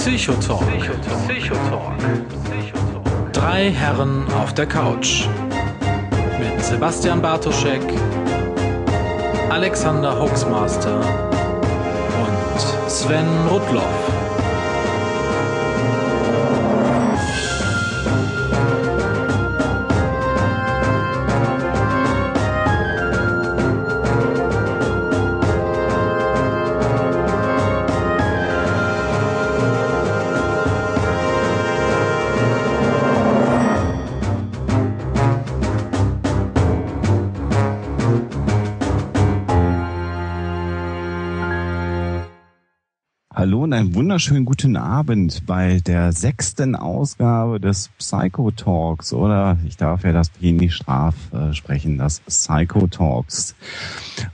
Psychotalk. Psychotalk. Drei Herren auf der Couch. Mit Sebastian Bartoschek, Alexander Hoaxmaster und Sven Rudloff. Wunderschönen guten Abend bei der sechsten Ausgabe des Psycho Talks oder ich darf ja das P nicht straf äh, sprechen, das Psycho Talks.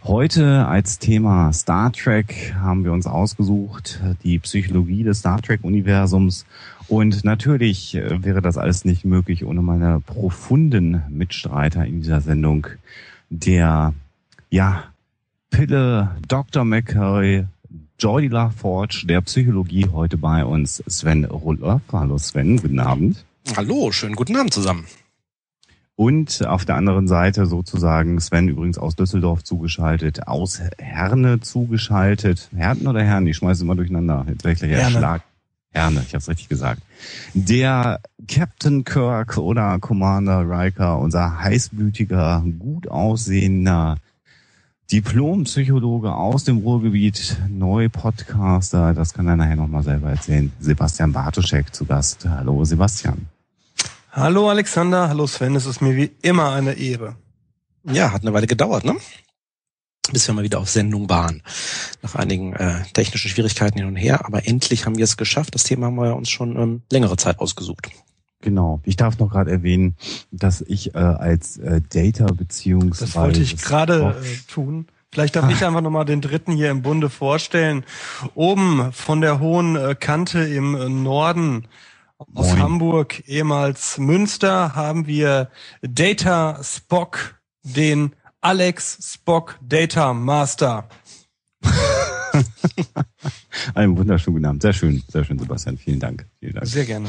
Heute als Thema Star Trek haben wir uns ausgesucht, die Psychologie des Star Trek Universums und natürlich äh, wäre das alles nicht möglich ohne meine profunden Mitstreiter in dieser Sendung, der ja Pille Dr. McCoy Jordi LaForge der Psychologie heute bei uns Sven Ruller. Hallo Sven, guten Abend. Hallo, schönen guten Abend zusammen. Und auf der anderen Seite sozusagen Sven übrigens aus Düsseldorf zugeschaltet, aus Herne zugeschaltet. Herten oder Herne? Ich schmeiße immer durcheinander. Jetzt werde ich gleich Schlag. Herne, ich habe es richtig gesagt. Der Captain Kirk oder Commander Riker, unser heißblütiger, gut aussehender, Diplompsychologe aus dem Ruhrgebiet, Neu-Podcaster, das kann er nachher nochmal selber erzählen. Sebastian Bartoschek zu Gast. Hallo Sebastian. Hallo Alexander, hallo Sven, es ist mir wie immer eine Ehre. Ja, hat eine Weile gedauert, ne? Bis wir mal wieder auf Sendung waren. Nach einigen äh, technischen Schwierigkeiten hin und her, aber endlich haben wir es geschafft. Das Thema haben wir uns schon ähm, längere Zeit ausgesucht. Genau. Ich darf noch gerade erwähnen, dass ich äh, als äh, Data beziehungsweise das wollte ich gerade äh, tun. Vielleicht darf ich einfach nochmal den dritten hier im Bunde vorstellen. Oben von der hohen äh, Kante im äh, Norden aus Moin. Hamburg, ehemals Münster, haben wir Data Spock, den Alex Spock Data Master. Einen wunderschönen guten Abend. Sehr schön, sehr schön, Sebastian. Vielen Dank. Vielen Dank. Sehr gerne.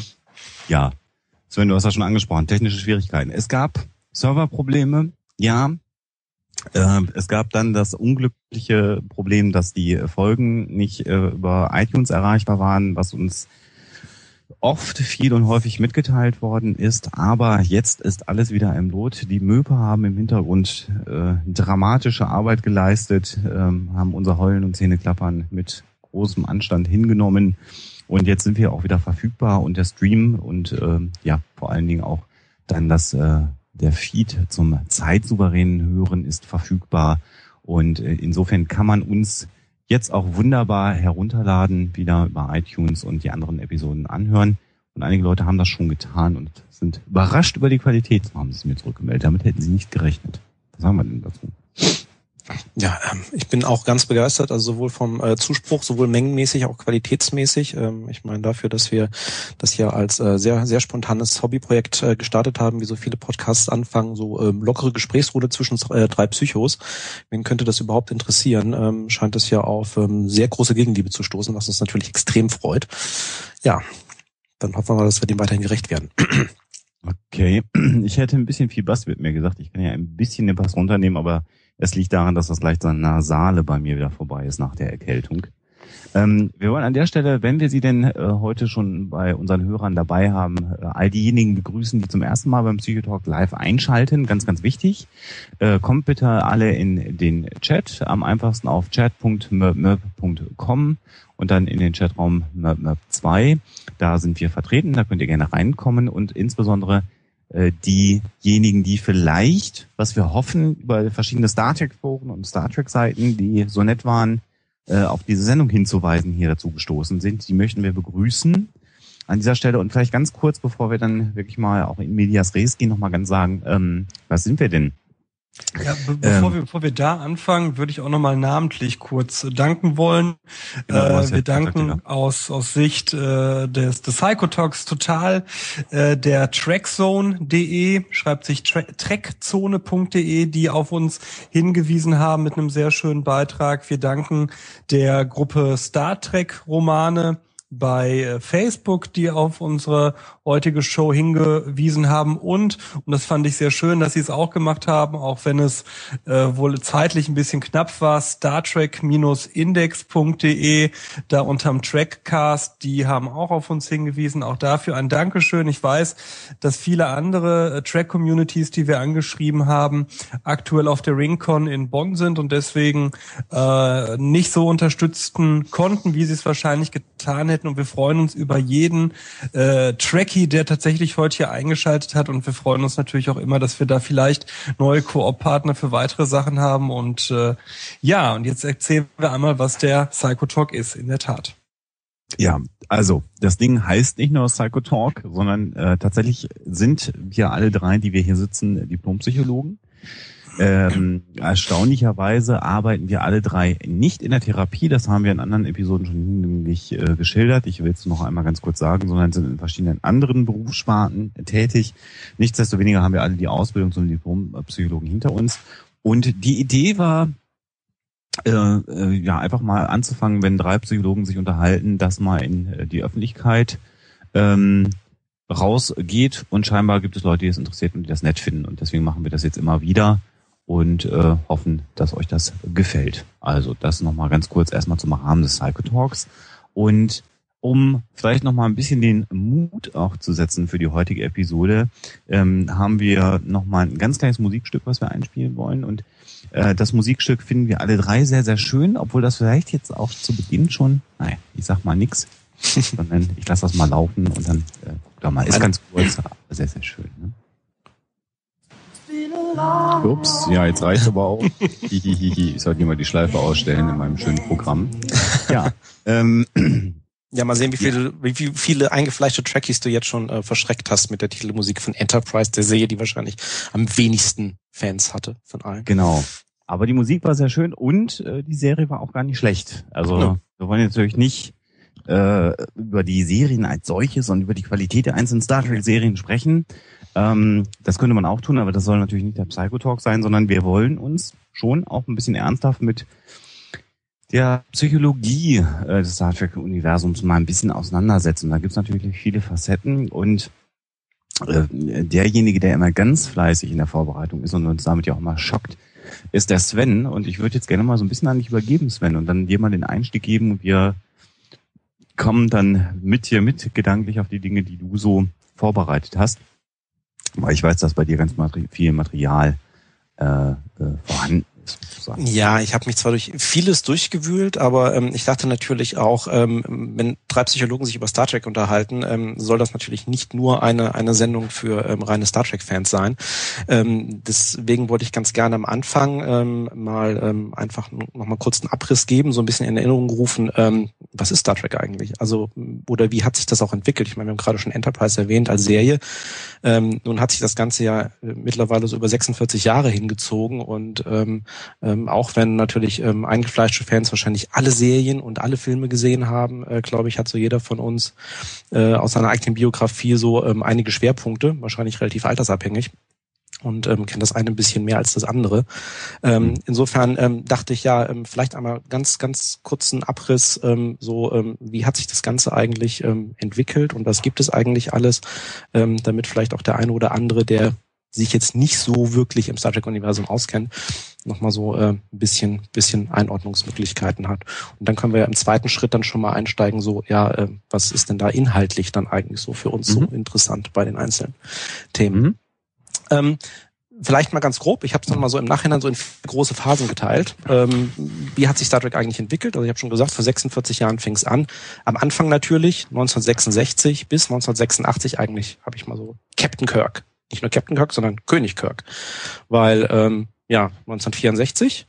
Ja, Sven, du hast ja schon angesprochen, technische Schwierigkeiten. Es gab Serverprobleme, ja. Äh, es gab dann das unglückliche Problem, dass die Folgen nicht äh, über iTunes erreichbar waren, was uns oft, viel und häufig mitgeteilt worden ist. Aber jetzt ist alles wieder im Lot. Die Möpe haben im Hintergrund äh, dramatische Arbeit geleistet, äh, haben unser Heulen und Zähneklappern mit großem Anstand hingenommen und jetzt sind wir auch wieder verfügbar und der Stream und äh, ja, vor allen Dingen auch dann das äh, der Feed zum zeitsouveränen Hören ist verfügbar. Und äh, insofern kann man uns jetzt auch wunderbar herunterladen, wieder über iTunes und die anderen Episoden anhören. Und einige Leute haben das schon getan und sind überrascht über die Qualität, haben sie es mir zurückgemeldet. Damit hätten sie nicht gerechnet. Was sagen wir denn dazu? Ja, ähm, ich bin auch ganz begeistert, also sowohl vom äh, Zuspruch, sowohl mengenmäßig, auch qualitätsmäßig. Ähm, ich meine dafür, dass wir das hier als äh, sehr, sehr spontanes Hobbyprojekt äh, gestartet haben, wie so viele Podcasts anfangen, so ähm, lockere Gesprächsrunde zwischen drei Psychos. Wen könnte das überhaupt interessieren? Scheint es ja auf sehr große Gegenliebe zu stoßen, was uns natürlich extrem freut. Ja, dann hoffen wir mal, dass wir dem weiterhin gerecht werden. Okay, ich hätte ein bisschen viel Bass, wird mir gesagt. Ich kann ja ein bisschen den Bass runternehmen, aber es liegt daran, dass das leicht so Nasale bei mir wieder vorbei ist nach der Erkältung. Ähm, wir wollen an der Stelle, wenn wir Sie denn äh, heute schon bei unseren Hörern dabei haben, äh, all diejenigen begrüßen, die zum ersten Mal beim Psychotalk live einschalten. Ganz, ganz wichtig. Äh, kommt bitte alle in den Chat. Am einfachsten auf chat.merp.com und dann in den Chatraum merp2. Da sind wir vertreten. Da könnt ihr gerne reinkommen und insbesondere diejenigen, die vielleicht, was wir hoffen, über verschiedene Star Trek-Foren und Star Trek-Seiten, die so nett waren, äh, auf diese Sendung hinzuweisen, hier dazu gestoßen sind, die möchten wir begrüßen an dieser Stelle. Und vielleicht ganz kurz, bevor wir dann wirklich mal auch in Medias Res gehen, nochmal ganz sagen, ähm, was sind wir denn? Ja, be bevor, ähm, wir, bevor wir da anfangen, würde ich auch nochmal namentlich kurz danken wollen. Genau, äh, wir danken aus, aus Sicht äh, des, des Psychotalks total äh, der trackzone.de, schreibt sich tra trackzone.de, die auf uns hingewiesen haben mit einem sehr schönen Beitrag. Wir danken der Gruppe Star Trek Romane, bei äh, Facebook, die auf unsere heutige Show hingewiesen haben und, und das fand ich sehr schön, dass sie es auch gemacht haben, auch wenn es äh, wohl zeitlich ein bisschen knapp war, Star Trek-index.de, da unterm Trackcast, die haben auch auf uns hingewiesen, auch dafür ein Dankeschön. Ich weiß, dass viele andere äh, Track-Communities, die wir angeschrieben haben, aktuell auf der Ringcon in Bonn sind und deswegen äh, nicht so unterstützen konnten, wie sie es wahrscheinlich getan hätten. Und wir freuen uns über jeden äh, Tracky, der tatsächlich heute hier eingeschaltet hat. Und wir freuen uns natürlich auch immer, dass wir da vielleicht neue Koop-Partner für weitere Sachen haben. Und äh, ja, und jetzt erzählen wir einmal, was der Psychotalk ist, in der Tat. Ja, also das Ding heißt nicht nur Psychotalk, sondern äh, tatsächlich sind wir alle drei, die wir hier sitzen, Diplompsychologen. Ähm, erstaunlicherweise arbeiten wir alle drei nicht in der Therapie, das haben wir in anderen Episoden schon nämlich äh, geschildert. Ich will es noch einmal ganz kurz sagen, sondern sind in verschiedenen anderen Berufssparten tätig. Nichtsdestoweniger haben wir alle die Ausbildung zum Diplompsychologen hinter uns. Und die Idee war, äh, äh, ja, einfach mal anzufangen, wenn drei Psychologen sich unterhalten, das mal in äh, die Öffentlichkeit ähm, rausgeht und scheinbar gibt es Leute, die es interessiert und die das nett finden und deswegen machen wir das jetzt immer wieder und äh, hoffen, dass euch das gefällt. Also das nochmal ganz kurz erstmal zum Rahmen des Psychotalks und um vielleicht nochmal ein bisschen den Mut auch zu setzen für die heutige Episode, ähm, haben wir nochmal ein ganz kleines Musikstück, was wir einspielen wollen und äh, das Musikstück finden wir alle drei sehr, sehr schön, obwohl das vielleicht jetzt auch zu Beginn schon, nein, ich sag mal nix, sondern ich lasse das mal laufen und dann äh, guck da mal. Ist ganz kurz, sehr, sehr schön. Ne? Ups, ja, jetzt reicht aber auch. ich sollte mal die Schleife ausstellen in meinem schönen Programm. Ja, ähm, ja, mal sehen, wie viele, wie viele eingefleischte Trackies du jetzt schon äh, verschreckt hast mit der Titelmusik von Enterprise, der Serie, die wahrscheinlich am wenigsten Fans hatte von allen. Genau. Aber die Musik war sehr schön und äh, die Serie war auch gar nicht schlecht. Also no. wir wollen jetzt natürlich nicht äh, über die Serien als solches und über die Qualität der einzelnen Star Trek-Serien sprechen. Ähm, das könnte man auch tun, aber das soll natürlich nicht der Psychotalk sein, sondern wir wollen uns schon auch ein bisschen ernsthaft mit der Psychologie äh, des Star Trek-Universums mal ein bisschen auseinandersetzen. Da gibt es natürlich viele Facetten und äh, derjenige, der immer ganz fleißig in der Vorbereitung ist und uns damit ja auch mal schockt, ist der Sven. Und ich würde jetzt gerne mal so ein bisschen an dich übergeben, Sven, und dann dir mal den Einstieg geben und wir kommen dann mit dir mit gedanklich auf die Dinge, die du so vorbereitet hast. Ich weiß, dass bei dir ganz viel Material äh, äh, vorhanden sozusagen. Ja, ich habe mich zwar durch vieles durchgewühlt, aber ähm, ich dachte natürlich auch, ähm, wenn drei Psychologen sich über Star Trek unterhalten, ähm, soll das natürlich nicht nur eine, eine Sendung für ähm, reine Star Trek-Fans sein. Ähm, deswegen wollte ich ganz gerne am Anfang ähm, mal ähm, einfach nochmal kurz einen Abriss geben, so ein bisschen in Erinnerung rufen, ähm, was ist Star Trek eigentlich? Also, oder wie hat sich das auch entwickelt? Ich meine, wir haben gerade schon Enterprise erwähnt als Serie. Ähm, nun hat sich das Ganze ja äh, mittlerweile so über 46 Jahre hingezogen und ähm, ähm, auch wenn natürlich ähm, eingefleischte Fans wahrscheinlich alle Serien und alle Filme gesehen haben, äh, glaube ich, hat so jeder von uns äh, aus seiner eigenen Biografie so ähm, einige Schwerpunkte, wahrscheinlich relativ altersabhängig und ähm, kennt das eine ein bisschen mehr als das andere. Ähm, mhm. insofern ähm, dachte ich ja, ähm, vielleicht einmal ganz, ganz kurzen Abriss, ähm, so ähm, wie hat sich das Ganze eigentlich ähm, entwickelt und was gibt es eigentlich alles, ähm, damit vielleicht auch der eine oder andere, der sich jetzt nicht so wirklich im Star Trek-Universum auskennt, nochmal so äh, ein bisschen, bisschen Einordnungsmöglichkeiten hat. Und dann können wir ja im zweiten Schritt dann schon mal einsteigen, so, ja, äh, was ist denn da inhaltlich dann eigentlich so für uns mhm. so interessant bei den einzelnen Themen? Mhm. Ähm, vielleicht mal ganz grob, ich habe es dann mal so im Nachhinein so in große Phasen geteilt. Ähm, wie hat sich Star Trek eigentlich entwickelt? Also ich habe schon gesagt, vor 46 Jahren fing es an. Am Anfang natürlich, 1966 bis 1986 eigentlich, habe ich mal so Captain Kirk. Nicht nur Captain Kirk, sondern König Kirk. Weil ähm, ja, 1964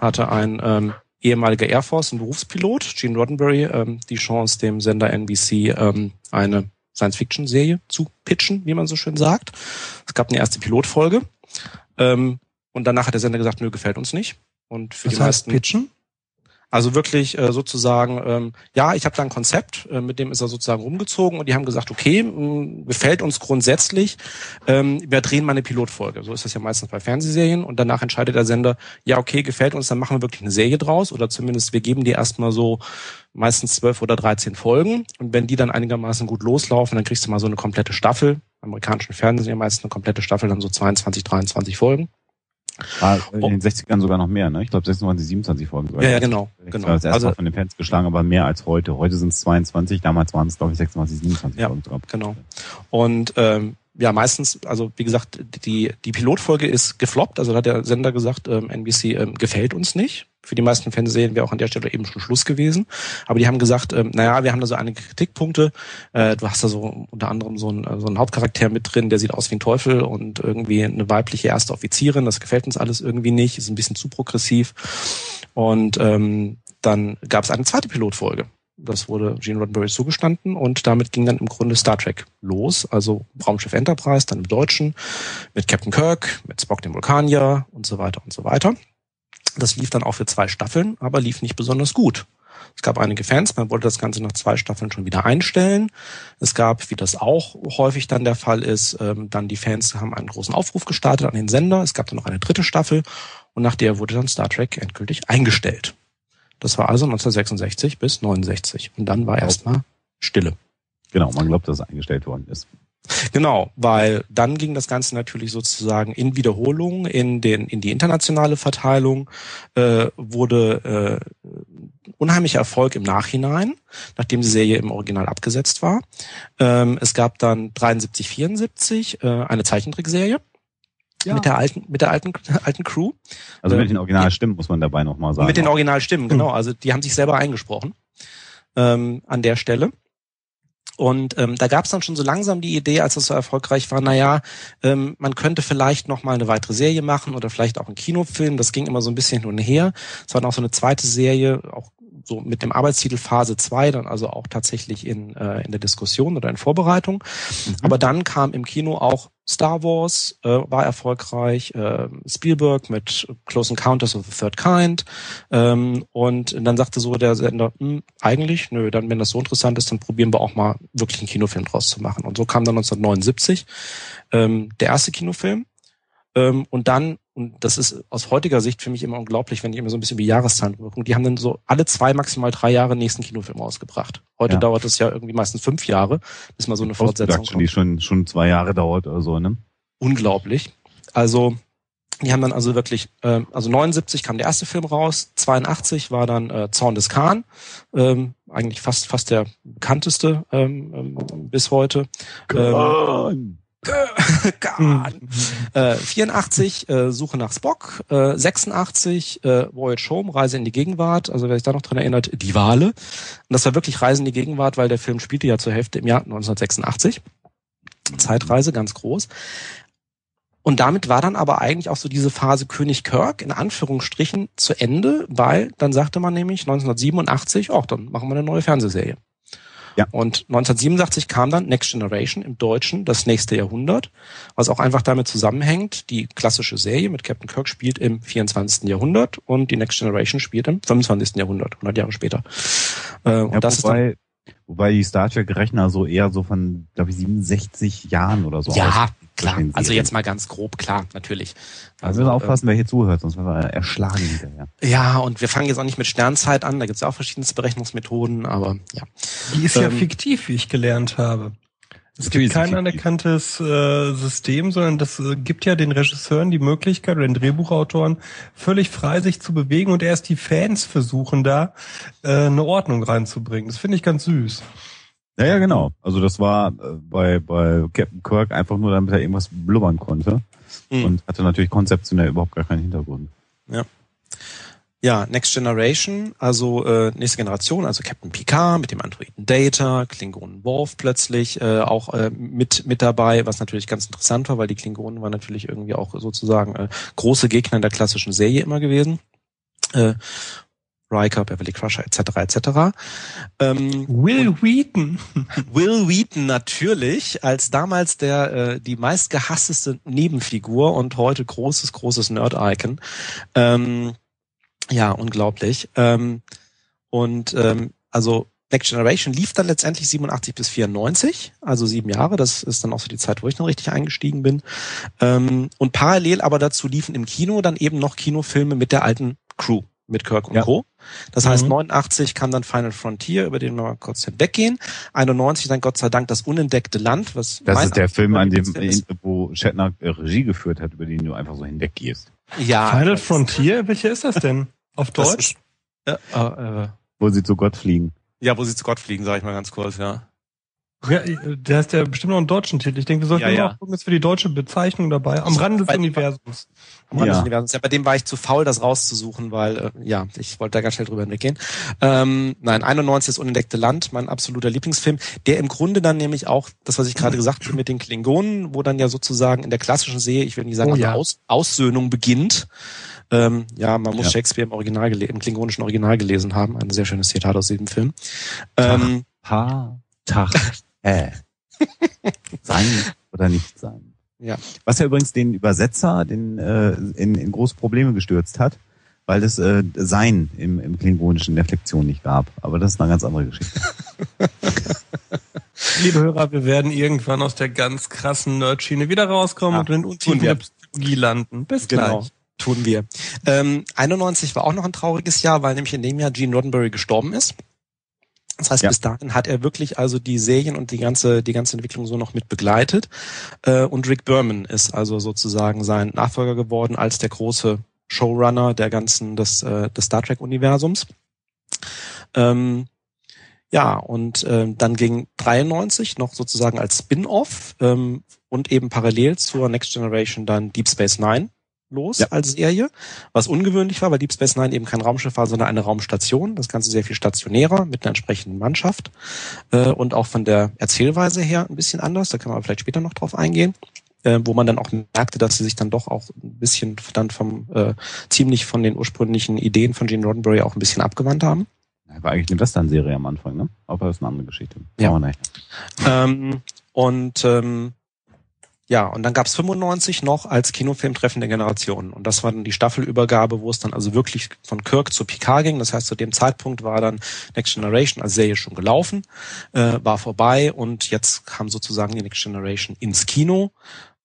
hatte ein ähm, ehemaliger Air Force, ein Berufspilot, Gene Roddenberry, ähm, die Chance, dem Sender NBC ähm, eine Science-Fiction-Serie zu pitchen, wie man so schön sagt. Es gab eine erste Pilotfolge. Ähm, und danach hat der Sender gesagt, nö, gefällt uns nicht. Und für Was die heißt meisten pitchen? Also wirklich äh, sozusagen, ähm, ja, ich habe da ein Konzept, äh, mit dem ist er sozusagen rumgezogen und die haben gesagt, okay, mh, gefällt uns grundsätzlich, ähm, wir drehen mal eine Pilotfolge. So ist das ja meistens bei Fernsehserien und danach entscheidet der Sender, ja, okay, gefällt uns, dann machen wir wirklich eine Serie draus oder zumindest wir geben die erstmal so meistens zwölf oder dreizehn Folgen und wenn die dann einigermaßen gut loslaufen, dann kriegst du mal so eine komplette Staffel. Amerikanischen Fernsehen meistens eine komplette Staffel, dann so 22, 23 Folgen. War in den 60ern sogar noch mehr, ne? Ich glaube 26, 27 Folgen sogar. Ja, ja, genau. genau. Das erste also, von den Fans geschlagen, aber mehr als heute. Heute sind es 22, damals waren es, glaube ich, 26, 27 ja, Folgen. Genau. Und ähm, ja, meistens, also wie gesagt, die, die Pilotfolge ist gefloppt, also da hat der Sender gesagt, ähm, NBC ähm, gefällt uns nicht. Für die meisten Fernsehserien wäre auch an der Stelle eben schon Schluss gewesen. Aber die haben gesagt, ähm, naja, wir haben da so einige Kritikpunkte. Äh, du hast da so unter anderem so einen, so einen Hauptcharakter mit drin, der sieht aus wie ein Teufel und irgendwie eine weibliche erste Offizierin. Das gefällt uns alles irgendwie nicht, ist ein bisschen zu progressiv. Und ähm, dann gab es eine zweite Pilotfolge. Das wurde Gene Roddenberry zugestanden und damit ging dann im Grunde Star Trek los. Also Raumschiff Enterprise, dann im Deutschen, mit Captain Kirk, mit Spock dem Vulkanier und so weiter und so weiter. Das lief dann auch für zwei Staffeln, aber lief nicht besonders gut. Es gab einige Fans, man wollte das Ganze nach zwei Staffeln schon wieder einstellen. Es gab, wie das auch häufig dann der Fall ist, ähm, dann die Fans haben einen großen Aufruf gestartet an den Sender. Es gab dann noch eine dritte Staffel und nach der wurde dann Star Trek endgültig eingestellt. Das war also 1966 bis 69 und dann war erstmal Stille. Genau, man glaubt, dass es eingestellt worden ist. Genau, weil dann ging das Ganze natürlich sozusagen in Wiederholung in den in die internationale Verteilung äh, wurde äh, unheimlicher Erfolg im Nachhinein, nachdem die Serie im Original abgesetzt war. Ähm, es gab dann 73 74 äh, eine Zeichentrickserie. Ja. Mit der alten, mit der alten, alten Crew. Also mit den Originalstimmen muss man dabei nochmal sagen. Mit den Originalstimmen, genau. Also die haben sich selber eingesprochen ähm, an der Stelle. Und ähm, da gab es dann schon so langsam die Idee, als das so erfolgreich war, naja, ähm, man könnte vielleicht noch mal eine weitere Serie machen oder vielleicht auch einen Kinofilm. Das ging immer so ein bisschen hin und her. Es war dann auch so eine zweite Serie, auch so mit dem Arbeitstitel Phase 2, dann also auch tatsächlich in, äh, in der Diskussion oder in Vorbereitung. Mhm. Aber dann kam im Kino auch Star Wars, äh, war erfolgreich, äh, Spielberg mit Close Encounters of the Third Kind. Ähm, und dann sagte so der Sender, hm, eigentlich, nö, dann wenn das so interessant ist, dann probieren wir auch mal wirklich einen Kinofilm draus zu machen. Und so kam dann 1979 ähm, der erste Kinofilm. Ähm, und dann und das ist aus heutiger Sicht für mich immer unglaublich, wenn ich immer so ein bisschen wie Jahreszahlen gucke. Die haben dann so alle zwei, maximal drei Jahre den nächsten Kinofilm ausgebracht. Heute ja. dauert es ja irgendwie meistens fünf Jahre, bis mal so eine Fortsetzung kommt. Die schon, schon zwei Jahre dauert oder so, ne? Unglaublich. Also, die haben dann also wirklich, äh, also 79 kam der erste Film raus, 82 war dann äh, Zorn des Khan, ähm, eigentlich fast fast der bekannteste ähm, ähm, bis heute. Ähm, äh, 84 äh, Suche nach Spock, äh, 86 äh, Voyage Home, Reise in die Gegenwart, also wer sich da noch dran erinnert, die Wale. Und das war wirklich Reise in die Gegenwart, weil der Film spielte ja zur Hälfte im Jahr 1986. Zeitreise, ganz groß. Und damit war dann aber eigentlich auch so diese Phase König Kirk in Anführungsstrichen zu Ende, weil dann sagte man nämlich 1987, ach, dann machen wir eine neue Fernsehserie. Ja. Und 1987 kam dann Next Generation im Deutschen, das nächste Jahrhundert, was auch einfach damit zusammenhängt, die klassische Serie mit Captain Kirk spielt im 24. Jahrhundert und die Next Generation spielt im 25. Jahrhundert, 100 Jahre später. Äh, und ja, das wobei, ist dann, wobei die Star Trek Rechner so eher so von, glaube ich, 67 Jahren oder so Ja, klar. Also jetzt mal ganz grob, klar, natürlich. Also, also aufpassen, äh, wer hier zuhört, sonst werden wir erschlagen hinterher. Ja, und wir fangen jetzt auch nicht mit Sternzeit an, da gibt es auch verschiedene Berechnungsmethoden, aber ja. Die ist ähm, ja fiktiv, wie ich gelernt habe. Es gibt kein anerkanntes äh, System, sondern das äh, gibt ja den Regisseuren die Möglichkeit oder den Drehbuchautoren völlig frei sich zu bewegen und erst die Fans versuchen da äh, eine Ordnung reinzubringen. Das finde ich ganz süß. Ja, ja, genau. Also das war äh, bei, bei Captain Kirk einfach nur, damit er irgendwas blubbern konnte. Mhm. Und hatte natürlich konzeptionell überhaupt gar keinen Hintergrund. Ja. Ja, Next Generation, also äh, nächste Generation, also Captain Picard mit dem Androiden Data, Klingonen Worf plötzlich äh, auch äh, mit mit dabei, was natürlich ganz interessant war, weil die Klingonen waren natürlich irgendwie auch sozusagen äh, große Gegner in der klassischen Serie immer gewesen. Äh, Riker, Beverly Crusher etc. etc. Ähm, Will Wheaton. Will Wheaton natürlich als damals der äh, die meistgehassteste Nebenfigur und heute großes großes Nerd-Icon. Ähm, ja, unglaublich. Ähm, Und ähm, also Next Generation lief dann letztendlich 87 bis 94, also sieben Jahre. Das ist dann auch so die Zeit, wo ich noch richtig eingestiegen bin. Ähm, und parallel aber dazu liefen im Kino dann eben noch Kinofilme mit der alten Crew, mit Kirk und ja. Co. Das mhm. heißt, 89 kam dann Final Frontier, über den wir mal kurz hinweggehen. 91 dann Gott sei Dank das unentdeckte Land, was Das ist der Film, an dem, wo Shatner Regie geführt hat, über den du einfach so hinweggehst. Ja. Final Frontier, welcher ist das denn? Auf Deutsch? Ist, äh, äh, wo sie zu Gott fliegen. Ja, wo sie zu Gott fliegen, sage ich mal ganz kurz, ja. Ja, der ist ja bestimmt noch einen deutschen Titel. Ich denke, wir sollten ja, ja. auch gucken, ist für die deutsche Bezeichnung dabei. Am Rande des Universums. Am Rande ja. des Universums. Ja, bei dem war ich zu faul, das rauszusuchen, weil, äh, ja, ich wollte da ganz schnell drüber hinweggehen. Ähm, nein, 91 ist Unentdeckte Land, mein absoluter Lieblingsfilm, der im Grunde dann nämlich auch, das, was ich gerade gesagt habe mit den Klingonen, wo dann ja sozusagen in der klassischen Serie, ich will nicht sagen, oh, ja. Aus, Aussöhnung beginnt. Ähm, ja, man muss ja. Shakespeare im Original im klingonischen Original gelesen haben. Ein sehr schönes Zitat aus diesem Film. Ähm, ha, Tag, äh. sein oder nicht sein. Ja. Was ja übrigens den Übersetzer den, äh, in, in große Probleme gestürzt hat, weil es äh, Sein im, im klingonischen der Flexion nicht gab. Aber das ist eine ganz andere Geschichte. Liebe Hörer, wir werden irgendwann aus der ganz krassen Nerdschiene wieder rauskommen ja, und in Untiefen der Psychologie landen. Bis genau. gleich. Tun wir. Ähm, 91 war auch noch ein trauriges Jahr, weil nämlich in dem Jahr Gene Roddenberry gestorben ist. Das heißt, ja. bis dahin hat er wirklich also die Serien und die ganze, die ganze Entwicklung so noch mit begleitet. Äh, und Rick Berman ist also sozusagen sein Nachfolger geworden als der große Showrunner der ganzen, des, äh, des Star Trek Universums. Ähm, ja, und äh, dann ging 93 noch sozusagen als Spin-off ähm, und eben parallel zur Next Generation dann Deep Space Nine los ja. als Serie, was ungewöhnlich war, weil Deep Space Nine eben kein Raumschiff war, sondern eine Raumstation. Das Ganze sehr viel stationärer mit einer entsprechenden Mannschaft äh, und auch von der Erzählweise her ein bisschen anders. Da kann man vielleicht später noch drauf eingehen. Äh, wo man dann auch merkte, dass sie sich dann doch auch ein bisschen dann vom äh, ziemlich von den ursprünglichen Ideen von Gene Roddenberry auch ein bisschen abgewandt haben. War eigentlich eine Western-Serie am Anfang, ne? Aber das ist eine andere Geschichte. Ja. Ähm, und ähm, ja, und dann gab's 95 noch als Kinofilm Treffen der Generationen. Und das war dann die Staffelübergabe, wo es dann also wirklich von Kirk zu Picard ging. Das heißt, zu dem Zeitpunkt war dann Next Generation als Serie schon gelaufen, äh, war vorbei und jetzt kam sozusagen die Next Generation ins Kino.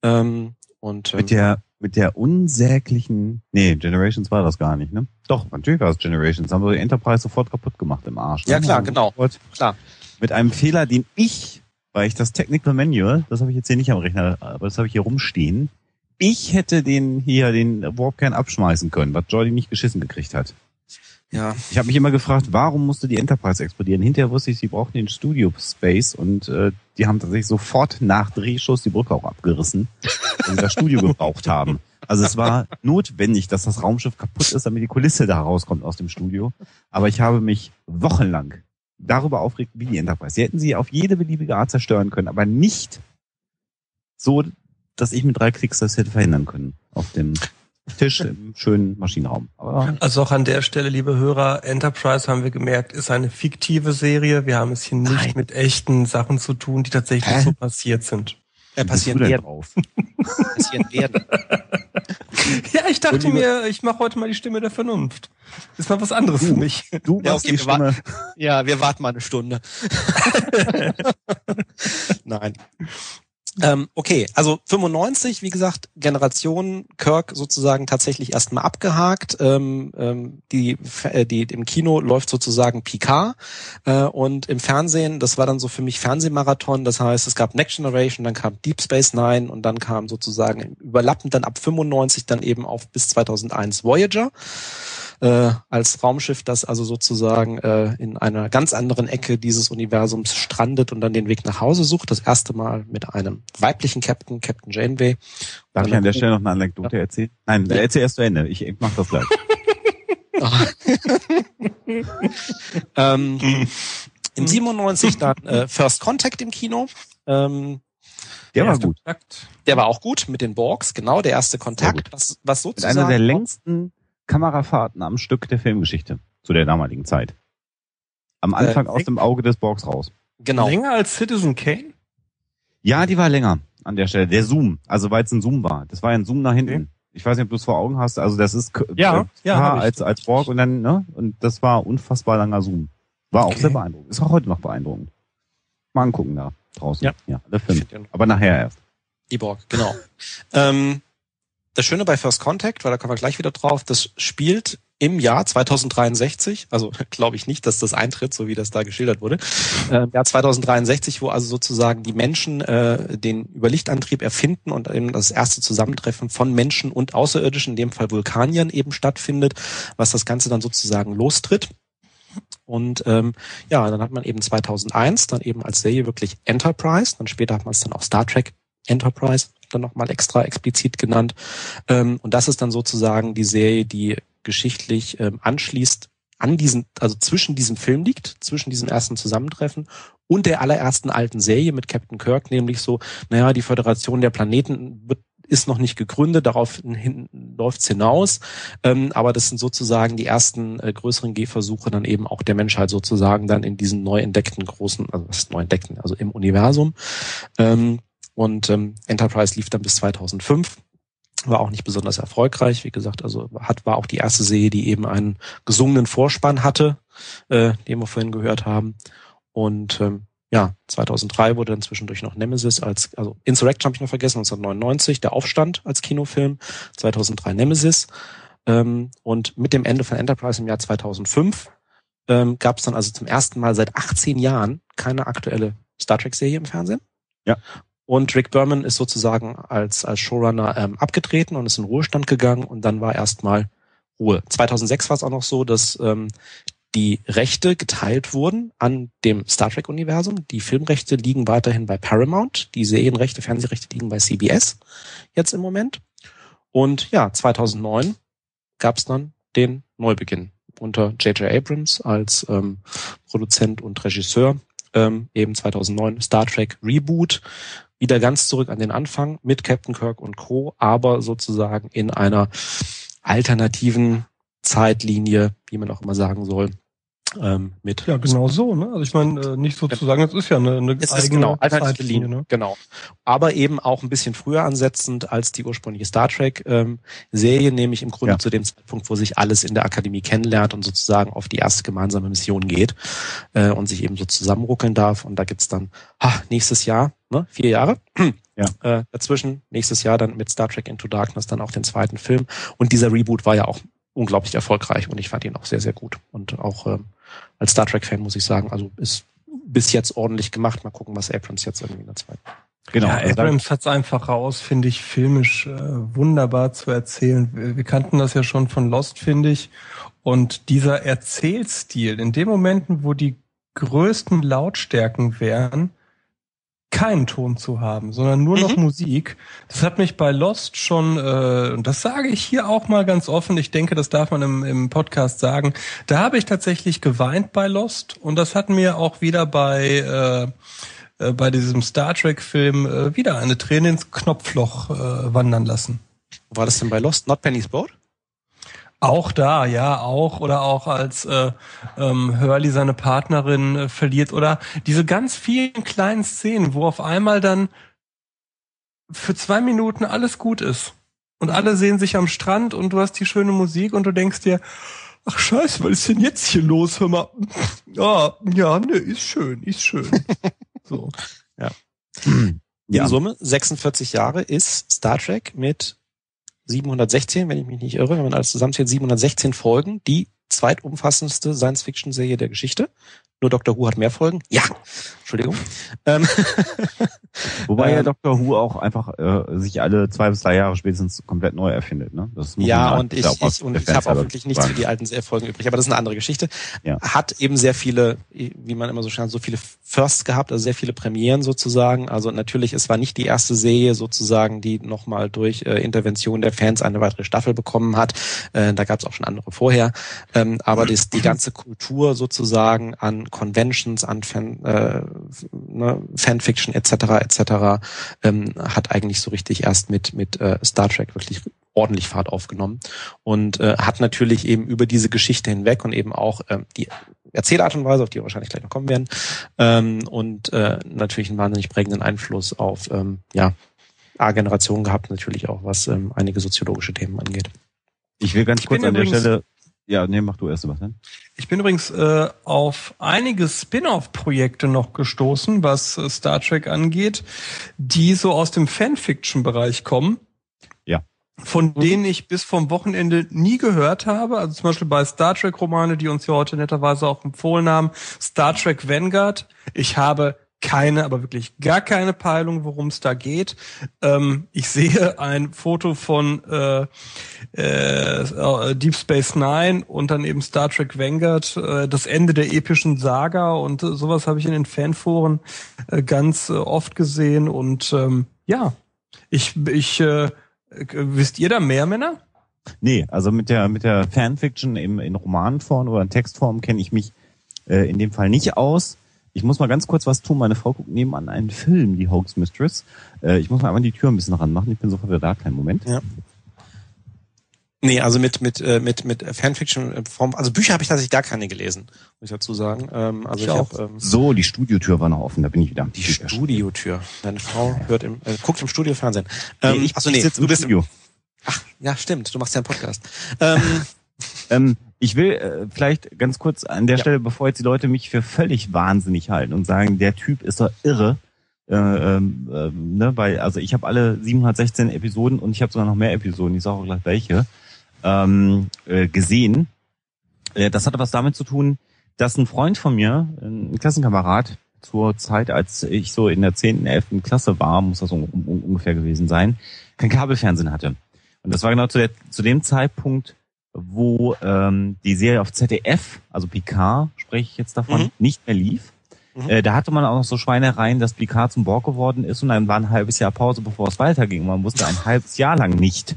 Ähm, und, ähm, mit der mit der unsäglichen, nee, Generations war das gar nicht, ne? Doch, natürlich war es Generations. Haben wir die Enterprise sofort kaputt gemacht im Arsch. Ne? Ja, klar, genau. Klar. Mit einem Fehler, den ich weil ich das Technical Manual, das habe ich jetzt hier nicht am Rechner, aber das habe ich hier rumstehen. Ich hätte den hier, den Warpkern abschmeißen können, was Jordi nicht geschissen gekriegt hat. Ja. Ich habe mich immer gefragt, warum musste die Enterprise explodieren? Hinterher wusste ich, sie brauchten den Studio Space und äh, die haben tatsächlich sofort nach Drehschuss die Brücke auch abgerissen und das Studio gebraucht haben. Also es war notwendig, dass das Raumschiff kaputt ist, damit die Kulisse da rauskommt aus dem Studio. Aber ich habe mich wochenlang darüber aufregt wie die Enterprise. Sie hätten sie auf jede beliebige Art zerstören können, aber nicht so, dass ich mit drei Klicks das hätte verhindern können auf dem Tisch im schönen Maschinenraum. Aber also auch an der Stelle, liebe Hörer, Enterprise haben wir gemerkt, ist eine fiktive Serie. Wir haben es hier nicht Nein. mit echten Sachen zu tun, die tatsächlich Hä? so passiert sind. Äh, passieren werden. Drauf? passieren werden. ja, ich dachte mir, ich mache heute mal die Stimme der Vernunft. ist mal was anderes für mich. Du ja, okay, die Stimme. ja, wir warten mal eine Stunde. Nein. Ähm, okay, also 95, wie gesagt, Generation Kirk sozusagen tatsächlich erstmal abgehakt. Ähm, ähm, die, äh, die im Kino läuft sozusagen Picard äh, und im Fernsehen, das war dann so für mich Fernsehmarathon. Das heißt, es gab Next Generation, dann kam Deep Space Nine und dann kam sozusagen überlappend dann ab 95 dann eben auf bis 2001 Voyager äh, als Raumschiff, das also sozusagen äh, in einer ganz anderen Ecke dieses Universums strandet und dann den Weg nach Hause sucht. Das erste Mal mit einem weiblichen Captain, Captain Janeway. Darf ich an der Stelle noch eine Anekdote ja. erzählen? Nein, ja. erzähl erst zu Ende. Ich, ich mach das gleich. ähm, Im 97 dann äh, First Contact im Kino. Ähm, der, der war gut. Kontakt. Der war auch gut mit den Borgs, genau, der erste Kontakt, was, was sozusagen. Mit einer der längsten Kamerafahrten am Stück der Filmgeschichte zu der damaligen Zeit. Am Anfang äh, aus dem Auge des Borgs raus. Genau. Länger als Citizen Kane? Ja, die war länger an der Stelle. Der Zoom, also weil es ein Zoom war. Das war ja ein Zoom nach hinten. Okay. Ich weiß nicht, ob du es vor Augen hast. Also das ist ja, äh, ja, als als Borg und dann ne und das war unfassbar langer Zoom. War auch Okay. sehr beeindruckend. Ist auch heute noch beeindruckend. Mal angucken da draußen. Ja. ja der Film. Ich find den- Aber nachher erst. Die Borg, genau. ähm, das Schöne bei First Contact, weil da kommen wir gleich wieder drauf, das spielt im Jahr 2063, also glaube ich nicht, dass das eintritt, so wie das da geschildert wurde, äh, Jahr 2063, wo also sozusagen die Menschen äh, den Überlichtantrieb erfinden und eben das erste Zusammentreffen von Menschen und Außerirdischen, in dem Fall Vulkaniern eben stattfindet, was das Ganze dann sozusagen lostritt. Und ähm, ja, dann hat man eben 2001 dann eben als Serie wirklich Enterprise, dann später hat man es dann auch Star Trek Enterprise dann nochmal extra explizit genannt. Ähm, und das ist dann sozusagen die Serie, die geschichtlich ähm, anschließt an diesen, also zwischen diesem Film liegt, zwischen diesem ersten Zusammentreffen und der allerersten alten Serie mit Captain Kirk, nämlich so, naja, die Föderation der Planeten wird ist noch nicht gegründet, darauf läuft's hinaus. Ähm, aber das sind sozusagen die ersten äh, größeren Gehversuche dann eben auch der Menschheit sozusagen dann in diesen neu entdeckten großen, also was ist neu entdeckten, also im Universum. Ähm, und ähm, Enterprise lief dann bis 2005 war auch nicht besonders erfolgreich. Wie gesagt, also hat war auch die erste Serie, die eben einen gesungenen Vorspann hatte, äh, den wir vorhin gehört haben. Und ähm, ja, 2003 wurde dann zwischendurch noch Nemesis als, also Insurrection habe ich noch vergessen, 1999, der Aufstand als Kinofilm, 2003 Nemesis. Ähm, und mit dem Ende von Enterprise im Jahr 2005 ähm, gab es dann also zum ersten Mal seit 18 Jahren keine aktuelle Star Trek-Serie im Fernsehen. Ja. Und Rick Berman ist sozusagen als, als Showrunner ähm, abgetreten und ist in Ruhestand gegangen und dann war erstmal Ruhe. 2006 war es auch noch so, dass ähm, die Rechte geteilt wurden an dem Star Trek-Universum. Die Filmrechte liegen weiterhin bei Paramount, die Serienrechte, Fernsehrechte liegen bei CBS jetzt im Moment. Und ja, 2009 gab es dann den Neubeginn unter J.J. Abrams als ähm, Produzent und Regisseur. Ähm, eben 2009 Star Trek Reboot, wieder ganz zurück an den Anfang mit Captain Kirk und Co., aber sozusagen in einer alternativen Zeitlinie, wie man auch immer sagen soll, ähm, mit Ja, genau so, ne? Also ich meine, äh, nicht sozusagen, es ist ja eine, eine es ist genau, alternative Linie, ne? genau. Aber eben auch ein bisschen früher ansetzend als die ursprüngliche Star Trek ähm, nämlich im Grunde Ja. zu dem Zeitpunkt, wo sich alles in der Akademie kennenlernt und sozusagen auf die erste gemeinsame Mission geht äh, und sich eben so zusammenruckeln darf. Und da gibt's dann ha, nächstes Jahr, ne, vier Jahre, Ja. äh, dazwischen, nächstes Jahr dann mit Star Trek Into Darkness dann auch den zweiten Film. Und dieser Reboot war ja auch unglaublich erfolgreich und ich fand ihn auch sehr, sehr gut. Und auch ähm, als Star Trek-Fan muss ich sagen, also ist bis jetzt ordentlich gemacht. Mal gucken, was Abrams jetzt irgendwie in der zweiten. Genau. Ja, also Abrams hat's einfach raus, finde ich, filmisch äh, wunderbar zu erzählen. Wir, wir kannten das ja schon von Lost, finde ich. Und dieser Erzählstil, in den Momenten, wo die größten Lautstärken wären, keinen Ton zu haben, sondern nur noch Mhm. Musik. Das hat mich bei Lost schon, äh, und das sage ich hier auch mal ganz offen, ich denke, das darf man im, im Podcast sagen, da habe ich tatsächlich geweint bei Lost und das hat mir auch wieder bei äh, äh, bei diesem Star Trek-Film äh, wieder eine Träne ins Knopfloch äh, wandern lassen. Wo war das denn bei Lost? Not Penny's Boat? Auch da, ja, auch. Oder auch als äh, ähm, Hurley seine Partnerin äh, verliert. Oder diese ganz vielen kleinen Szenen, wo auf einmal dann für zwei Minuten alles gut ist. Und alle sehen sich am Strand und du hast die schöne Musik und du denkst dir, ach scheiße, was ist denn jetzt hier los? Hör mal. Ja, ja, ne, ist schön, ist schön. so. ja. In Summe 46 Jahre ist Star Trek mit 716, wenn ich mich nicht irre, wenn man alles zusammenzählt, 716 Folgen, die zweitumfassendste Science-Fiction-Serie der Geschichte. Nur Doctor Who hat mehr Folgen. Ja, Entschuldigung. Ähm, Wobei ja Ähm, Dr. Who auch einfach äh, sich alle zwei bis drei Jahre spätestens komplett neu erfindet. Ne? Das muss ja, man und ich, ich, und ich habe auch wirklich nichts für die alten Folgen übrig, aber das ist eine andere Geschichte. Ja. Hat eben sehr viele, wie man immer so schön sagt, so viele Firsts gehabt, also sehr viele Premieren sozusagen. Also natürlich, es war nicht die erste Serie sozusagen, die nochmal durch äh, Intervention der Fans eine weitere Staffel bekommen hat. Äh, da gab es auch schon andere vorher. Ähm, aber das, die ganze Kultur sozusagen an Conventions, an Fan, äh, ne, Fanfiction etc. etc. Ähm, hat eigentlich so richtig erst mit mit äh, Star Trek wirklich ordentlich Fahrt aufgenommen und äh, hat natürlich eben über diese Geschichte hinweg und eben auch ähm, die Erzählart und Weise, auf die wir wahrscheinlich gleich noch kommen werden, ähm, und äh, natürlich einen wahnsinnig prägenden Einfluss auf ähm, ja A-Generation gehabt, natürlich auch was ähm, einige soziologische Themen angeht. Ich will ganz Ich kurz an der Stelle. Ja, nee, mach du erst was, ne? Ich bin übrigens äh, auf einige Spin-off-Projekte noch gestoßen, was äh, Star Trek angeht, die so aus dem Fanfiction-Bereich kommen. Ja. Von denen ich bis vom Wochenende nie gehört habe. Also zum Beispiel bei Star Trek-Romane, die uns ja heute netterweise auch empfohlen haben. Star Trek Vanguard. Ich habe keine, aber wirklich gar keine Peilung, worum es da geht. Ähm, ich sehe ein Foto von äh, äh, Deep Space Nine und dann eben Star Trek Vanguard, äh, das Ende der epischen Saga und äh, sowas habe ich in den Fanforen äh, ganz äh, oft gesehen und ähm, ja, ich, ich wisst ihr da mehr Männer? Nee, also mit der mit der Fanfiction im, in Romanform oder in Textform kenne ich mich in dem Fall nicht aus. Ich muss mal ganz kurz was tun. Meine Frau guckt nebenan einen Film, die Hoax Mistress. Äh, ich muss mal einmal die Tür ein bisschen ranmachen. Ich bin sofort wieder da. Kleinen Moment. Ja. Nee, also mit mit äh, mit mit Fanfiction in Form, also Bücher habe ich tatsächlich gar keine gelesen, muss ich dazu sagen. Ähm, also Ich ich, auch. hab, ähm, So, die Studiotür war noch offen. Da bin ich wieder. die Studiotür. Deine Frau hört im äh, guckt im Studio Fernsehen. Ähm, Nee, ich, achso, ich nee, sitze du im bist Studio. Ach, ja, stimmt. Du machst ja einen Podcast. Ähm, Ähm, ich will äh, vielleicht ganz kurz an der Ja. Stelle, bevor jetzt die Leute mich für völlig wahnsinnig halten und sagen, der Typ ist doch irre. Äh, ähm, ne, weil, also ich habe alle 716 Episoden und ich habe sogar noch mehr Episoden, ich sage auch gleich welche, ähm, äh, gesehen. Äh, das hatte was damit zu tun, dass ein Freund von mir, ein Klassenkamerad, zur Zeit, als ich so in der 10., 11. Klasse war, muss das un un ungefähr gewesen sein, kein Kabelfernsehen hatte. Und das war genau zu, der, zu dem Zeitpunkt, wo ähm, die Serie auf ZDF, also Picard, spreche ich jetzt davon, Mhm. nicht mehr lief. Mhm. Äh, da hatte man auch noch so Schweinereien, dass Picard zum Borg geworden ist und dann war ein halbes Jahr Pause, bevor es weiterging. Man wusste ein halbes Jahr lang nicht,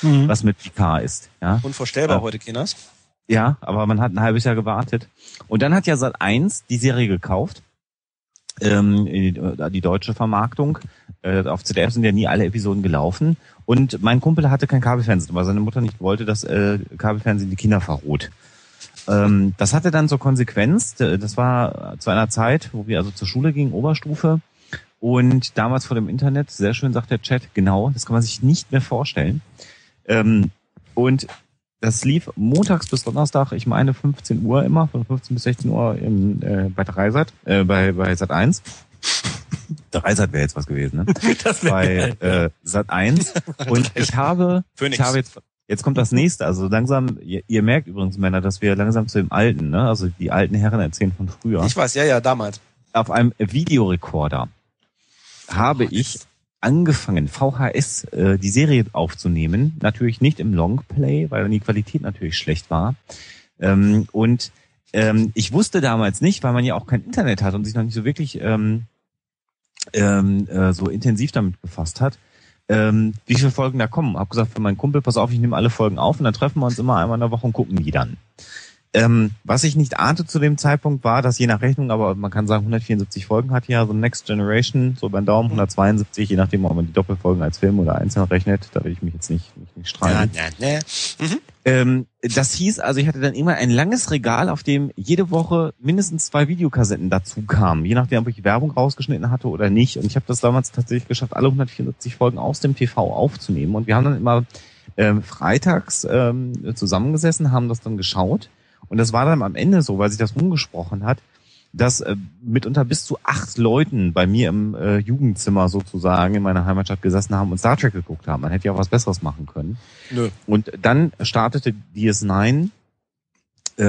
was mit Picard ist. Ja, unvorstellbar Ja. heute, Kinas. ja aber man hat ein halbes Jahr gewartet. Und dann hat ja Sat 1 die Serie gekauft. Ähm, die, die deutsche Vermarktung. Äh, auf ZDF sind ja nie alle Episoden gelaufen. Und mein Kumpel hatte kein Kabelfernsehen, weil seine Mutter nicht wollte, dass äh, Kabelfernsehen die Kinder verroht. Ähm, das hatte dann zur Konsequenz, äh, das war zu einer Zeit, wo wir also zur Schule gingen, Oberstufe. Und damals vor dem Internet, sehr schön sagt der Chat, genau, das kann man sich nicht mehr vorstellen. Ähm, und das lief montags bis Donnerstag, ich meine 15 Uhr immer, von 15 bis 16 Uhr im, äh, bei Dreisat, äh, bei, bei Sat 1. Dreisat wäre jetzt was gewesen, ne? Das bei geil. äh, Sat 1. Und ich habe, Phoenix. ich habe jetzt, jetzt kommt das nächste. Also langsam, ihr, ihr merkt übrigens, Männer, dass wir langsam zu dem Alten, ne? Also die alten Herren erzählen von früher. Ich weiß, ja, ja, damals. Auf einem Videorekorder habe ich angefangen, VHS äh, die Serie aufzunehmen. Natürlich nicht im Longplay, weil dann die Qualität natürlich schlecht war. Ähm, und ähm, ich wusste damals nicht, weil man ja auch kein Internet hat und sich noch nicht so wirklich ähm, ähm, äh, so intensiv damit befasst hat, ähm, wie viele Folgen da kommen. Hab gesagt für meinen Kumpel, pass auf, ich nehme alle Folgen auf und dann treffen wir uns immer einmal in der Woche und gucken die dann. Ähm, was ich nicht ahnte zu dem Zeitpunkt war, dass je nach Rechnung, aber man kann sagen 174 Folgen hat ja so Next Generation, so beim Daumen 172, je nachdem, ob man die Doppelfolgen als Film oder einzeln rechnet. Da will ich mich jetzt nicht, nicht, nicht streiten. ja, ja. Ähm, das hieß also, ich hatte dann immer ein langes Regal, auf dem jede Woche mindestens zwei Videokassetten dazu kamen, je nachdem, ob ich Werbung rausgeschnitten hatte oder nicht. Und ich habe das damals tatsächlich geschafft, alle 174 Folgen aus dem TV aufzunehmen. Und wir haben dann immer ähm, freitags ähm, zusammengesessen, haben das dann geschaut. Und das war dann am Ende so, weil sich das rumgesprochen hat, dass äh, mitunter bis zu acht Leuten bei mir im äh, Jugendzimmer sozusagen in meiner Heimatstadt gesessen haben und Star Trek geguckt haben. Man hätte ja auch was Besseres machen können. Nö. Und dann startete DS9, äh,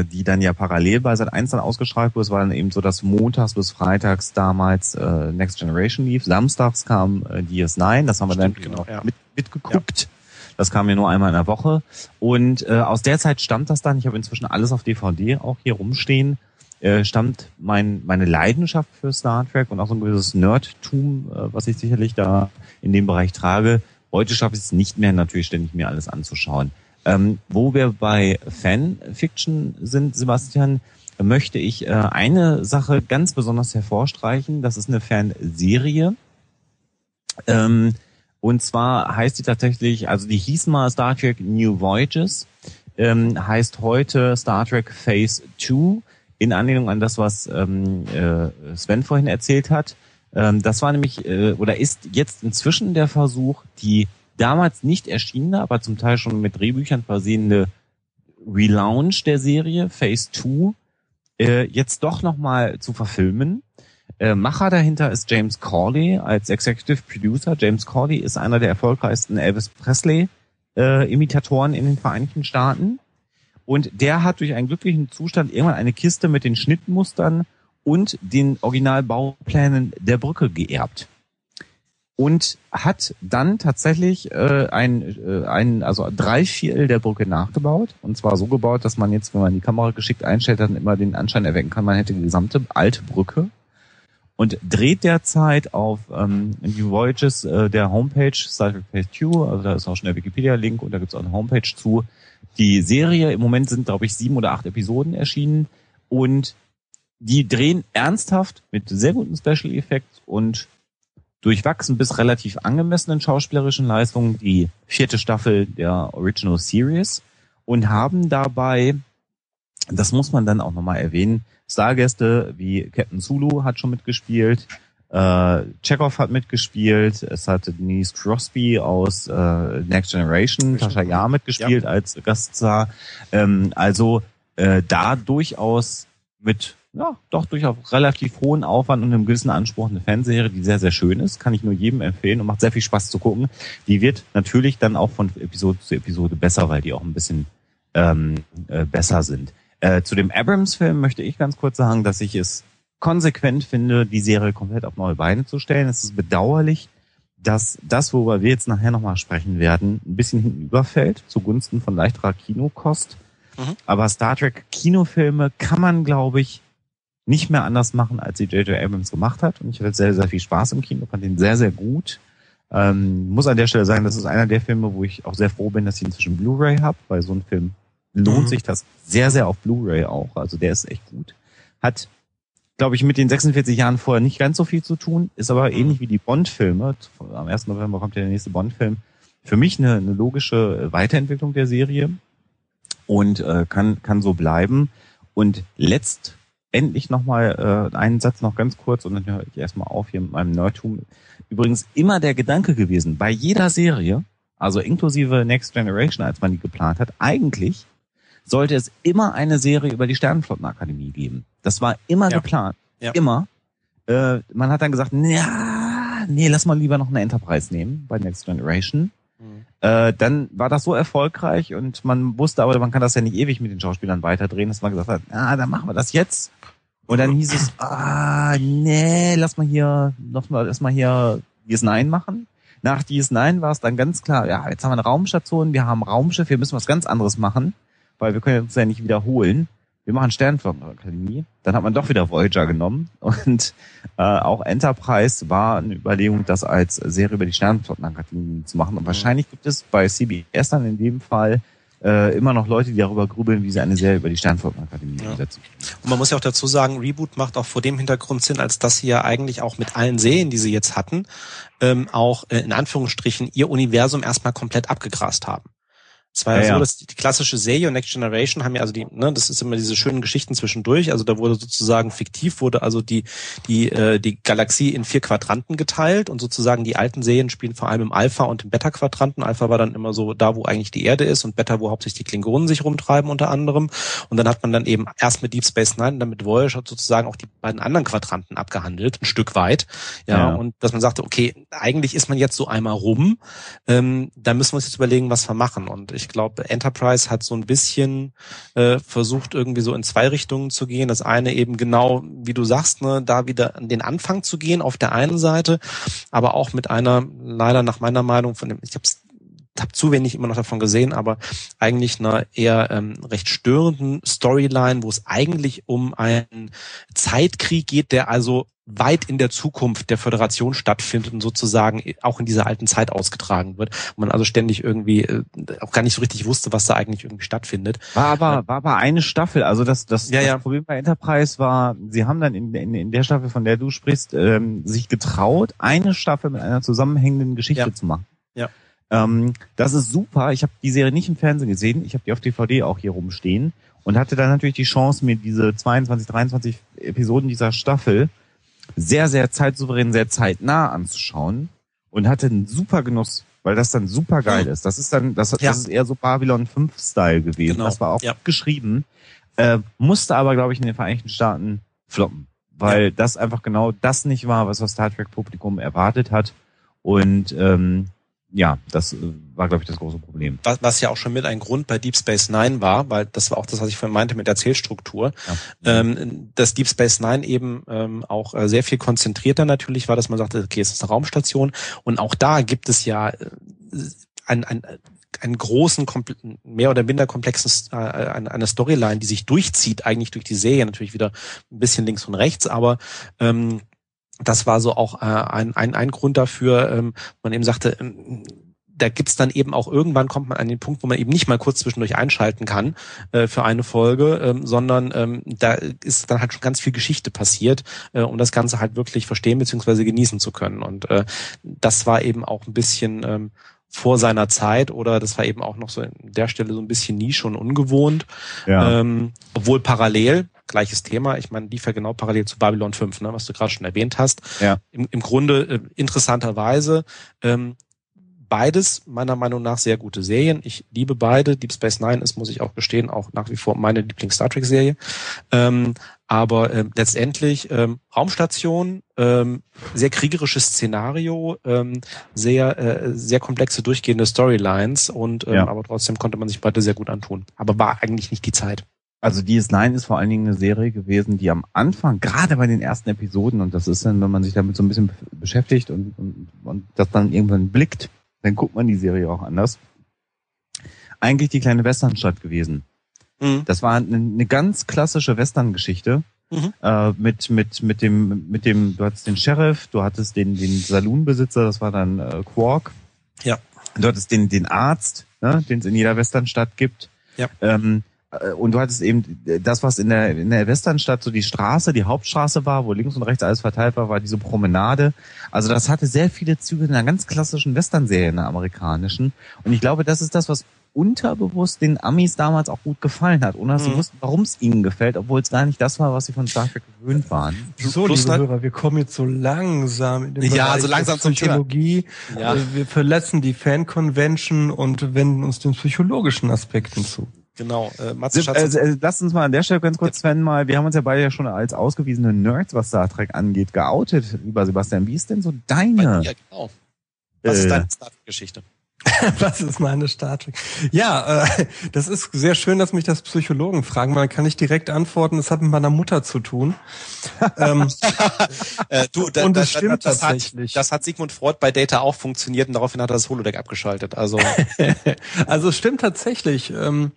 äh, die dann ja parallel bei Sat 1 dann ausgestrahlt wurde. Es war dann eben so, dass montags bis freitags damals äh, Next Generation lief. Samstags kam äh, DS9, das haben wir Stimmt, dann genau, ja. mit, mitgeguckt. Das kam ja nur einmal in der Woche. Und äh, aus der Zeit stammt das dann, ich habe inzwischen alles auf DVD auch hier rumstehen, äh, stammt mein, meine Leidenschaft für Star Trek und auch so ein gewisses Nerdtum, äh, was ich sicherlich da in dem Bereich trage. Heute schaffe ich es nicht mehr, natürlich ständig mir alles anzuschauen. Ähm, wo wir bei Fanfiction sind, Sebastian, möchte ich äh, eine Sache ganz besonders hervorstreichen. Das ist eine Fanserie. Ähm, und zwar heißt die tatsächlich, also die hieß mal Star Trek New Voyages, ähm, heißt heute Star Trek Phase 2, in Anlehnung an das, was ähm, äh, Sven vorhin erzählt hat. Ähm, das war nämlich, äh, oder ist jetzt inzwischen der Versuch, die damals nicht erschienene, aber zum Teil schon mit Drehbüchern versehene Relaunch der Serie, Phase 2, äh, jetzt doch nochmal zu verfilmen. Äh, Macher dahinter ist James Corley als Executive Producer. James Corley ist einer der erfolgreichsten Elvis Presley äh, Imitatoren in den Vereinigten Staaten. Und der hat durch einen glücklichen Zustand irgendwann eine Kiste mit den Schnittmustern und den Originalbauplänen der Brücke geerbt und hat dann tatsächlich äh, ein, äh, ein, also drei Viertel der Brücke nachgebaut. Und zwar so gebaut, dass man jetzt, wenn man die Kamera geschickt einstellt, dann immer den Anschein erwecken kann, man hätte die gesamte alte Brücke. Und dreht derzeit auf ähm, New Voyages äh, der Homepage Star Phase 2, also da ist auch schon der Wikipedia-Link und da gibt's auch eine Homepage zu. Die Serie, im Moment sind, glaube ich, sieben oder acht Episoden erschienen und die drehen ernsthaft mit sehr guten Special Effects und durchwachsen bis relativ angemessenen schauspielerischen Leistungen die vierte Staffel der Original Series und haben dabei, das muss man dann auch nochmal erwähnen, Stargäste wie Captain Zulu hat schon mitgespielt, äh, Chekhov hat mitgespielt, es hat Denise Crosby aus äh, Next Generation, Tasha Yar mitgespielt ja. als Gaststar. Ähm, also äh, da durchaus mit ja, doch durchaus relativ hohen Aufwand und einem gewissen Anspruch eine Fanserie, die sehr, sehr schön ist. Kann ich nur jedem empfehlen und macht sehr viel Spaß zu gucken. Die wird natürlich dann auch von Episode zu Episode besser, weil die auch ein bisschen ähm, äh, besser sind. Äh, zu dem Abrams-Film möchte ich ganz kurz sagen, dass ich es konsequent finde, die Serie komplett auf neue Beine zu stellen. Es ist bedauerlich, dass das, worüber wir jetzt nachher nochmal sprechen werden, ein bisschen hinten überfällt, zugunsten von leichterer Kinokost. Mhm. Aber Star Trek Kinofilme kann man, glaube ich, nicht mehr anders machen, als sie J.J. Abrams gemacht hat. Und ich hatte sehr, sehr viel Spaß im Kino, fand ihn sehr, sehr gut. Ähm, muss an der Stelle sagen, das ist einer der Filme, wo ich auch sehr froh bin, dass ich inzwischen Blu-ray habe, weil so ein Film lohnt mhm. sich das sehr, sehr auf Blu-ray auch. Also der ist echt gut. Hat, glaube ich, mit den 46 Jahren vorher nicht ganz so viel zu tun, ist aber mhm. ähnlich wie die Bond-Filme. Am 1. November kommt ja der nächste Bond-Film. Für mich eine, eine logische Weiterentwicklung der Serie und äh, kann, kann so bleiben. Und letzt endlich nochmal äh, einen Satz noch ganz kurz und dann höre ich erstmal auf hier mit meinem Nerdtum. Übrigens immer der Gedanke gewesen, bei jeder Serie, also inklusive Next Generation, als man die geplant hat, eigentlich sollte es immer eine Serie über die Sternenflottenakademie geben. Das war immer ja. geplant. Ja. Immer. Äh, man hat dann gesagt, ja, nee, lass mal lieber noch eine Enterprise nehmen bei Next Generation. Mhm. Äh, dann war das so erfolgreich und man wusste aber, man kann das ja nicht ewig mit den Schauspielern weiterdrehen, dass man gesagt hat, ah, dann machen wir das jetzt. Und dann hieß es, ah, nee, lass mal hier, lass mal erstmal hier DS9 machen. Nach DS9 war es dann ganz klar, ja, jetzt haben wir eine Raumstation, wir haben ein Raumschiff, wir müssen was ganz anderes machen, weil wir können uns ja nicht wiederholen wir machen Sternflottenakademie. Dann hat man doch wieder Voyager genommen und äh, auch Enterprise war eine Überlegung, das als Serie über die Sternflottenakademie zu machen. Und mhm. wahrscheinlich gibt es bei CBS dann in dem Fall äh, immer noch Leute, die darüber grübeln, wie sie eine Serie über die Sternflottenakademie ja. umsetzen. Und man muss ja auch dazu sagen, Reboot macht auch vor dem Hintergrund Sinn, als dass sie ja eigentlich auch mit allen Serien, die sie jetzt hatten, ähm, auch äh, in Anführungsstrichen ihr Universum erstmal komplett abgegrast haben. Es war ja, ja so, dass die, die klassische Serie und Next Generation haben ja also die, ne, das ist immer diese schönen Geschichten zwischendurch. Also da wurde sozusagen fiktiv wurde also die die äh, die Galaxie in vier Quadranten geteilt und sozusagen die alten Serien spielen vor allem im Alpha und im Beta Quadranten. Alpha war dann immer so da, wo eigentlich die Erde ist und Beta, wo hauptsächlich die Klingonen sich rumtreiben unter anderem. Und dann hat man dann eben erst mit Deep Space Nine und dann mit Voyager sozusagen auch die beiden anderen Quadranten abgehandelt, ein Stück weit. Ja, ja. und dass man sagte, okay, eigentlich ist man jetzt so einmal rum. Ähm, da müssen wir uns jetzt überlegen, was wir machen. Und ich glaube, Enterprise hat so ein bisschen äh, versucht, irgendwie so in zwei Richtungen zu gehen. Das eine eben genau, wie du sagst, ne, da wieder an den Anfang zu gehen auf der einen Seite, aber auch mit einer, leider nach meiner Meinung, von dem, ich habe habe zu wenig immer noch davon gesehen, aber eigentlich einer eher ähm, recht störenden Storyline, wo es eigentlich um einen Zeitkrieg geht, der also weit in der Zukunft der Föderation stattfindet und sozusagen auch in dieser alten Zeit ausgetragen wird, wo man also ständig irgendwie äh, auch gar nicht so richtig wusste, was da eigentlich irgendwie stattfindet. War aber, war aber eine Staffel, also das, das, ja, das ja. Problem bei Enterprise war, sie haben dann in, in, in der Staffel, von der du sprichst, ähm, sich getraut, eine Staffel mit einer zusammenhängenden Geschichte ja. zu machen. Ja. Ähm, das ist super. Ich habe die Serie nicht im Fernsehen gesehen. Ich habe die auf DVD auch hier rumstehen und hatte dann natürlich die Chance, mir diese 22, 23 Episoden dieser Staffel sehr, sehr zeitsouverän, sehr zeitnah anzuschauen und hatte einen super Genuss, weil das dann super geil ist. Das ist dann, das, Ja. das ist eher so Babylon 5 Style gewesen. Genau. Das war auch Ja. geschrieben, äh, musste aber, glaube ich, in den Vereinigten Staaten floppen, weil das einfach genau das nicht war, was das Star Trek Publikum erwartet hat. Und ähm, ja, das äh, war, glaube ich, das große Problem. was, was ja auch schon mit ein Grund bei Deep Space Nine war, weil das war auch das, was ich vorhin meinte mit der Erzählstruktur, Ja. ähm, dass Deep Space Nine eben ähm, auch äh, sehr viel konzentrierter natürlich war, dass man sagte, okay, es ist eine Raumstation und auch da gibt es ja äh, ein, ein, einen großen, mehr oder minder komplexen, äh, eine Storyline, die sich durchzieht, eigentlich durch die Serie, natürlich wieder ein bisschen links und rechts, aber ähm, das war so auch äh, ein, ein, ein Grund dafür, ähm, man eben sagte, ähm, da gibt's dann eben auch irgendwann kommt man an den Punkt, wo man eben nicht mal kurz zwischendurch einschalten kann äh, für eine Folge, ähm, sondern ähm, da ist dann halt schon ganz viel Geschichte passiert, äh, um das Ganze halt wirklich verstehen bzw. genießen zu können. Und äh, das war eben auch ein bisschen ähm, vor seiner Zeit oder das war eben auch noch so in der Stelle so ein bisschen Nische und ungewohnt. Ja. Ähm, obwohl parallel, gleiches Thema, ich meine, lief ja genau parallel zu Babylon 5, ne, was du gerade schon erwähnt hast. Ja. Im, im Grunde äh, interessanterweise ähm, beides meiner Meinung nach sehr gute Serien. Ich liebe beide. Deep Space Nine ist, muss ich auch gestehen, auch nach wie vor meine Lieblings-Star Trek-Serie. Ähm, aber ähm, letztendlich ähm, Raumstation, ähm, sehr kriegerisches Szenario, ähm, sehr äh, sehr komplexe durchgehende Storylines und ähm, Ja. aber trotzdem konnte man sich beide sehr gut antun. Aber war eigentlich nicht die Zeit. Also DS9 ist vor allen Dingen eine Serie gewesen, die am Anfang, gerade bei den ersten Episoden, und das ist dann, wenn man sich damit so ein bisschen beschäftigt und, und, und das dann irgendwann blickt, dann guckt man die Serie auch anders. Eigentlich die kleine Westernstadt gewesen. Mhm. Das war eine, eine ganz klassische Western-Geschichte. Mhm. Äh, mit, mit, mit dem, mit dem, du hattest den Sheriff, du hattest den, den Saloonbesitzer, das war dann äh, Quark. Ja. Du hattest den, den Arzt, ne, den es in jeder Westernstadt gibt. Ja. Ähm, äh, und du hattest eben das, was in der, in der Westernstadt so die Straße, die Hauptstraße war, wo links und rechts alles verteilt war, war diese Promenade. Also das hatte sehr viele Züge in einer ganz klassischen Western-Serie, in einer amerikanischen. Und ich glaube, das ist das, was unterbewusst den Amis damals auch gut gefallen hat, ohne dass sie Mhm. wussten, warum es ihnen gefällt, obwohl es gar nicht das war, was sie von Star Trek gewöhnt waren. So, Plus liebe Hörer, wir kommen jetzt so langsam in den Ja, Bereich so langsam der zum Thema. Psychologie. Ja. Äh, Wir verlassen die Fan-Convention und wenden uns den psychologischen Aspekten zu. Genau. Äh, Matze Äh, Schatz, äh, lass uns mal an der Stelle ganz kurz, Sven, mal, wir haben uns ja beide ja schon als ausgewiesene Nerds, was Star Trek angeht, geoutet. Lieber Sebastian, wie ist denn so deine? ja, genau. Was äh, ist deine Star Trek-Geschichte? Was ist meine Star Trek? Ja, äh, das ist sehr schön, dass mich das Psychologen fragen, weil dann kann ich direkt antworten, das hat mit meiner Mutter zu tun. ähm, Äh, du, Und das stimmt das tatsächlich. Hat, das hat Sigmund Freud bei Data auch funktioniert und daraufhin hat er das Holodeck abgeschaltet. Also also es stimmt tatsächlich. Ähm,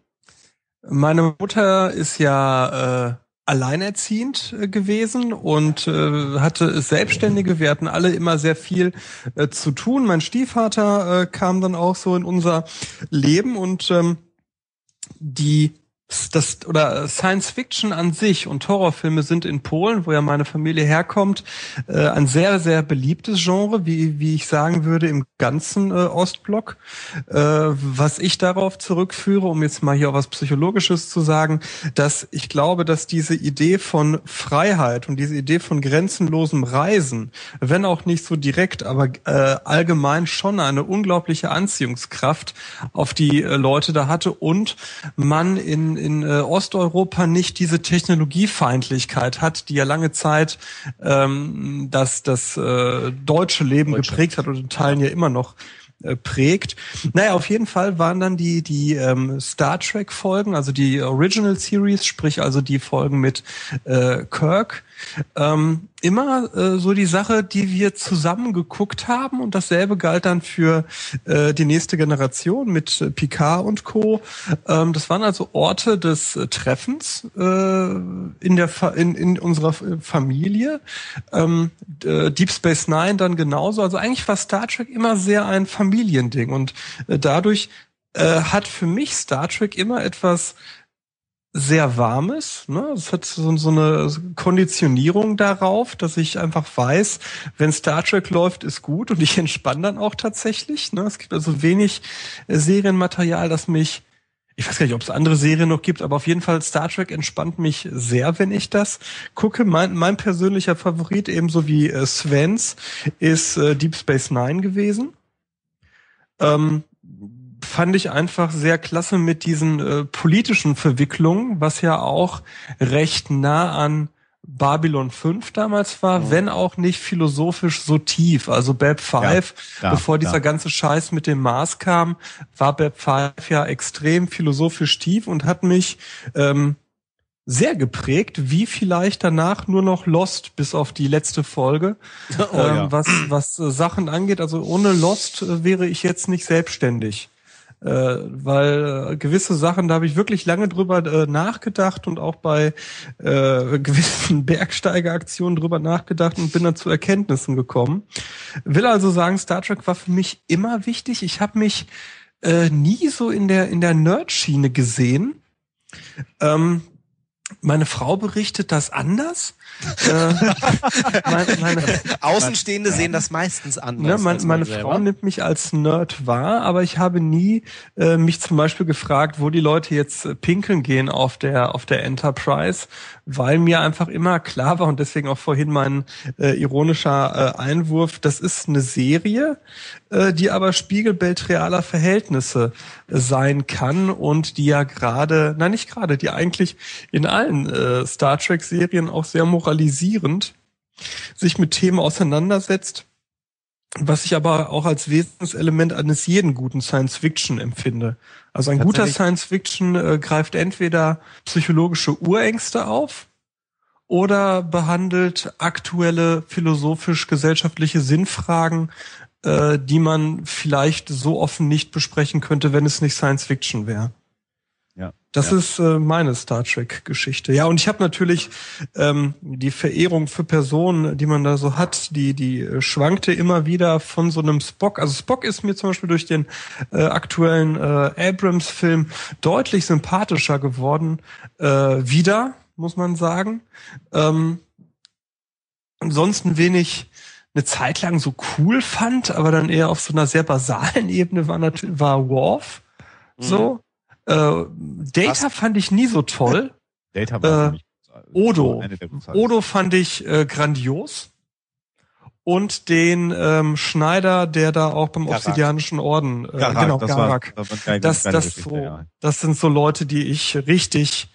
meine Mutter ist ja äh, alleinerziehend äh, gewesen und äh, hatte Selbstständige. Wir hatten alle immer sehr viel äh, zu tun. Mein Stiefvater äh, kam dann auch so in unser Leben und ähm, die das oder Science Fiction an sich und Horrorfilme sind in Polen, wo ja meine Familie herkommt, äh, ein sehr sehr beliebtes Genre, wie wie ich sagen würde im ganzen äh, Ostblock. Äh, was ich darauf zurückführe, um jetzt mal hier auch was Psychologisches zu sagen, dass ich glaube, dass diese Idee von Freiheit und diese Idee von grenzenlosem Reisen, wenn auch nicht so direkt, aber äh, allgemein schon eine unglaubliche Anziehungskraft auf die äh, Leute da hatte und man in, in äh, Osteuropa nicht diese Technologiefeindlichkeit hat, die ja lange Zeit ähm, das, das äh, deutsche Leben Deutschland. geprägt hat und in Teilen ja immer noch äh, prägt. Naja, auf jeden Fall waren dann die, die ähm, Star Trek Folgen, also die Original Series, sprich also die Folgen mit äh, Kirk, ähm, immer äh, so die Sache, die wir zusammen geguckt haben und dasselbe galt dann für äh, die nächste Generation mit äh, Picard und Co. Ähm, das waren also Orte des äh, Treffens äh, in der Fa in, in unserer Familie. Ähm, äh, Deep Space Nine dann genauso. Also eigentlich war Star Trek immer sehr ein Familiending und äh, dadurch äh, hat für mich Star Trek immer etwas sehr warmes. Ne? Es hat so, so eine Konditionierung darauf, dass ich einfach weiß, wenn Star Trek läuft, ist gut und ich entspanne dann auch tatsächlich. Ne? Es gibt also wenig äh, Serienmaterial, das mich ich weiß gar nicht, ob es andere Serien noch gibt, aber auf jeden Fall Star Trek entspannt mich sehr, wenn ich das gucke. Mein, mein persönlicher Favorit, ebenso wie äh, Svens, ist äh, Deep Space Nine gewesen. Ähm, fand ich einfach sehr klasse mit diesen äh, politischen Verwicklungen, was ja auch recht nah an Babylon 5 damals war, mhm. wenn auch nicht philosophisch so tief. Also Bab 5, ja, ja, bevor dieser ja. ganze Scheiß mit dem Mars kam, war Bab 5 ja extrem philosophisch tief und hat mich ähm, sehr geprägt, wie vielleicht danach nur noch Lost bis auf die letzte Folge, oh, ähm, was, was äh, Sachen angeht. Also ohne Lost äh, wäre ich jetzt nicht selbstständig äh, weil äh, gewisse Sachen, da habe ich wirklich lange drüber äh, nachgedacht und auch bei äh, gewissen Bergsteigeraktionen drüber nachgedacht und bin dann zu Erkenntnissen gekommen. Will also sagen, Star Trek war für mich immer wichtig. Ich habe mich äh, nie so in der in der Nerd-Schiene gesehen. Ähm, meine Frau berichtet das anders. Äh, meine, meine, Außenstehende sehen das meistens anders. Ne, mein, meine Frau nimmt mich als Nerd wahr, aber ich habe nie äh, mich zum Beispiel gefragt, wo die Leute jetzt pinkeln gehen auf der auf der Enterprise, weil mir einfach immer klar war und deswegen auch vorhin mein äh, ironischer äh, Einwurf, das ist eine Serie, äh, die aber Spiegelbild realer Verhältnisse äh, sein kann und die ja gerade, nein nicht gerade, die eigentlich in allen äh, Star Trek Serien auch sehr moralisierend sich mit Themen auseinandersetzt, was ich aber auch als Wesenselement eines jeden guten Science Fiction empfinde. Also ein guter Science Fiction äh, greift entweder psychologische Urängste auf oder behandelt aktuelle philosophisch-gesellschaftliche Sinnfragen, äh, die man vielleicht so offen nicht besprechen könnte, wenn es nicht Science Fiction wäre. Das ja. ist äh, meine Star Trek-Geschichte. Ja, und ich habe natürlich ähm, die Verehrung für Personen, die man da so hat, die die äh, schwankte immer wieder von so einem Spock. Also Spock ist mir zum Beispiel durch den äh, aktuellen äh, Abrams-Film deutlich sympathischer geworden. Äh, wieder, muss man sagen. Ähm, ansonsten wenig eine Zeit lang so cool fand, aber dann eher auf so einer sehr basalen Ebene war natürlich war Worf. So. Äh, Data Was? fand ich nie so toll. Data war äh, Odo. Odo fand ich äh, grandios. Und den ähm, Schneider, der da auch beim Garak. Obsidianischen Orden, äh, Garak, genau, das Garak. War, das, war das, das, so, ja. das sind so Leute, die ich richtig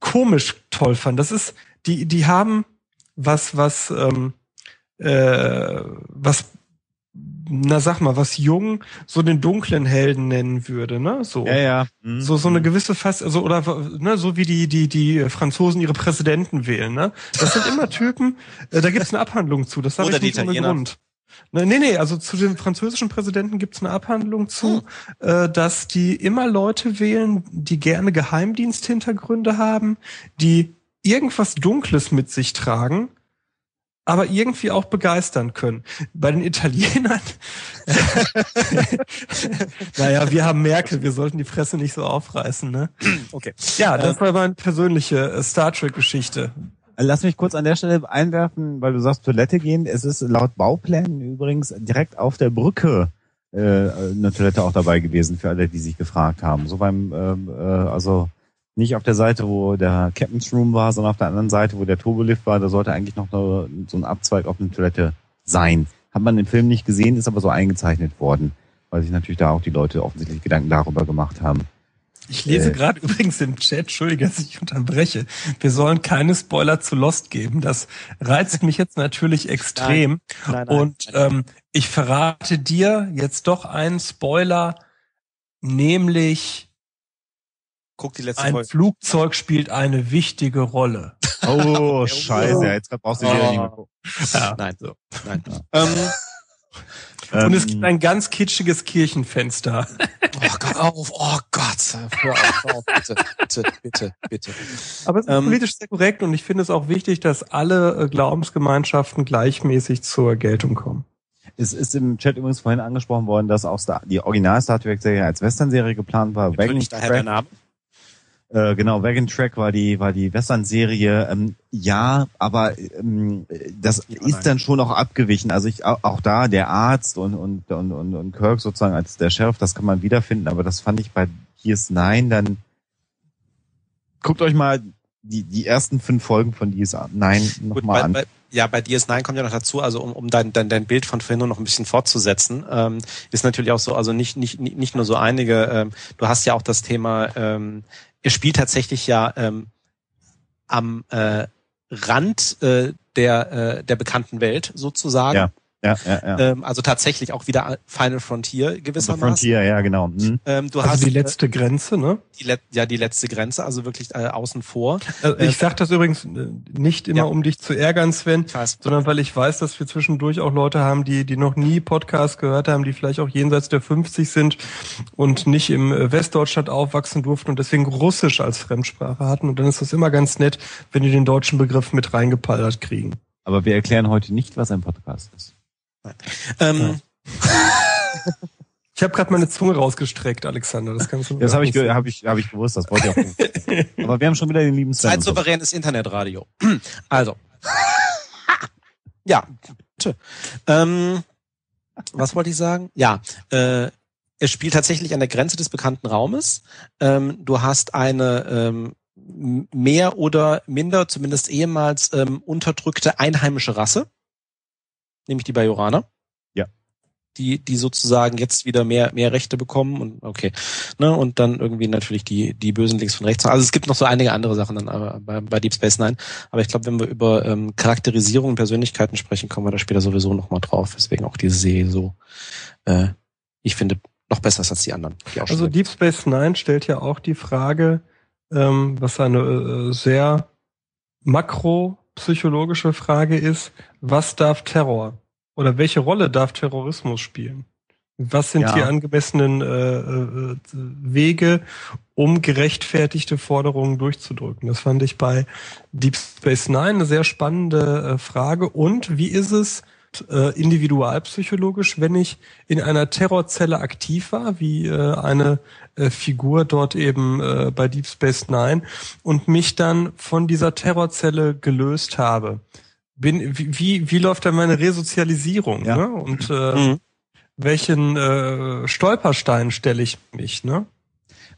komisch toll fand. Das ist, die, die haben was, was, ähm, äh, was na sag mal, was Jung so den dunklen Helden nennen würde, ne? So. Ja, ja. Mhm. So, so eine gewisse Fast, also, oder, ne, so wie die, die, die Franzosen ihre Präsidenten wählen, ne? Das sind immer Typen, äh, da gibt's eine Abhandlung zu, das sage ich nicht ohne Grund. Ne, nee, nee, also zu den französischen Präsidenten gibt's eine Abhandlung zu, hm. äh, dass die immer Leute wählen, die gerne Geheimdiensthintergründe haben, die irgendwas Dunkles mit sich tragen aber irgendwie auch begeistern können. Bei den Italienern, naja, wir haben Merkel, wir sollten die Fresse nicht so aufreißen, ne? Okay. Ja, das war meine persönliche äh, Star Trek-Geschichte. Lass mich kurz an der Stelle einwerfen, weil du sagst Toilette gehen. Es ist laut Bauplänen übrigens direkt auf der Brücke äh, eine Toilette auch dabei gewesen für alle, die sich gefragt haben. So beim, ähm, äh, also nicht auf der Seite, wo der Captain's Room war, sondern auf der anderen Seite, wo der Turbolift war. Da sollte eigentlich noch eine, so ein Abzweig auf eine Toilette sein. Hat man im Film nicht gesehen, ist aber so eingezeichnet worden, weil sich natürlich da auch die Leute offensichtlich Gedanken darüber gemacht haben. Ich lese äh, gerade übrigens im Chat, entschuldige, dass ich unterbreche. Wir sollen keine Spoiler zu Lost geben. Das reizt mich jetzt natürlich extrem. Nein, nein, nein, Und ähm, ich verrate dir jetzt doch einen Spoiler, nämlich Guck die letzte Ein Folge. Flugzeug spielt eine wichtige Rolle. Oh, scheiße, jetzt brauchst du oh. wieder nicht mehr gucken. Ja. Nein, so. Nein. Ähm, und es gibt ein ganz kitschiges Kirchenfenster. Oh Gott, auf, oh Gott, hör auf, hör auf, bitte, bitte, bitte, bitte. Aber es ist ähm, politisch sehr korrekt und ich finde es auch wichtig, dass alle äh, Glaubensgemeinschaften gleichmäßig zur Geltung kommen. Es ist im Chat übrigens vorhin angesprochen worden, dass auch die Original Star Trek Serie als Western-Serie geplant war. Natürlich daher der Name. Äh, genau, Wagon Track war die war die Western-Serie. Ähm, ja, aber ähm, das ja, ist dann schon auch abgewichen. Also ich auch, da der Arzt und, und und und und Kirk sozusagen als der Sheriff, das kann man wiederfinden. Aber das fand ich bei hier ist Nein, dann guckt euch mal die, die ersten fünf Folgen von DS9 nochmal an. Bei, ja, bei DS9 kommt ja noch dazu, also um, um dein, dein, dein Bild von vorhin noch ein bisschen fortzusetzen, ähm, ist natürlich auch so, also nicht, nicht, nicht nur so einige, ähm, du hast ja auch das Thema, ähm, er spielt tatsächlich ja ähm, am äh, Rand äh, der, äh, der bekannten Welt sozusagen. Ja. Ja, ja, ja. Ähm, also tatsächlich auch wieder Final Frontier gewissermaßen. Frontier, ja, genau. Hm. Ähm, du also hast die äh, letzte äh, Grenze, ne? Die Let ja, die letzte Grenze, also wirklich äh, außen vor. Also ich äh, sag das übrigens äh, nicht immer, ja. um dich zu ärgern, Sven, sondern weil ich weiß, dass wir zwischendurch auch Leute haben, die, die noch nie Podcast gehört haben, die vielleicht auch jenseits der 50 sind und nicht im Westdeutschland aufwachsen durften und deswegen Russisch als Fremdsprache hatten. Und dann ist das immer ganz nett, wenn die den deutschen Begriff mit reingepallert kriegen. Aber wir erklären heute nicht, was ein Podcast ist. Ähm, ich habe gerade meine Zunge rausgestreckt, Alexander. Das kannst du. Das habe ich, hab ich, hab ich gewusst. Das wollte ich auch. Aber wir haben schon wieder den lieben Sven. Zeitsouveränes Internetradio. Also. ja. Ähm, was wollte ich sagen? Ja. Äh, es spielt tatsächlich an der Grenze des bekannten Raumes. Ähm, du hast eine ähm, mehr oder minder, zumindest ehemals ähm, unterdrückte einheimische Rasse nämlich die Bajoraner. Ja. Die, die sozusagen jetzt wieder mehr, mehr Rechte bekommen und okay. Ne, und dann irgendwie natürlich die, die Bösen links von rechts. Also es gibt noch so einige andere Sachen dann bei, bei Deep Space Nine. Aber ich glaube, wenn wir über ähm, Charakterisierung und Persönlichkeiten sprechen, kommen wir da später sowieso nochmal drauf. Deswegen auch diese Serie so, äh, ich finde, noch besser ist als die anderen. Die also Deep Space Nine stellt ja auch die Frage, ähm, was eine äh, sehr makro psychologische Frage ist, was darf Terror oder welche Rolle darf Terrorismus spielen? Was sind ja. die angemessenen äh, äh, Wege, um gerechtfertigte Forderungen durchzudrücken? Das fand ich bei Deep Space Nine eine sehr spannende äh, Frage. Und wie ist es äh, individualpsychologisch, wenn ich in einer Terrorzelle aktiv war, wie äh, eine äh, Figur dort eben äh, bei Deep Space Nine und mich dann von dieser Terrorzelle gelöst habe. Bin, wie, wie, wie läuft da meine Resozialisierung? Ja. Ne? Und äh, mhm. welchen äh, Stolperstein stelle ich mich? Ne?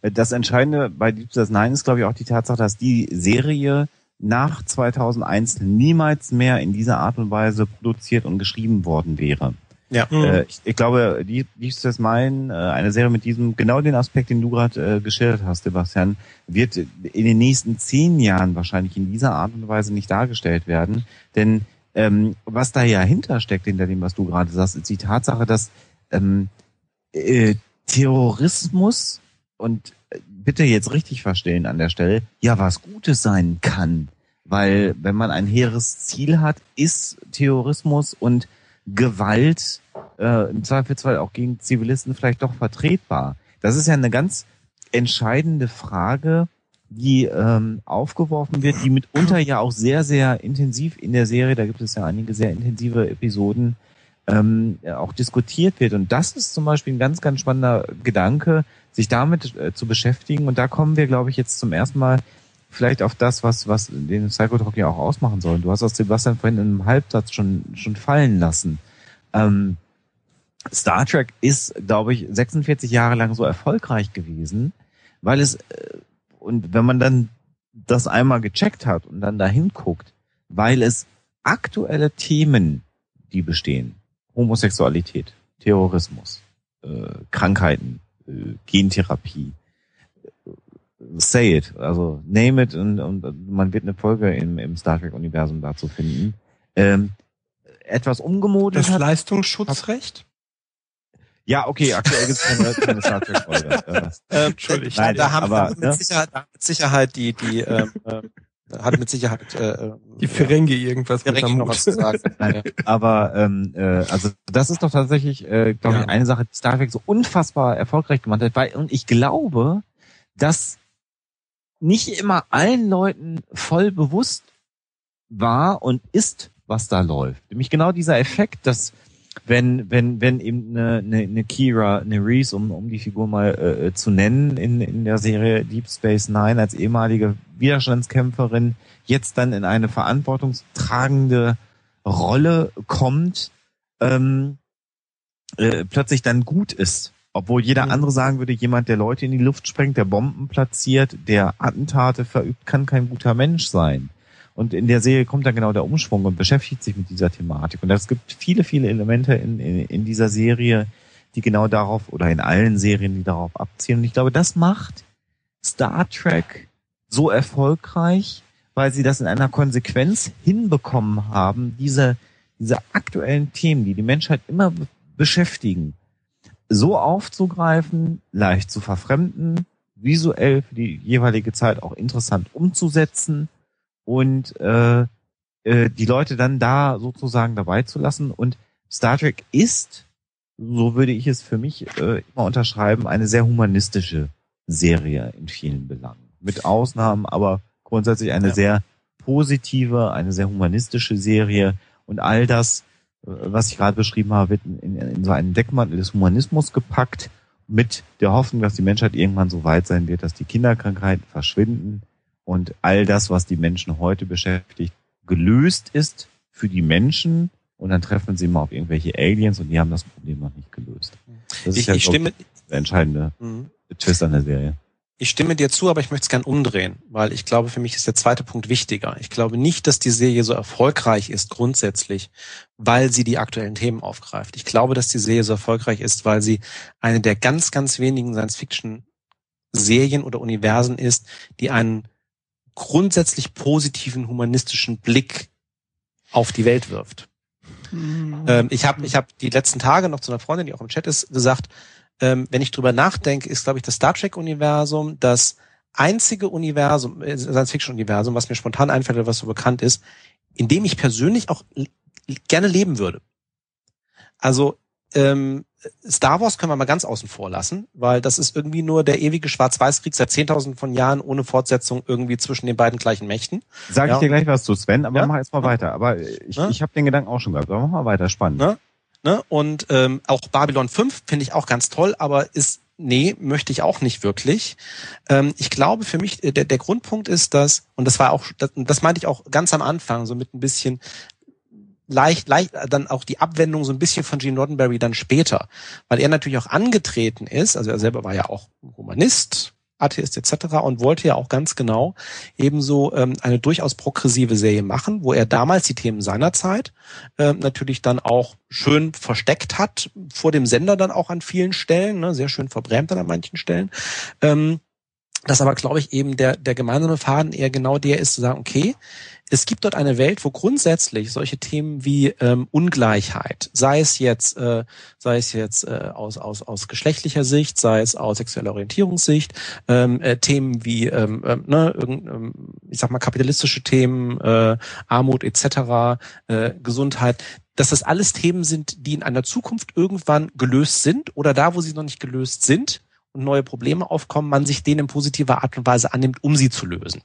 Das Entscheidende bei Deep Space Nine ist, glaube ich, auch die Tatsache, dass die Serie nach 2001 niemals mehr in dieser Art und Weise produziert und geschrieben worden wäre. Ja. Mhm. Äh, ich, ich, glaube, die, die ist das mein, äh, eine Serie mit diesem, genau den Aspekt, den du gerade äh, geschildert hast, Sebastian, wird in den nächsten zehn Jahren wahrscheinlich in dieser Art und Weise nicht dargestellt werden. Denn ähm, was da ja hintersteckt, hinter dem, was du gerade sagst, ist die Tatsache, dass ähm, äh, Terrorismus und bitte jetzt richtig verstehen an der Stelle, ja was Gutes sein kann. Weil wenn man ein hehres Ziel hat, ist Terrorismus und Gewalt äh, im Zweifelsfall auch gegen Zivilisten vielleicht doch vertretbar? Das ist ja eine ganz entscheidende Frage, die ähm, aufgeworfen wird, die mitunter ja auch sehr, sehr intensiv in der Serie, da gibt es ja einige sehr intensive Episoden, ähm, auch diskutiert wird. Und das ist zum Beispiel ein ganz, ganz spannender Gedanke, sich damit äh, zu beschäftigen. Und da kommen wir, glaube ich, jetzt zum ersten Mal vielleicht auf das, was, was den Psychotalk ja auch ausmachen soll. Du hast das Sebastian vorhin in einem Halbsatz schon, schon fallen lassen. Ähm, Star Trek ist, glaube ich, 46 Jahre lang so erfolgreich gewesen, weil es, äh, und wenn man dann das einmal gecheckt hat und dann dahin guckt, weil es aktuelle Themen, die bestehen, Homosexualität, Terrorismus, äh, Krankheiten, äh, Gentherapie, say it, also name it und, und man wird eine Folge im, im Star Trek-Universum dazu finden. Ähm, etwas umgemodelt Das hat. Leistungsschutzrecht? Ja, okay, aktuell gibt es keine, Star Trek-Folge. Äh, Entschuldigung. Nein, da haben aber, wir mit, Sicherheit, mit Sicherheit die, die ähm, äh, hat mit Sicherheit äh, die Ferengi ja, irgendwas Ferengi noch was zu sagen. Nein, aber ähm, äh, also das ist doch tatsächlich, äh, glaube ja. ich, eine Sache, die Star Trek so unfassbar erfolgreich gemacht hat, weil und ich glaube, dass nicht immer allen Leuten voll bewusst war und ist, was da läuft. Nämlich genau dieser Effekt, dass wenn, wenn, wenn eben eine, eine, eine Kira, eine Reese, um, um die Figur mal äh, zu nennen in, in der Serie Deep Space Nine als ehemalige Widerstandskämpferin, jetzt dann in eine verantwortungstragende Rolle kommt, ähm, äh, plötzlich dann gut ist Obwohl jeder mhm. andere sagen würde, jemand, der Leute in die Luft sprengt, der Bomben platziert, der Attentate verübt, kann kein guter Mensch sein. Und in der Serie kommt dann genau der Umschwung und beschäftigt sich mit dieser Thematik. Und es gibt viele, viele Elemente in, in, in dieser Serie, die genau darauf, oder in allen Serien, die darauf abzielen. Und ich glaube, das macht Star Trek so erfolgreich, weil sie das in einer Konsequenz hinbekommen haben, diese, diese aktuellen Themen, die die Menschheit immer beschäftigen, so aufzugreifen, leicht zu verfremden, visuell für die jeweilige Zeit auch interessant umzusetzen und äh, äh, die Leute dann da sozusagen dabei zu lassen. Und Star Trek ist, so würde ich es für mich äh, immer unterschreiben, eine sehr humanistische Serie in vielen Belangen. Mit Ausnahmen, aber grundsätzlich eine ja. sehr positive, eine sehr humanistische Serie und all das, äh, was ich gerade beschrieben habe, wird in, in so einen Deckmantel des Humanismus gepackt mit der Hoffnung, dass die Menschheit irgendwann so weit sein wird, dass die Kinderkrankheiten verschwinden und all das, was die Menschen heute beschäftigt, gelöst ist für die Menschen und dann treffen sie mal auf irgendwelche Aliens und die haben das Problem noch nicht gelöst. Das ich, ist ja ich stimme, der entscheidende mhm. Twist an der Serie. Ich stimme dir zu, aber ich möchte es gern umdrehen, weil ich glaube, für mich ist der zweite Punkt wichtiger. Ich glaube nicht, dass die Serie so erfolgreich ist grundsätzlich, weil sie die aktuellen Themen aufgreift. Ich glaube, dass die Serie so erfolgreich ist, weil sie eine der ganz, ganz wenigen Science-Fiction-Serien oder Universen ist, die einen grundsätzlich positiven humanistischen Blick auf die Welt wirft. Mhm. Ähm, ich habe ich hab die letzten Tage noch zu einer Freundin, die auch im Chat ist, gesagt, ähm, wenn ich drüber nachdenke, ist, glaube ich, das Star Trek-Universum das einzige Universum, äh, Science-Fiction-Universum, was mir spontan einfällt, was so bekannt ist, in dem ich persönlich auch gerne leben würde. Also ähm, Star Wars können wir mal ganz außen vor lassen, weil das ist irgendwie nur der ewige Schwarz-Weiß-Krieg seit 10.000 von Jahren ohne Fortsetzung irgendwie zwischen den beiden gleichen Mächten. Sag ich dir gleich was zu Sven, aber ja? mach jetzt mal weiter. Aber ich, ja? ich habe den Gedanken auch schon gehabt. Aber mach mal weiter, spannend. Ja? Ne? Und ähm, auch Babylon 5 finde ich auch ganz toll, aber ist, nee, möchte ich auch nicht wirklich. Ähm, ich glaube für mich, der, der Grundpunkt ist, dass, und das war auch, das, das meinte ich auch ganz am Anfang, so mit ein bisschen leicht, leicht dann auch die Abwendung so ein bisschen von Gene Roddenberry dann später, weil er natürlich auch angetreten ist, also er selber war ja auch Humanist, Atheist etc. und wollte ja auch ganz genau ebenso ähm, eine durchaus progressive Serie machen, wo er damals die Themen seiner Zeit ähm, natürlich dann auch schön versteckt hat, vor dem Sender dann auch an vielen Stellen, ne, sehr schön verbrämt dann an manchen Stellen. Ähm, das aber, glaube ich, eben der, der gemeinsame Faden eher genau der ist, zu sagen, okay, es gibt dort eine Welt, wo grundsätzlich solche Themen wie ähm, Ungleichheit, sei es jetzt, äh, sei es jetzt äh, aus, aus, aus geschlechtlicher Sicht, sei es aus sexueller Orientierungssicht, ähm, äh, Themen wie, ähm, äh, ne, irgend, ähm, ich sag mal, kapitalistische Themen, äh, Armut etc., äh, Gesundheit, dass das alles Themen sind, die in einer Zukunft irgendwann gelöst sind oder da, wo sie noch nicht gelöst sind und neue Probleme aufkommen, man sich denen in positiver Art und Weise annimmt, um sie zu lösen.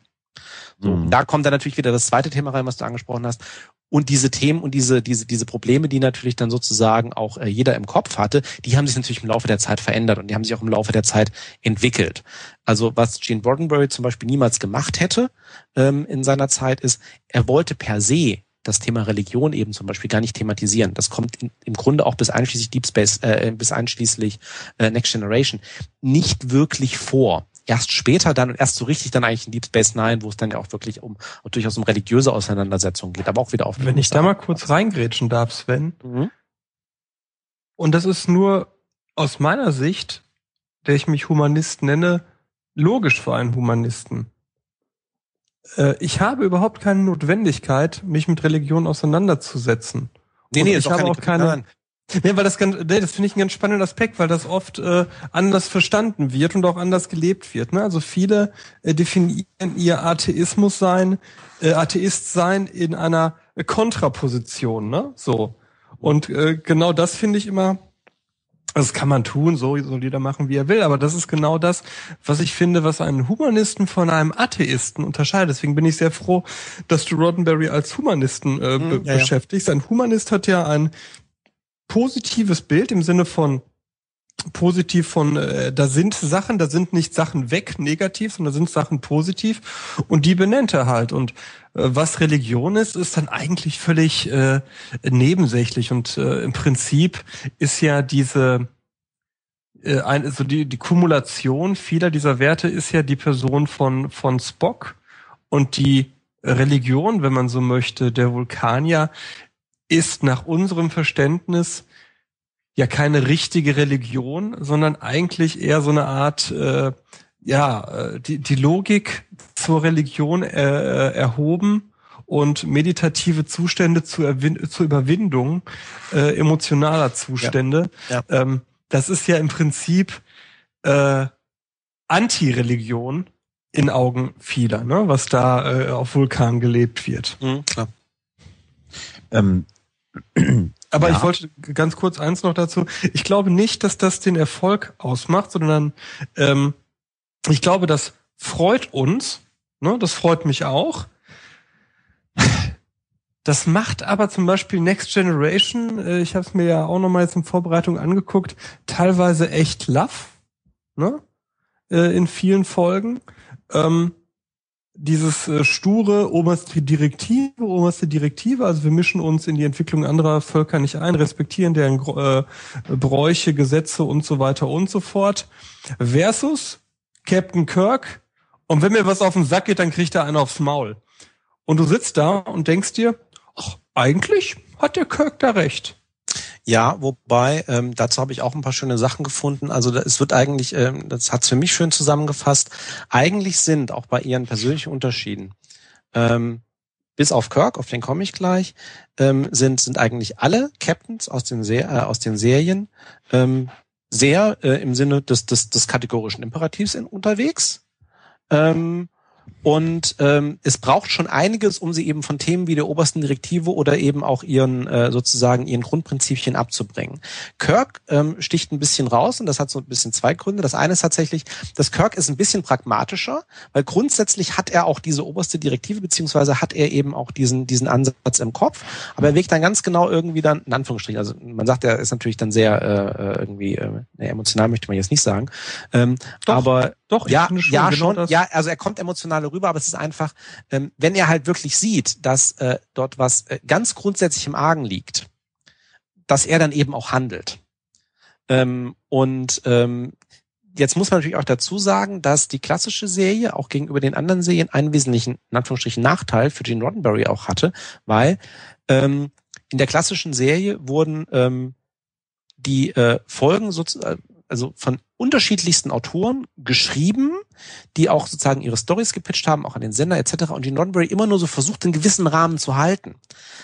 So, mhm. Da kommt dann natürlich wieder das zweite Thema rein, was du angesprochen hast. Und diese Themen und diese, diese, diese Probleme, die natürlich dann sozusagen auch äh, jeder im Kopf hatte, die haben sich natürlich im Laufe der Zeit verändert und die haben sich auch im Laufe der Zeit entwickelt. Also was Gene Bordenberry zum Beispiel niemals gemacht hätte ähm, in seiner Zeit ist, er wollte per se das Thema Religion eben zum Beispiel gar nicht thematisieren. Das kommt in, im Grunde auch bis einschließlich Deep Space, äh, bis einschließlich äh, Next Generation nicht wirklich vor erst später dann und erst so richtig dann eigentlich in Deep Space Nine, wo es dann ja auch wirklich um durchaus um religiöse Auseinandersetzungen geht, aber auch wieder auf. Wenn ich da mal kurz reingrätschen darf, Sven. Mhm. Und das ist nur aus meiner Sicht, der ich mich Humanist nenne, logisch für einen Humanisten. Äh, ich habe überhaupt keine Notwendigkeit, mich mit Religion auseinanderzusetzen. Nee, nee, ich habe auch keine, Nee, weil das ganz, nee, das finde ich einen ganz spannenden Aspekt, weil das oft äh, anders verstanden wird und auch anders gelebt wird. Ne? Also viele äh, definieren ihr Atheismus sein, äh, Atheist sein in einer Kontraposition, ne? So. Und äh, genau das finde ich immer, das kann man tun, so soll jeder machen, wie er will, aber das ist genau das, was ich finde, was einen Humanisten von einem Atheisten unterscheidet. Deswegen bin ich sehr froh, dass du Roddenberry als Humanisten äh, be ja, beschäftigst. Ein Humanist hat ja ein positives Bild im Sinne von positiv von, äh, da sind Sachen, da sind nicht Sachen weg, negativ, sondern da sind Sachen positiv. Und die benennt er halt. Und äh, was Religion ist, ist dann eigentlich völlig äh, nebensächlich. Und äh, im Prinzip ist ja diese äh, ein, also die, die Kumulation vieler dieser Werte ist ja die Person von, von Spock. Und die Religion, wenn man so möchte, der Vulkanier ist nach unserem Verständnis ja keine richtige Religion, sondern eigentlich eher so eine Art, äh, ja, äh, die, die Logik zur Religion äh, äh, erhoben und meditative Zustände zur, zur Überwindung äh, emotionaler Zustände. Ja. Ja. Ähm, das ist ja im Prinzip äh, Anti-Religion in Augen vieler, ne? was da äh, auf Vulkan gelebt wird. Mhm, klar. Ähm, aber ja. ich wollte ganz kurz eins noch dazu. Ich glaube nicht, dass das den Erfolg ausmacht, sondern ähm, ich glaube, das freut uns. Ne? Das freut mich auch. Das macht aber zum Beispiel Next Generation, äh, ich habe es mir ja auch nochmal jetzt in Vorbereitung angeguckt, teilweise echt love, ne? Äh, in vielen Folgen. Ähm, dieses äh, sture oberste Direktive, oberste Direktive, also wir mischen uns in die Entwicklung anderer Völker nicht ein, respektieren deren äh, Bräuche, Gesetze und so weiter und so fort, versus Captain Kirk und wenn mir was auf den Sack geht, dann kriegt er einen aufs Maul. Und du sitzt da und denkst dir, ach, eigentlich hat der Kirk da recht. Ja, wobei, ähm, dazu habe ich auch ein paar schöne Sachen gefunden. Also es wird eigentlich, ähm, das hat's für mich schön zusammengefasst, eigentlich sind auch bei ihren persönlichen Unterschieden, ähm, bis auf Kirk, auf den komme ich gleich, ähm, sind, sind eigentlich alle Captains aus den, Se äh, aus den Serien ähm, sehr äh, im Sinne des, des, des kategorischen Imperativs in, unterwegs. Ähm, und ähm, es braucht schon einiges, um sie eben von Themen wie der obersten Direktive oder eben auch ihren äh, sozusagen ihren Grundprinzipien abzubringen. Kirk ähm, sticht ein bisschen raus und das hat so ein bisschen zwei Gründe. Das eine ist tatsächlich, dass Kirk ist ein bisschen pragmatischer, weil grundsätzlich hat er auch diese oberste Direktive beziehungsweise hat er eben auch diesen diesen Ansatz im Kopf, aber er wägt dann ganz genau irgendwie dann in Anführungsstrichen. Also man sagt, er ist natürlich dann sehr äh, irgendwie äh, emotional möchte man jetzt nicht sagen, ähm, Doch. aber doch, ja, schon, ja, genau schon. Ja, also er kommt emotional rüber, aber es ist einfach, ähm, wenn er halt wirklich sieht, dass äh, dort was äh, ganz grundsätzlich im Argen liegt, dass er dann eben auch handelt. Ähm, und ähm, jetzt muss man natürlich auch dazu sagen, dass die klassische Serie auch gegenüber den anderen Serien einen wesentlichen, in Anführungsstrichen, Nachteil für Gene Roddenberry auch hatte, weil ähm, in der klassischen Serie wurden ähm, die äh, Folgen sozusagen also von unterschiedlichsten Autoren geschrieben, die auch sozusagen ihre Stories gepitcht haben, auch an den Sender etc. Und die Roddenberry immer nur so versucht, einen gewissen Rahmen zu halten.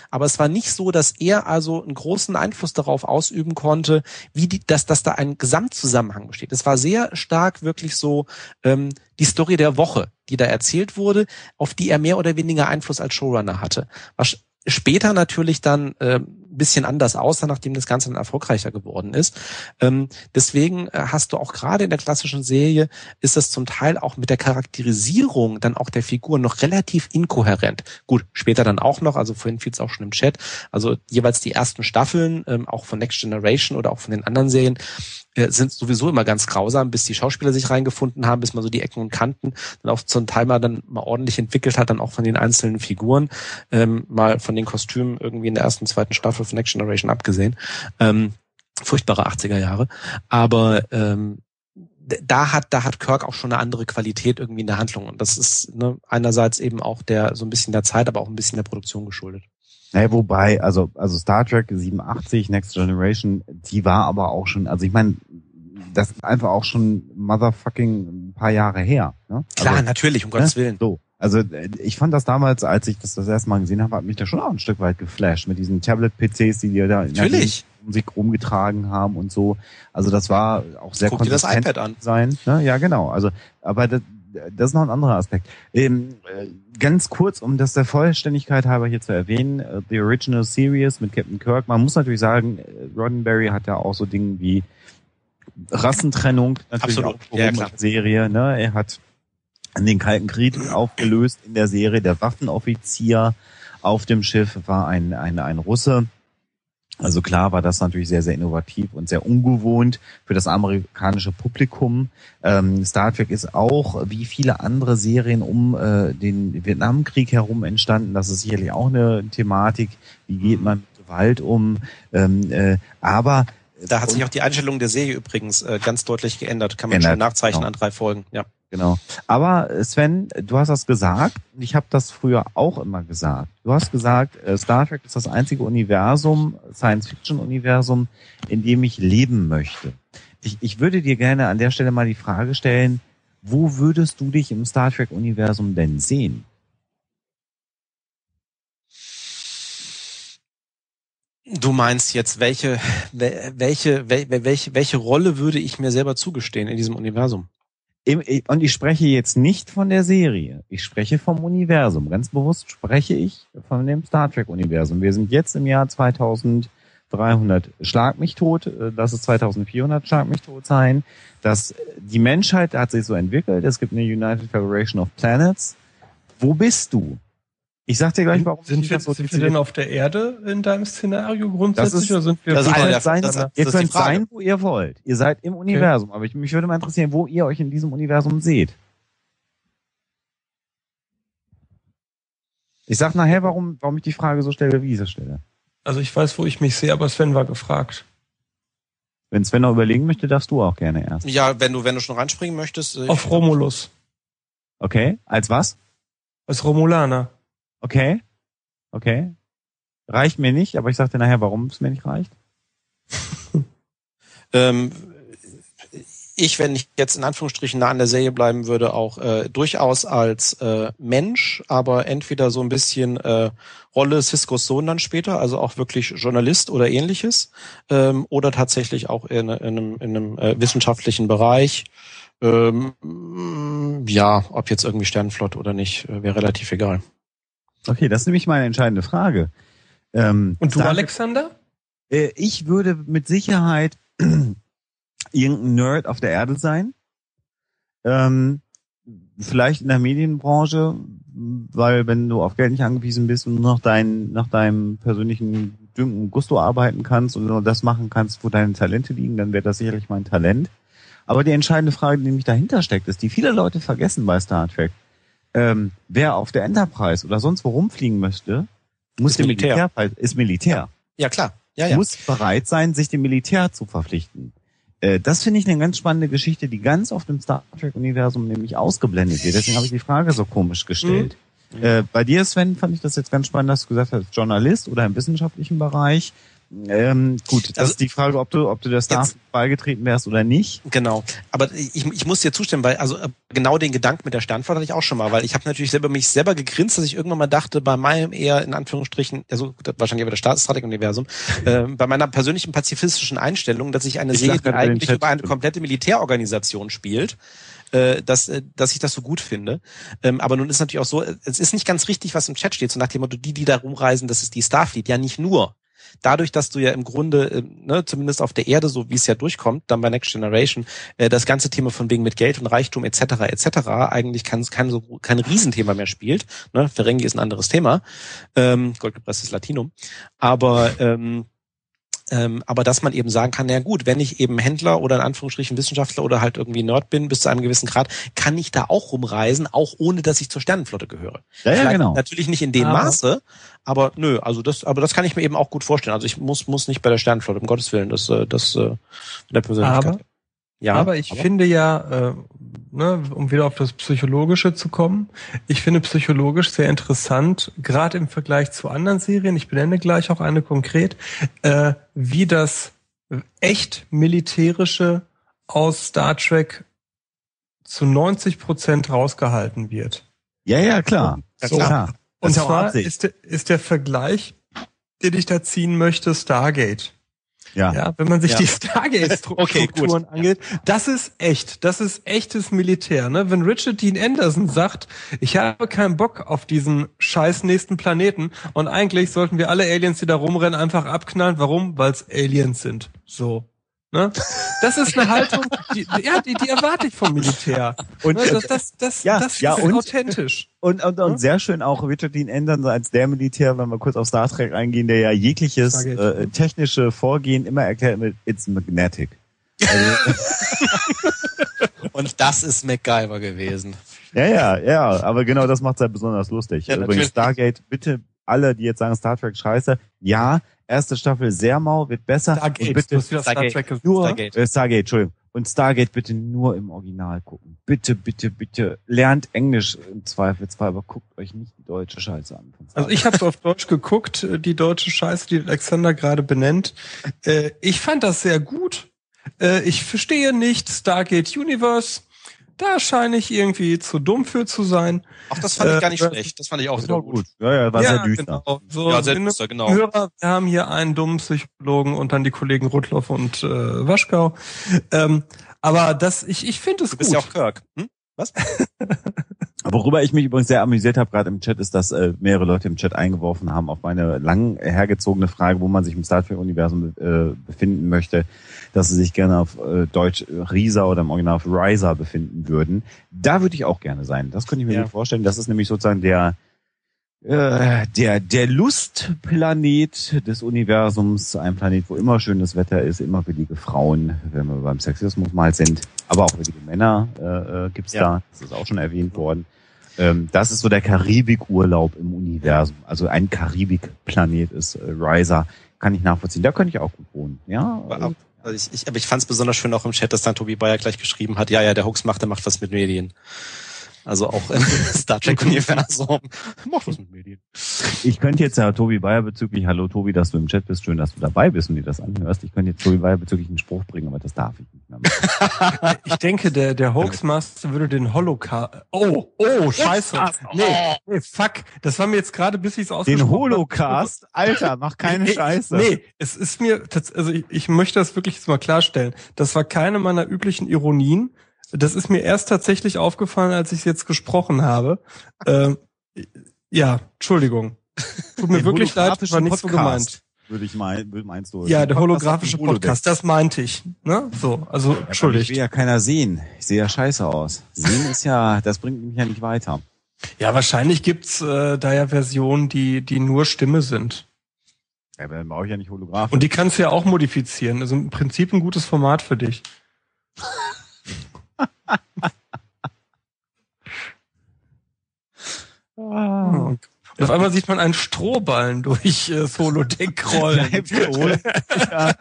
Aber es war nicht so, dass er also einen großen Einfluss darauf ausüben konnte, wie die, dass, dass da ein Gesamtzusammenhang besteht. Es war sehr stark wirklich so ähm, die Story der Woche, die da erzählt wurde, auf die er mehr oder weniger Einfluss als Showrunner hatte. Was später natürlich dann äh, bisschen anders aussah, nachdem das Ganze dann erfolgreicher geworden ist. Ähm, deswegen äh, hast du auch gerade in der klassischen Serie ist das zum Teil auch mit der Charakterisierung dann auch der Figuren noch relativ inkohärent. Gut, später dann auch noch, also vorhin fiel es auch schon im Chat, also jeweils die ersten Staffeln, ähm, auch von Next Generation oder auch von den anderen Serien, sind sowieso immer ganz grausam, bis die Schauspieler sich reingefunden haben, bis man so die Ecken und Kanten dann auch zum Teil mal dann mal ordentlich entwickelt hat, dann auch von den einzelnen Figuren, ähm, mal von den Kostümen irgendwie in der ersten, zweiten Staffel von Next Generation abgesehen. Ähm, furchtbare 80er Jahre. Aber ähm, da hat, da hat Kirk auch schon eine andere Qualität irgendwie in der Handlung. Und das ist ne, einerseits eben auch der so ein bisschen der Zeit, aber auch ein bisschen der Produktion geschuldet. Naja, wobei, also, also Star Trek 87, Next Generation, die war aber auch schon, also ich meine, das ist einfach auch schon motherfucking ein paar Jahre her. Ne? Klar, also, natürlich, um Gottes ne? Willen. So. Also ich fand das damals, als ich das das erste Mal gesehen habe, hat mich da schon auch ein Stück weit geflasht mit diesen Tablet-PCs, die die da natürlich. in sich rumgetragen haben und so. Also das war auch sehr Guck dir das iPad an. sein. Ne? Ja, genau. Also, aber das, das ist noch ein anderer Aspekt. Ähm, äh, ganz kurz, um das der Vollständigkeit halber hier zu erwähnen, uh, The Original Series mit Captain Kirk. Man muss natürlich sagen, Roddenberry hat ja auch so Dinge wie Rassentrennung natürlich Absolut. auch ja, klar. Serie. Ne? Er hat den Kalten Krieg aufgelöst in der Serie. Der Waffenoffizier auf dem Schiff war ein, ein, ein Russe. Also klar war das natürlich sehr, sehr innovativ und sehr ungewohnt für das amerikanische Publikum. Ähm, Star Trek ist auch, wie viele andere Serien um äh, den Vietnamkrieg herum entstanden. Das ist sicherlich auch eine Thematik. Wie geht man mit Gewalt um? Ähm, äh, aber Da hat sich auch die Einstellung der Serie übrigens äh, ganz deutlich geändert. Kann man Ändert, schon nachzeichnen genau. an drei Folgen. Ja. Genau. Aber Sven, du hast das gesagt und ich habe das früher auch immer gesagt. Du hast gesagt, äh, Star Trek ist das einzige Universum, Science-Fiction-Universum, in dem ich leben möchte. Ich, ich würde dir gerne an der Stelle mal die Frage stellen, wo würdest du dich im Star Trek-Universum denn sehen? Du meinst jetzt, welche, welche, welche, welche Rolle würde ich mir selber zugestehen in diesem Universum? Und ich spreche jetzt nicht von der Serie. Ich spreche vom Universum. Ganz bewusst spreche ich von dem Star Trek Universum. Wir sind jetzt im Jahr 2300 Schlag mich tot. Das ist 2400 Schlag mich tot sein. Das, die Menschheit hat sich so entwickelt. Es gibt eine United Federation of Planets. Wo bist du? Ich sag dir gleich, warum sind wir, so sind wir denn auf der Erde in deinem Szenario grundsätzlich ist, oder sind wir das ihr könnt, sein, das, ihr könnt sein, wo ihr wollt. Ihr seid im Universum, okay. aber ich, mich würde mal interessieren, wo ihr euch in diesem Universum seht. Ich sag nachher, warum, warum ich die Frage so stelle, wie ich sie stelle. Also ich weiß, wo ich mich sehe, aber Sven war gefragt. Wenn Sven noch überlegen möchte, darfst du auch gerne erst. Ja, wenn du, wenn du schon reinspringen möchtest. Äh, auf Romulus. Okay, als was? Als Romulaner. Okay. Okay. Reicht mir nicht, aber ich sag dir nachher, warum es mir nicht reicht. ähm, ich, wenn ich jetzt in Anführungsstrichen nah an der Serie bleiben würde, auch äh, durchaus als äh, Mensch, aber entweder so ein bisschen äh, Rolle Ciscos Sohn dann später, also auch wirklich Journalist oder ähnliches, ähm, oder tatsächlich auch in, in einem, in einem äh, wissenschaftlichen Bereich. Ähm, ja, ob jetzt irgendwie Sternenflott oder nicht, äh, wäre relativ egal. Okay, das ist nämlich meine entscheidende Frage. Ähm, Und du, Alexander? Äh, ich würde mit Sicherheit irgendein Nerd auf der Erde sein. Ähm, vielleicht in der Medienbranche, weil wenn du auf Geld nicht angewiesen bist und noch dein, nach deinem persönlichen Dünken Gusto arbeiten kannst und nur das machen kannst, wo deine Talente liegen, dann wäre das sicherlich mein Talent. Aber die entscheidende Frage, die nämlich dahinter steckt, ist, die viele Leute vergessen bei Star Trek ähm, wer auf der Enterprise oder sonst wo rumfliegen möchte, muss dem Militär. Militär ist Militär. Ja, klar. Ja, ja. Muss bereit sein, sich dem Militär zu verpflichten. Äh, das finde ich eine ganz spannende Geschichte, die ganz oft im Star Trek-Universum nämlich ausgeblendet wird. Deswegen habe ich die Frage so komisch gestellt. Mhm. Äh, bei dir, Sven, fand ich das jetzt ganz spannend, dass du gesagt hast, Journalist oder im wissenschaftlichen Bereich. Ähm, gut, das also, ist die Frage, ob du, ob du der Star beigetreten wärst oder nicht. Genau. Aber ich, ich muss dir zustimmen, weil also genau den Gedanken mit der Standfahrt hatte ich auch schon mal, weil ich habe natürlich selber mich selber gegrinst, dass ich irgendwann mal dachte, bei meinem eher in Anführungsstrichen, also wahrscheinlich über das Staatsstrategie-Universum, äh, bei meiner persönlichen pazifistischen Einstellung, dass ich eine ich Serie, die eigentlich über eine komplette Militärorganisation spielt, äh, dass, äh, dass ich das so gut finde. Ähm, aber nun ist natürlich auch so, es ist nicht ganz richtig, was im Chat steht, so nach dem Motto, die, die da rumreisen, das ist die Starfleet. Ja, nicht nur dadurch, dass du ja im Grunde, äh, ne, zumindest auf der Erde, so wie es ja durchkommt, dann bei Next Generation, äh, das ganze Thema von wegen mit Geld und Reichtum etc. etc. eigentlich kein, kein, so, kein Riesenthema mehr spielt. Ne? Ferengi ist ein anderes Thema. Ähm, goldgepresstes Latinum. Aber ähm, ähm, aber dass man eben sagen kann, na gut, wenn ich eben Händler oder in Anführungsstrichen Wissenschaftler oder halt irgendwie Nerd bin bis zu einem gewissen Grad, kann ich da auch rumreisen, auch ohne dass ich zur Sternenflotte gehöre. Ja, ja, genau. Natürlich nicht in dem aber. Maße, aber nö, also das, aber das kann ich mir eben auch gut vorstellen. Also ich muss muss nicht bei der Sternenflotte, um Gottes Willen, das äh, das äh, der Persönlichkeit. Aber, ja, aber ich aber. finde ja, äh, ne, um wieder auf das Psychologische zu kommen, ich finde psychologisch sehr interessant, gerade im Vergleich zu anderen Serien, ich benenne gleich auch eine konkret, äh, wie das echt militärische aus Star Trek zu 90 Prozent rausgehalten wird. Ja, ja, klar. Ja, klar. Und zwar ist der, ist der Vergleich, den ich da ziehen möchte, Stargate. Ja. ja wenn man sich ja. die Stargate-Strukturen okay, angeht, das ist echt. Das ist echtes Militär. Ne? Wenn Richard Dean Anderson sagt, ich habe keinen Bock auf diesen scheiß nächsten Planeten und eigentlich sollten wir alle Aliens, die da rumrennen, einfach abknallen. Warum? Weil es Aliens sind. So. Ne? Das ist eine Haltung, die, ja, die, die erwarte ich vom Militär. Und ne? das, das, das, ja, das ja, ist und, authentisch. Und, und, und sehr schön auch Richard Dean Anderson als der Militär, wenn wir kurz auf Star Trek eingehen, der ja jegliches äh, technische Vorgehen immer erklärt mit It's magnetic. Also, und das ist MacGyver gewesen. Ja, ja, ja, aber genau das macht es halt besonders lustig. Ja, Übrigens Stargate, bitte alle, die jetzt sagen Star Trek scheiße, ja, erste Staffel sehr mau, wird besser. Stargate, und bitte, du hast wieder Star Stargate. Trek gesagt. nur, Stargate. Äh, Stargate, Entschuldigung. Und Stargate bitte nur im Original gucken. Bitte, bitte, bitte. Lernt Englisch im Zweifelsfall, aber guckt euch nicht die deutsche Scheiße an. Also Stargate. ich habe es auf Deutsch geguckt, äh, die deutsche Scheiße, die Alexander gerade benennt. Äh, Ich fand das sehr gut. Äh, Ich verstehe nicht Stargate Universe. Da scheine ich irgendwie zu dumm für zu sein. Auch das fand ich gar nicht Äh, schlecht. Das fand ich auch war gut. gut. Ja, ja, war ja, sehr düster. Genau. So, Ja, sehr düster, genau. Hörer, wir haben hier einen dummen Psychologen und dann die Kollegen Rudloff und äh, Waschkau. Ähm, aber das, ich, ich finde es Du gut. bist ja auch Kirk. Hm? Worüber ich mich übrigens sehr amüsiert habe, gerade im Chat, ist, dass äh, mehrere Leute im Chat eingeworfen haben auf meine lang hergezogene Frage, wo man sich im Star Trek-Universum äh, befinden möchte, dass sie sich gerne auf äh, Deutsch Risa oder im Original auf Risa befinden würden. Da würde ich auch gerne sein. Das könnte ich mir Ja. gut vorstellen. Das ist nämlich sozusagen der äh, der der Lustplanet des Universums, ein Planet, wo immer schönes Wetter ist, immer willige Frauen, wenn wir beim Sexismus mal sind, aber auch willige Männer äh, äh, gibt's Ja. da. Das ist auch schon erwähnt worden. Ähm, das ist so der Karibikurlaub im Universum. Also ein Karibikplanet ist äh, Riser. Kann ich nachvollziehen. Da könnte ich auch gut wohnen. Ja. Also ich, ich, aber ich fand es besonders schön auch im Chat, dass dann Tobi Bayer gleich geschrieben hat, ja, ja, der Hoax macht, der macht was mit Medien. Also auch im Star Trek-Universum. Macht was mit Medien. Ich könnte jetzt ja Tobi Bayer bezüglich, hallo Tobi, dass du im Chat bist, schön, dass du dabei bist und dir das anhörst. Ich könnte jetzt Tobi Bayer bezüglich einen Spruch bringen, aber das darf ich nicht mehr. Ich denke, der, der Hoaxmaster würde den Holocaust. Oh, oh, scheiße. Nee, nee, fuck. Das war mir jetzt gerade, bis ich es Den ausgesprochen Holocaust? Alter, mach keine Nee, Scheiße. Nee, es ist mir, also ich, ich möchte das wirklich jetzt mal klarstellen. Das war keine meiner üblichen Ironien. Das ist mir erst tatsächlich aufgefallen, als ich es jetzt gesprochen habe. Ähm, ja, Entschuldigung. Tut mir Den wirklich leid, war holographischen nicht so gemeint. Würde ich mal, meinst du? Ja, der holographische. Podcast, das meinte ich. Ne? So, also Ja, entschuldigt. will ja keiner sehen. Ich sehe ja scheiße aus. Sehen ist ja, das bringt mich ja nicht weiter. Ja, wahrscheinlich gibt's äh, da ja Versionen, die, die nur Stimme sind. Ja, aber dann brauche ich ja nicht holographisch. Und die kannst du ja auch modifizieren. Also im Prinzip ein gutes Format für dich. Und auf einmal sieht man einen Strohballen durch äh, das Holodeck rollen. Ja.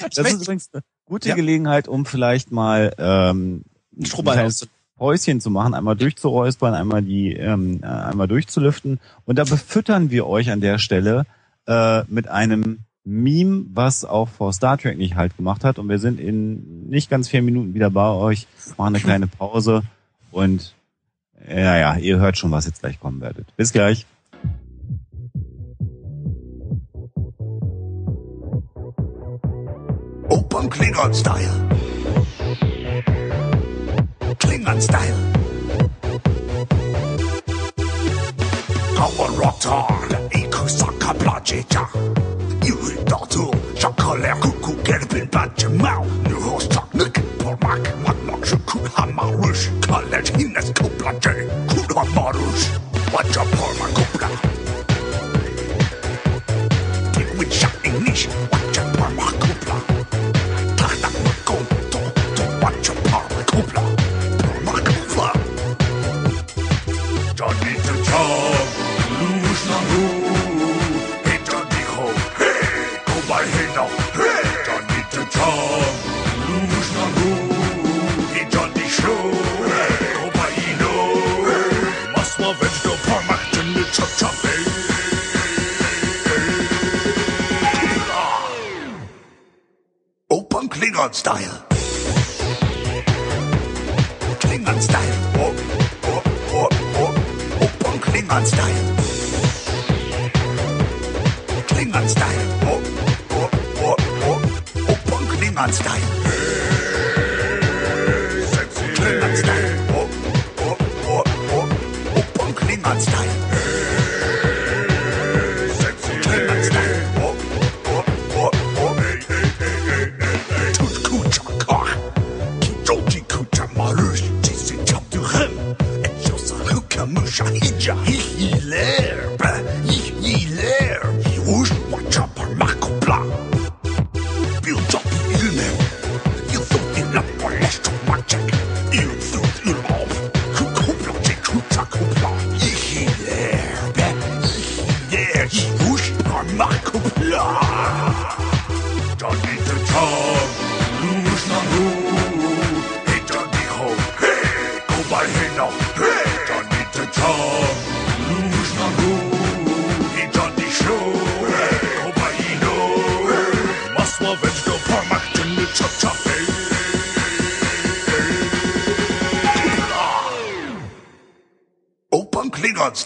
Das ist übrigens eine gute Ja. Gelegenheit, um vielleicht mal ähm, ein Strohball kleines Päuschen zu machen, einmal durchzuräuspern, einmal die, ähm, äh, einmal durchzulüften. Und da befüttern wir euch an der Stelle äh, mit einem Meme, was auch vor Star Trek nicht halt gemacht hat. Und wir sind in nicht ganz vier Minuten wieder bei euch, machen eine kleine Pause und ja, ja, ihr hört schon, was jetzt gleich kommen werdet. Bis gleich. Open Klingon style. Klingon style. Our rotar, ikusaka plajeja. partout Chocolat, coucou, kelpin, patchemau Nu hostakken polmak Matmaksu kulhamarus Kallet hinnes kuplache Kulhamarus Watcha polma kupla Dig with shot English Watcha polma kupla Tahtak makonto To watcha polma Klingon style. Klingon style. Oh, oh, oh, oh. Open Klingon style. Klingon style. Oh, oh, oh, oh. Open Klingon style.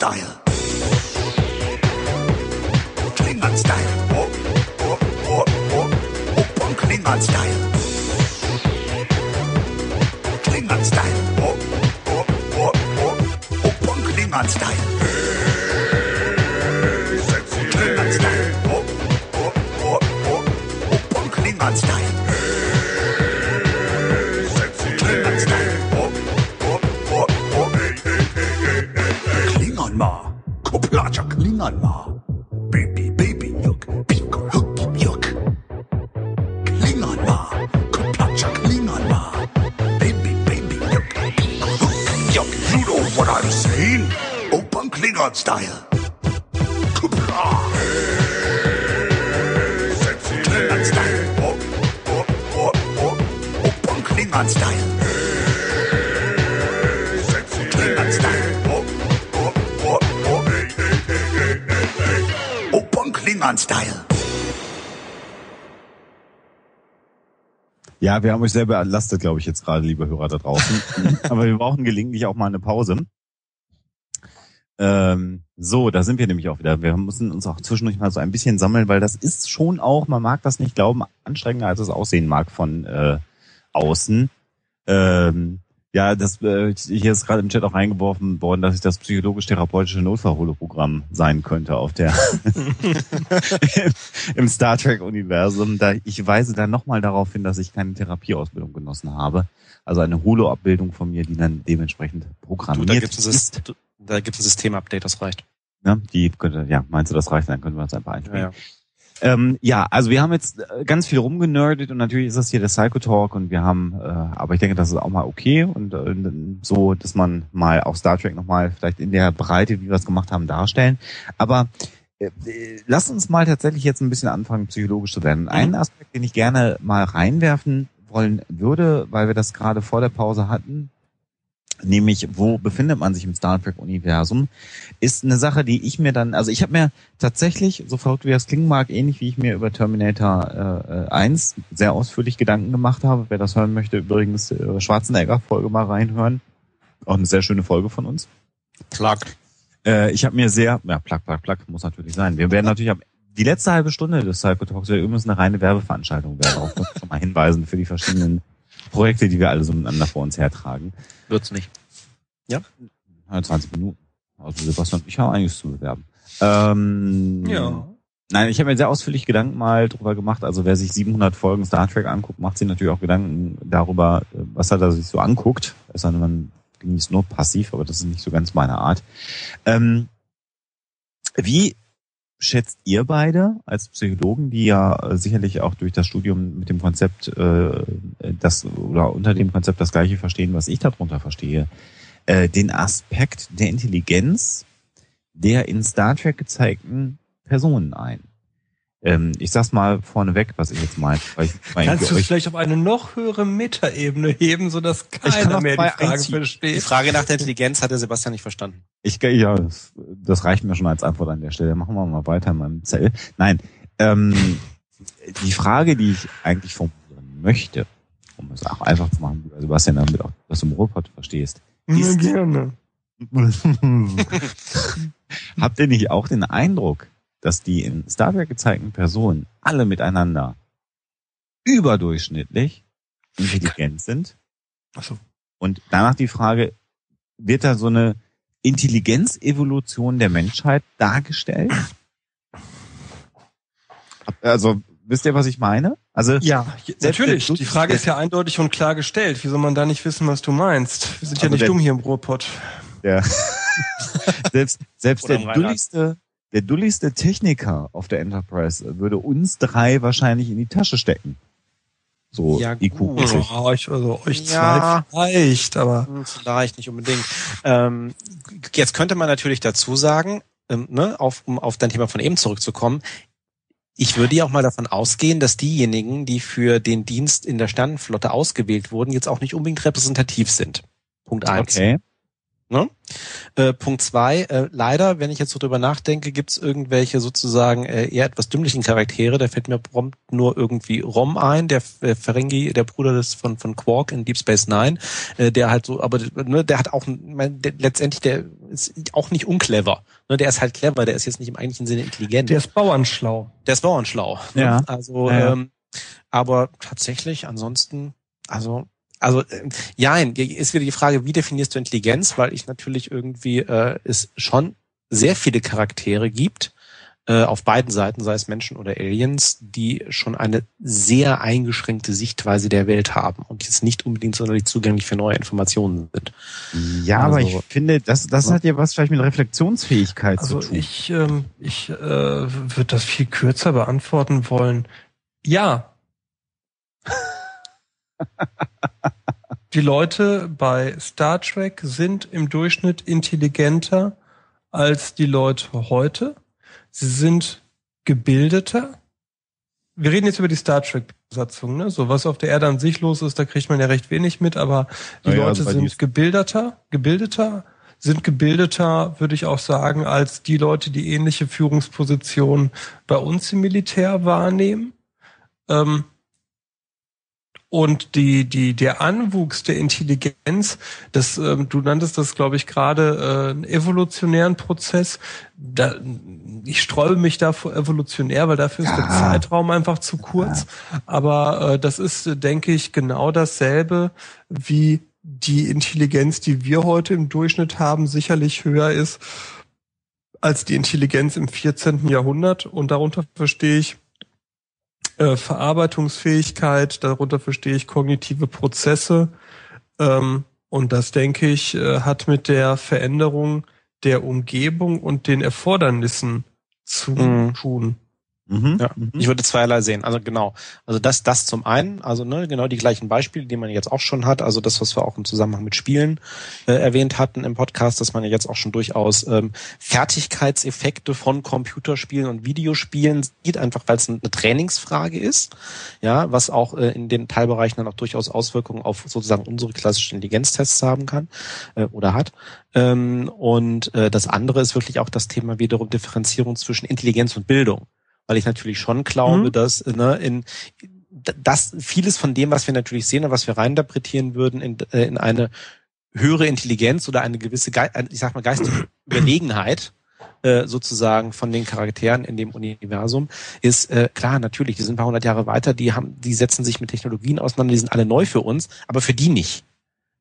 Style. Ja, wir haben euch selber erlastet, glaube ich, jetzt gerade, liebe Hörer da draußen. Aber wir brauchen gelegentlich auch mal eine Pause. Ähm, so, da sind wir nämlich auch wieder. Wir müssen uns auch zwischendurch mal so ein bisschen sammeln, weil das ist schon auch, man mag das nicht glauben, anstrengender als es aussehen mag von äh, außen. Ähm, ja, das äh, hier ist gerade im Chat auch reingeworfen worden, dass ich das psychologisch-therapeutische Notfallholoprogramm sein könnte auf der im Star Trek Universum. Da ich weise dann nochmal darauf hin, dass ich keine Therapieausbildung genossen habe. Also eine Holo-Abbildung von mir, die dann dementsprechend Du, programmiert da gibt's ist. Da gibt's ein Systemupdate, das reicht. Ne? Die könnte, ja, meinst du, das reicht? Dann können wir uns einfach einspielen. Ja, ja. Ähm, ja, also wir haben jetzt äh, ganz viel rumgenerdet und natürlich ist das hier der Psycho Talk und wir haben, äh, aber ich denke, das ist auch mal okay und äh, so, dass man mal auch Star Trek nochmal vielleicht in der Breite, wie wir es gemacht haben, darstellen. Aber äh, lasst uns mal tatsächlich jetzt ein bisschen anfangen, psychologisch zu werden. Einen Aspekt, den ich gerne mal reinwerfen wollen würde, weil wir das gerade vor der Pause hatten, nämlich wo befindet man sich im Star Trek Universum, ist eine Sache, die ich mir dann, also ich habe mir tatsächlich, so verrückt wie das klingen mag, ähnlich wie ich mir über Terminator äh, äh, 1 sehr ausführlich Gedanken gemacht habe. Wer das hören möchte, übrigens äh, Schwarzenegger Folge mal reinhören. Auch eine sehr schöne Folge von uns. Plug. Äh, ich habe mir sehr, ja, plak, plak, plak, muss natürlich sein. Wir werden natürlich am, die letzte halbe Stunde des Psycho Talks wird übrigens eine reine Werbeveranstaltung werden. Auch schon mal hinweisen für die verschiedenen Projekte, die wir alle so miteinander vor uns hertragen. Wird's nicht. 20 Minuten. Also Sebastian ich haben einiges zu bewerben. Ähm, Ja. Nein, ich habe mir sehr ausführlich Gedanken mal drüber gemacht. Also wer sich 700 Folgen Star Trek anguckt, macht sich natürlich auch Gedanken darüber, was er da sich so anguckt. Es sei denn, man genießt nur passiv, aber das ist nicht so ganz meine Art. Ähm, wie schätzt ihr beide als Psychologen, die ja äh, sicherlich auch durch das Studium mit dem Konzept äh, das oder unter dem Konzept das gleiche verstehen, was ich darunter verstehe, äh, den Aspekt der Intelligenz der in Star Trek gezeigten Personen ein? Ähm, ich sag's mal vorneweg, was ich jetzt meine. Weil ich, weil Kannst du es vielleicht auf eine noch höhere Metaebene heben, sodass keiner mehr die Frage einziehen. Die versteht? Frage nach der Intelligenz hat der Sebastian nicht verstanden. ich ja, das, das reicht mir schon als Antwort an der Stelle. Machen wir mal weiter in meinem Zell. Nein, ähm, die Frage, die ich eigentlich formulieren möchte, um es auch einfach zu machen, lieber Sebastian, damit auch was du im Robot verstehst, Ja, ist- gerne. Habt ihr nicht auch den Eindruck, dass die in Star Trek gezeigten Personen alle miteinander überdurchschnittlich intelligent sind? Achso. Und danach die Frage, wird da so eine Intelligenzevolution der Menschheit dargestellt? Also, wisst ihr, was ich meine? Also, Ja, natürlich. Die Frage ist ja eindeutig und klar gestellt. Wie soll man da nicht wissen, was du meinst? Wir sind ja Also nicht der- dumm hier im Ruhrpott. der, selbst, selbst Oder der dulligste, der dulligste Techniker auf der Enterprise würde uns drei wahrscheinlich in die Tasche stecken. So Ja, IQ. Oh, euch, also euch Ja. zwei vielleicht, aber Hm, Vielleicht nicht unbedingt. Ähm, jetzt könnte man natürlich dazu sagen, ähm, ne, auf, um auf dein Thema von eben zurückzukommen, ich würde ja auch mal davon ausgehen, dass diejenigen, die für den Dienst in der Sternenflotte ausgewählt wurden, jetzt auch nicht unbedingt repräsentativ sind. Punkt eins. Okay. Ne? Äh, Punkt zwei, äh, leider, wenn ich jetzt so drüber nachdenke, gibt es irgendwelche sozusagen äh, eher etwas dümmlichen Charaktere. Da fällt mir prompt nur irgendwie Rom ein, der äh, Ferengi, der Bruder des von von Quark in Deep Space Nine, äh, der halt so, aber ne, der hat auch, mein, der, letztendlich, der ist auch nicht unclever. Ne, der ist halt clever, der ist jetzt nicht im eigentlichen Sinne intelligent. Der ist bauernschlau. Der ist bauernschlau. Ne? Ja. Also, Ja, ja. Ähm, aber tatsächlich, ansonsten, also also äh, ja, ist wieder die Frage, wie definierst du Intelligenz, weil ich natürlich irgendwie äh, es schon sehr viele Charaktere gibt äh, auf beiden Seiten, sei es Menschen oder Aliens, die schon eine sehr eingeschränkte Sichtweise der Welt haben und jetzt nicht unbedingt sonderlich zugänglich für neue Informationen sind. Ja, aber Also- ich finde, das, das hat ja was vielleicht mit Reflexionsfähigkeit Also zu tun. ich, ähm, ich äh, würde das viel kürzer beantworten wollen. Ja. Die Leute bei Star Trek sind im Durchschnitt intelligenter als die Leute heute. Sie sind gebildeter. Wir reden jetzt über die Star Trek-Besatzung, ne? So was auf der Erde an sich los ist, da kriegt man ja recht wenig mit, aber die Ja, ja, Leute sind gebildeter, gebildeter, sind gebildeter, würde ich auch sagen, als die Leute, die ähnliche Führungspositionen bei uns im Militär wahrnehmen. Ähm, und die, die, der Anwuchs der Intelligenz, das, ähm, du nanntest das, glaube ich, gerade äh, einen evolutionären Prozess. Da, ich sträube mich da vor evolutionär, weil dafür ist der Ja. Zeitraum einfach zu kurz. Aber äh, das ist, äh, denke ich, genau dasselbe wie die Intelligenz, die wir heute im Durchschnitt haben, sicherlich höher ist als die Intelligenz im 14. Jahrhundert. Und darunter verstehe ich äh, Verarbeitungsfähigkeit, darunter verstehe ich kognitive Prozesse. Ähm, und das, denke ich, äh, hat mit der Veränderung der Umgebung und den Erfordernissen zu Mhm. tun. Mhm. Ja, Mhm. ich würde zweierlei sehen. Also genau. Also das, das zum einen, also ne, genau die gleichen Beispiele, die man jetzt auch schon hat. Also das, was wir auch im Zusammenhang mit Spielen äh, erwähnt hatten im Podcast, dass man ja jetzt auch schon durchaus ähm, Fertigkeitseffekte von Computerspielen und Videospielen sieht, einfach weil es eine Trainingsfrage ist. Ja, was auch äh, in den Teilbereichen dann auch durchaus Auswirkungen auf sozusagen unsere klassischen Intelligenztests haben kann äh, oder hat. Ähm, und äh, das andere ist wirklich auch das Thema wiederum Differenzierung zwischen Intelligenz und Bildung weil ich natürlich schon glaube, Mhm. dass ne, in das vieles von dem, was wir natürlich sehen und was wir reininterpretieren würden in, äh, in eine höhere Intelligenz oder eine gewisse, Ge ich sag mal, geistige Überlegenheit äh, sozusagen von den Charakteren in dem Universum ist äh, klar natürlich. Die sind ein paar hundert Jahre weiter, die haben, die setzen sich mit Technologien auseinander, die sind alle neu für uns, aber für die nicht.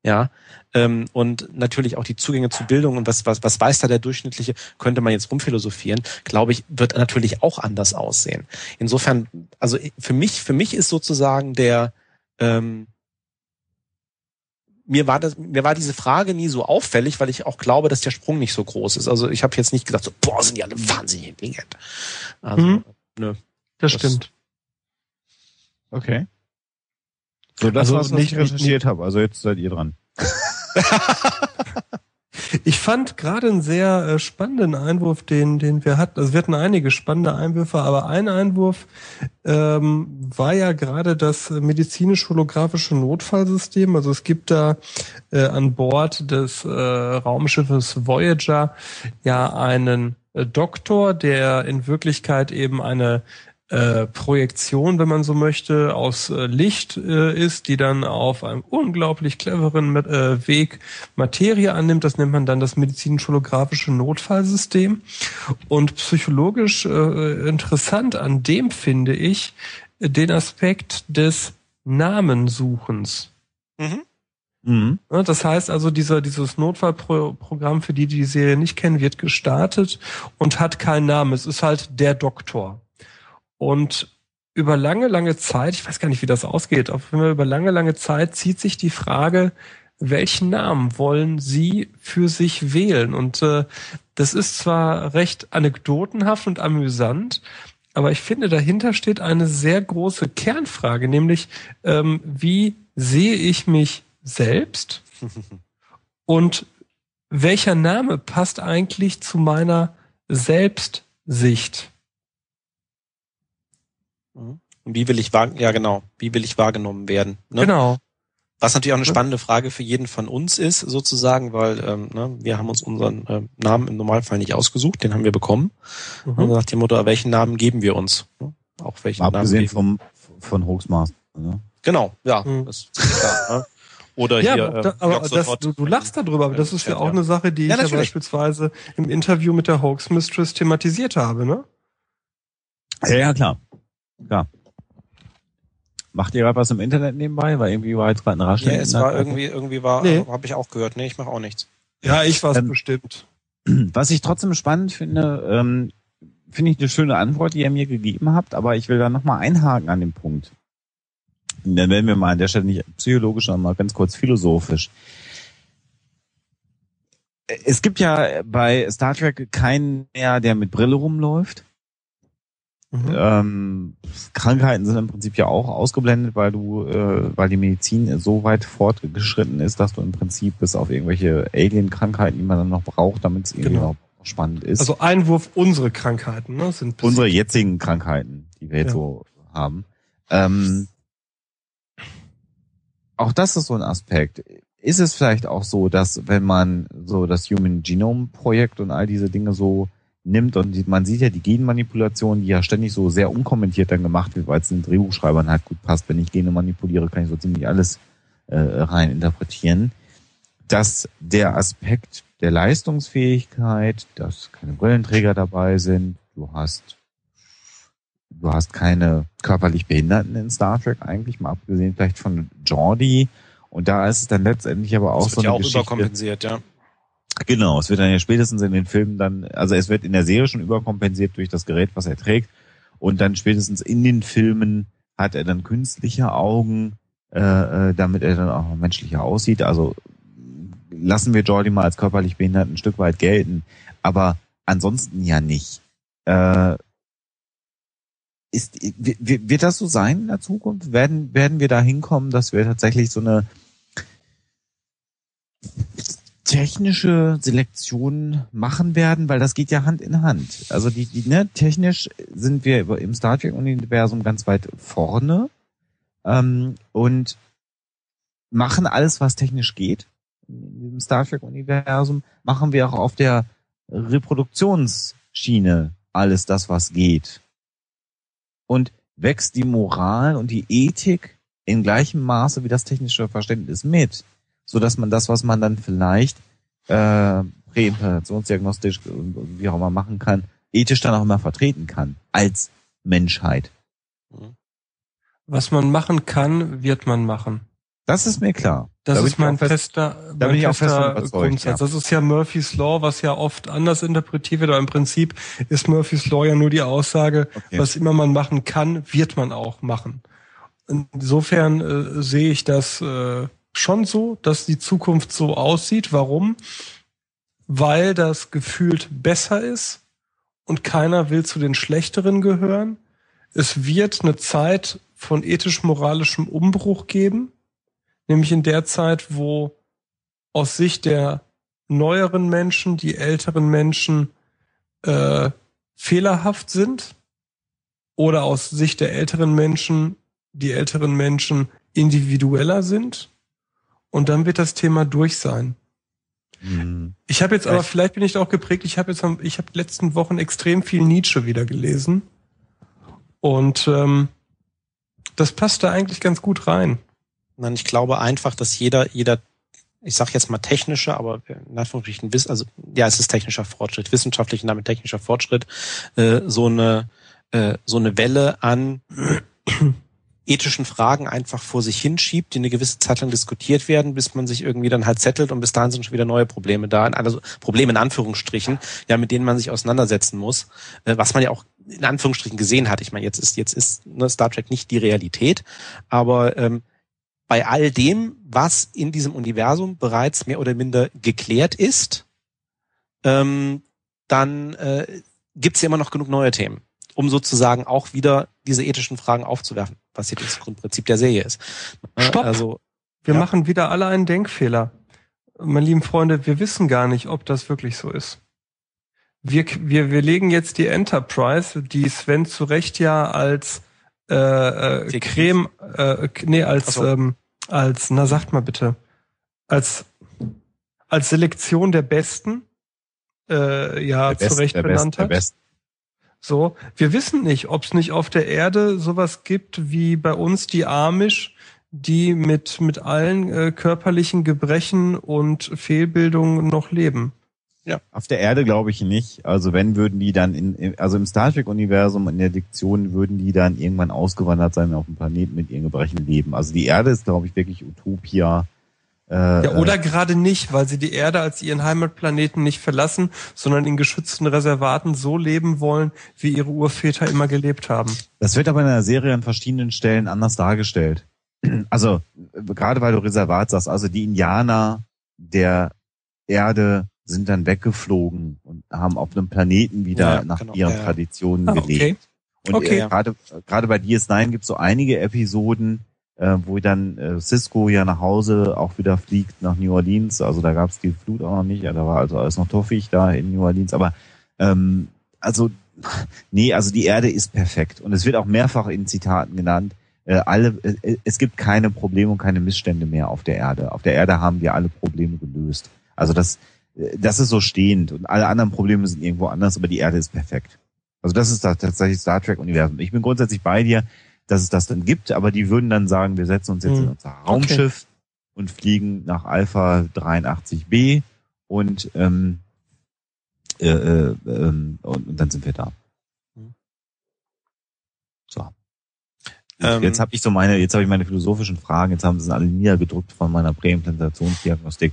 Ja, ähm, und natürlich auch die Zugänge zu Bildung und was, was, was weiß da der Durchschnittliche, könnte man jetzt rumphilosophieren, glaube ich, wird natürlich auch anders aussehen. Insofern, also für mich, für mich ist sozusagen der, ähm, mir war das, mir war diese Frage nie so auffällig, weil ich auch glaube, dass der Sprung nicht so groß ist. Also ich habe jetzt nicht gesagt, so, boah, sind die alle wahnsinnig intelligent. Also, Mhm. nö. Das, Das- stimmt. Okay. So, das Also was nicht- ich recherchiert habe. Also jetzt seid ihr dran. Ich fand gerade einen sehr äh, spannenden Einwurf, den, den wir hatten. Also wir hatten einige spannende Einwürfe, aber ein Einwurf ähm, war ja gerade das medizinisch-holographische Notfallsystem. Also es gibt da äh, an Bord des äh, Raumschiffes Voyager ja einen äh, Doktor, der in Wirklichkeit eben eine äh, Projektion, wenn man so möchte, aus äh, Licht äh, ist, die dann auf einem unglaublich cleveren äh, Weg Materie annimmt. Das nennt man dann das medizinisch-holographische Notfallsystem. Und psychologisch äh, interessant an dem finde ich äh, den Aspekt des Namensuchens. Mhm. Mhm. Ja, Das heißt also, dieser, dieses Notfallprogramm, für die, die die Serie nicht kennen, wird gestartet und hat keinen Namen. Es ist halt der Doktor. Und über lange, lange Zeit, ich weiß gar nicht, wie das ausgeht, aber über lange, lange Zeit zieht sich die Frage, welchen Namen wollen Sie für sich wählen? Und äh, das ist zwar recht anekdotenhaft und amüsant, aber ich finde, dahinter steht eine sehr große Kernfrage, nämlich ähm, wie sehe ich mich selbst und welcher Name passt eigentlich zu meiner Selbstsicht? Und wie will ich wahr, ja genau, wie will ich wahrgenommen werden? Ne? Genau. Was natürlich auch eine spannende Frage für jeden von uns ist, sozusagen, weil ähm, ne, wir haben uns unseren äh, Namen im Normalfall nicht ausgesucht, den haben wir bekommen. Mhm. Und nach dem Motto, welchen Namen geben wir uns? Ne? Auch welchen Mal Namen abgesehen geben. vom, von Hoaxmaster. Ne? Genau, ja, Mhm. das ist klar. Ne? Oder Ja, hier. aber, äh, da, aber das, du, du lachst darüber, aber das ist ja auch ja. eine Sache, die Ja, ich ja beispielsweise im Interview mit der Hoax Mistress thematisiert habe, ne? Ja, ja, klar. Klar. Macht ihr gerade was im Internet nebenbei? Weil irgendwie war jetzt gerade ein Rasch. Ja, es war irgendwie, irgendwie war, Nee. habe ich auch gehört. Nee, ich mache auch nichts. Ja, ich war es Ähm, bestimmt. Was ich trotzdem spannend finde, ähm, finde ich eine schöne Antwort, die ihr mir gegeben habt, aber ich will da nochmal einhaken an dem Punkt. Und Dann werden wir mal an der Stelle nicht psychologisch, sondern mal ganz kurz philosophisch. Es gibt ja bei Star Trek keinen mehr, der mit Brille rumläuft. Mhm. Ähm, Krankheiten sind im Prinzip ja auch ausgeblendet, weil du, äh, weil die Medizin so weit fortgeschritten ist, dass du im Prinzip bis auf irgendwelche Alien-Krankheiten, die man dann noch braucht, damit es irgendwie Genau. noch spannend ist. Also Einwurf, unsere Krankheiten, ne? Sind unsere jetzigen Krankheiten, die wir jetzt Ja. so haben. Ähm, auch das ist so ein Aspekt. Ist es vielleicht auch so, dass wenn man so das Human Genome Projekt und all diese Dinge so nimmt und man sieht ja die Genmanipulation, die ja ständig so sehr unkommentiert dann gemacht wird, weil es den Drehbuchschreibern halt gut passt. Wenn ich Gene manipuliere, kann ich so ziemlich alles äh, rein interpretieren. Dass der Aspekt der Leistungsfähigkeit, dass keine Brillenträger dabei sind, du hast du hast keine körperlich Behinderten in Star Trek eigentlich, mal abgesehen vielleicht von Jordi. Und da ist es dann letztendlich aber auch Das so wird ja eine auch Geschichte. überkompensiert, ja. Genau, es wird dann ja spätestens in den Filmen dann, also es wird in der Serie schon überkompensiert durch das Gerät, was er trägt. Und dann spätestens in den Filmen hat er dann künstliche Augen, äh, äh, damit er dann auch menschlicher aussieht. Also lassen wir Jordi mal als körperlich behindert ein Stück weit gelten, aber ansonsten ja nicht. Äh, ist, wird das so sein in der Zukunft? Werden, werden wir da hinkommen, dass wir tatsächlich so eine technische Selektion machen werden, weil das geht ja Hand in Hand. Also die, die ne, technisch sind wir im Star Trek Universum ganz weit vorne ähm, und machen alles, was technisch geht. Diesem Star Trek Universum machen wir auch auf der Reproduktionsschiene alles das, was geht. Und wächst die Moral und die Ethik in gleichem Maße wie das technische Verständnis mit so dass man das, was man dann vielleicht äh, präimplantationsdiagnostisch wie auch immer machen kann, ethisch dann auch immer vertreten kann als Menschheit. Was man machen kann, wird man machen. Das ist mir klar. Das Da ist mein fest- fester, da mein bin ich auch fest überzeugt, Grundsatz. ja. Das ist ja Murphy's Law, was ja oft anders interpretiert wird, aber im Prinzip ist Murphy's Law ja nur die Aussage, Okay. was immer man machen kann, wird man auch machen. Insofern äh, sehe ich das äh, schon so, dass die Zukunft so aussieht. Warum? Weil das gefühlt besser ist und keiner will zu den Schlechteren gehören. Es wird eine Zeit von ethisch-moralischem Umbruch geben, nämlich in der Zeit, wo aus Sicht der neueren Menschen die älteren Menschen äh, fehlerhaft sind oder aus Sicht der älteren Menschen die älteren Menschen individueller sind und dann wird das Thema durch sein. Hm. Ich habe jetzt aber, Vielleicht- bin ich da auch geprägt, ich habe jetzt, ich habe letzten Wochen extrem viel Nietzsche wieder gelesen. Und ähm, das passt da eigentlich ganz gut rein. Nein, ich glaube einfach, dass jeder, jeder, ich sage jetzt mal technische, aber in Anführungsstrichen, also ja, es ist technischer Fortschritt, wissenschaftlich und damit technischer Fortschritt, äh, so eine äh, so eine Welle an ethischen Fragen einfach vor sich hinschiebt, die eine gewisse Zeit lang diskutiert werden, bis man sich irgendwie dann halt zettelt und bis dahin sind schon wieder neue Probleme da, also Probleme in Anführungsstrichen, ja, mit denen man sich auseinandersetzen muss, äh, was man ja auch in Anführungsstrichen gesehen hat. Ich meine, jetzt ist jetzt ist ne, Star Trek nicht die Realität, aber ähm, bei all dem, was in diesem Universum bereits mehr oder minder geklärt ist, ähm, dann äh, gibt es ja immer noch genug neue Themen, um sozusagen auch wieder diese ethischen Fragen aufzuwerfen, was hier das Grundprinzip der Serie ist. Äh, Stopp. Also Wir Ja. machen wieder alle einen Denkfehler. Meine lieben Freunde, wir wissen gar nicht, ob das wirklich so ist. Wir, wir, wir legen jetzt die Enterprise, die Sven zu Recht ja als äh, äh. Creme, äh, nee, als so. ähm, als, na sagt mal bitte, als, als Selektion der Besten, äh, ja, Der Best- zu Recht der Best- benannt der hat. Best- So, wir wissen nicht, ob es nicht auf der Erde sowas gibt wie bei uns die Amish, die mit, mit allen äh, körperlichen Gebrechen und Fehlbildungen noch leben. Auf der Erde glaube ich nicht. Also wenn würden die dann in, also im Star Trek Universum in der Diktion würden die dann irgendwann ausgewandert sein und auf dem Planeten mit ihren Gebrechen leben. Also die Erde ist glaube ich wirklich Utopia. Äh, Ja, oder gerade nicht, weil sie die Erde als ihren Heimatplaneten nicht verlassen, sondern in geschützten Reservaten so leben wollen, wie ihre Urväter immer gelebt haben. Das wird aber in der Serie an verschiedenen Stellen anders dargestellt. Also äh, gerade weil du Reservat sagst, also die Indianer der Erde sind dann weggeflogen und haben auf einem Planeten wieder Ja, nach genau. ihren Ja. Traditionen Ah, gelebt. okay. Und Okay. äh, gerade gerade bei DS9 gibt es so einige Episoden, äh, wo dann äh, Cisco ja nach Hause auch wieder fliegt nach New Orleans. Also da gab es die Flut auch noch nicht. Ja, da war also alles noch toffig da in New Orleans. Aber ähm, also nee, also die Erde ist perfekt und es wird auch mehrfach in Zitaten genannt. Äh, alle, äh, es gibt keine Probleme und keine Missstände mehr auf der Erde. Auf der Erde haben wir alle Probleme gelöst. Also das, äh, das ist so stehend und alle anderen Probleme sind irgendwo anders, aber die Erde ist perfekt. Also das ist das tatsächlich Star Trek Universum. Ich bin grundsätzlich bei dir, dass es das dann gibt, aber die würden dann sagen, wir setzen uns jetzt in Hm. unser Raumschiff und fliegen nach Alpha 83b und ähm, äh, äh, ähm, und, und dann sind wir da. Hm. So. Ähm, jetzt habe ich so meine, jetzt habe ich meine philosophischen Fragen, jetzt haben sie alle niedergedrückt von meiner Präimplantationsdiagnostik.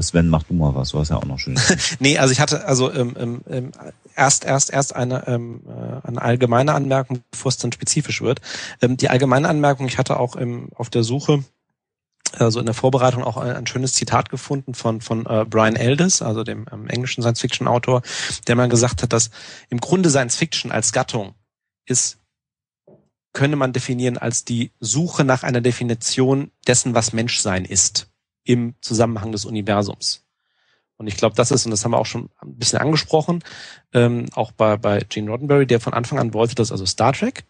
Sven, mach du mal was, du hast ja auch noch schön. Nee, also ich hatte also ähm, ähm, ähm, erst erst erst eine ähm, äh, eine allgemeine Anmerkung, bevor es dann spezifisch wird. Ähm, die allgemeine Anmerkung, ich hatte auch ähm, auf der Suche also in der Vorbereitung auch ein, ein schönes Zitat gefunden von von äh, Brian Aldiss, also dem ähm, englischen Science-Fiction-Autor, der mal gesagt hat, dass im Grunde Science-Fiction als Gattung ist könne man definieren als die Suche nach einer Definition dessen, was Menschsein ist im Zusammenhang des Universums. Und ich glaube, das ist, und das haben wir auch schon ein bisschen angesprochen, ähm, auch bei, bei Gene Roddenberry, der von Anfang an wollte, dass also Star Trek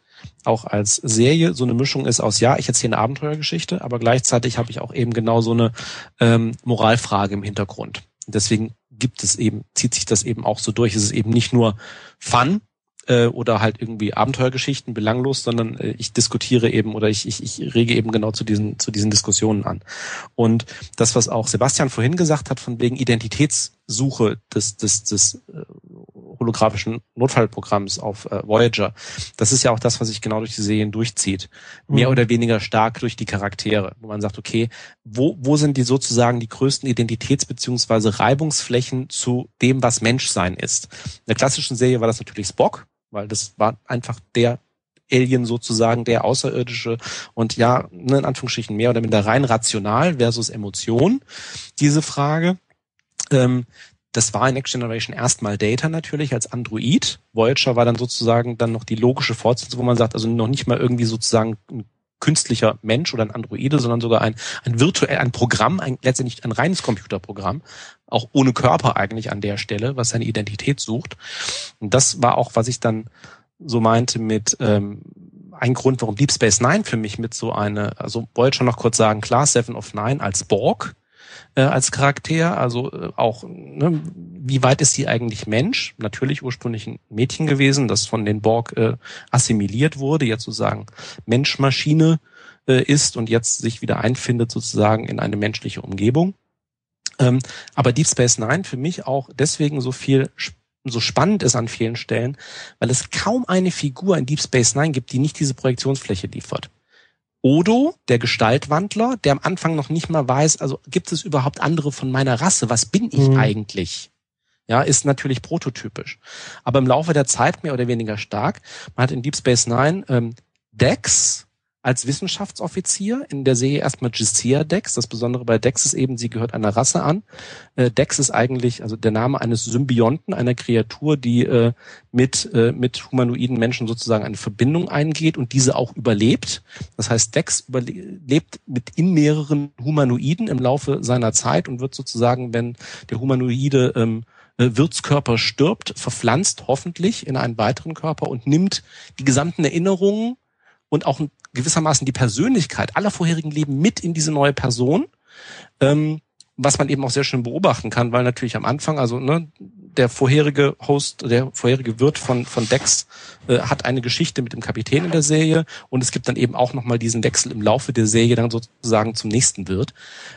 auch als Serie so eine Mischung ist aus, ja, ich erzähle eine Abenteuergeschichte, aber gleichzeitig habe ich auch eben genau so eine ähm, Moralfrage im Hintergrund. Und deswegen gibt es eben, zieht sich das eben auch so durch. Es ist eben nicht nur Fun, äh, oder halt irgendwie Abenteuergeschichten belanglos, sondern äh, ich diskutiere eben oder ich, ich, ich rege eben genau zu diesen, zu diesen Diskussionen an. Und das, was auch Sebastian vorhin gesagt hat, von wegen Identitätssuche des, des, des äh, holographischen Notfallprogramms auf äh, Voyager, das ist ja auch das, was sich genau durch die Serien durchzieht. Mehr Mhm. oder weniger stark durch die Charaktere, wo man sagt, okay, wo, wo sind die sozusagen die größten Identitäts- beziehungsweise Reibungsflächen zu dem, was Menschsein ist? In der klassischen Serie war das natürlich Spock, weil das war einfach der Alien sozusagen, der Außerirdische und ja, ne, in Anführungsstrichen mehr oder minder rein rational versus Emotion, diese Frage. Ähm, das war in Next Generation erstmal Data natürlich als Android. Voyager war dann sozusagen dann noch die logische Fortsetzung, wo man sagt, also noch nicht mal irgendwie sozusagen ein künstlicher Mensch oder ein Androide, sondern sogar ein, ein virtuell, ein Programm, ein, letztendlich ein reines Computerprogramm, auch ohne Körper eigentlich an der Stelle, was seine Identität sucht. Und das war auch, was ich dann so meinte mit ähm, ein Grund, warum Deep Space Nine für mich mit so eine, also wollte schon noch kurz sagen, klar, Seven of Nine als Borg, äh, als Charakter, also äh, auch, ne, wie weit ist sie eigentlich Mensch? Natürlich ursprünglich ein Mädchen gewesen, das von den Borg äh, assimiliert wurde, jetzt sozusagen Mensch-Maschine äh, ist und jetzt sich wieder einfindet sozusagen in eine menschliche Umgebung. Ähm, aber Deep Space Nine für mich auch deswegen so viel so spannend ist an vielen Stellen, weil es kaum eine Figur in Deep Space Nine gibt, die nicht diese Projektionsfläche liefert. Odo, der Gestaltwandler, der am Anfang noch nicht mal weiß, also gibt es überhaupt andere von meiner Rasse? Was bin ich Mhm. eigentlich? Ja, ist natürlich prototypisch. Aber im Laufe der Zeit mehr oder weniger stark. Man hat in Deep Space Nine ähm, Dex als Wissenschaftsoffizier, in der Serie erstmal Gisea Dex. Das Besondere bei Dex ist eben, sie gehört einer Rasse an. Äh, Dex ist eigentlich also der Name eines Symbionten, einer Kreatur, die äh, mit, äh, mit humanoiden Menschen sozusagen eine Verbindung eingeht und diese auch überlebt. Das heißt, Dex überlebt mit in mehreren Humanoiden im Laufe seiner Zeit und wird sozusagen, wenn der Humanoide ähm, äh, Wirtskörper stirbt, verpflanzt hoffentlich in einen weiteren Körper und nimmt die gesamten Erinnerungen und auch gewissermaßen die Persönlichkeit aller vorherigen Leben mit in diese neue Person. Ähm, was man eben auch sehr schön beobachten kann, weil natürlich am Anfang, also ne, der vorherige Host, der vorherige Wirt von, von Dex äh, hat eine Geschichte mit dem Kapitän in der Serie und es gibt dann eben auch nochmal diesen Wechsel im Laufe der Serie dann sozusagen zum nächsten Wirt.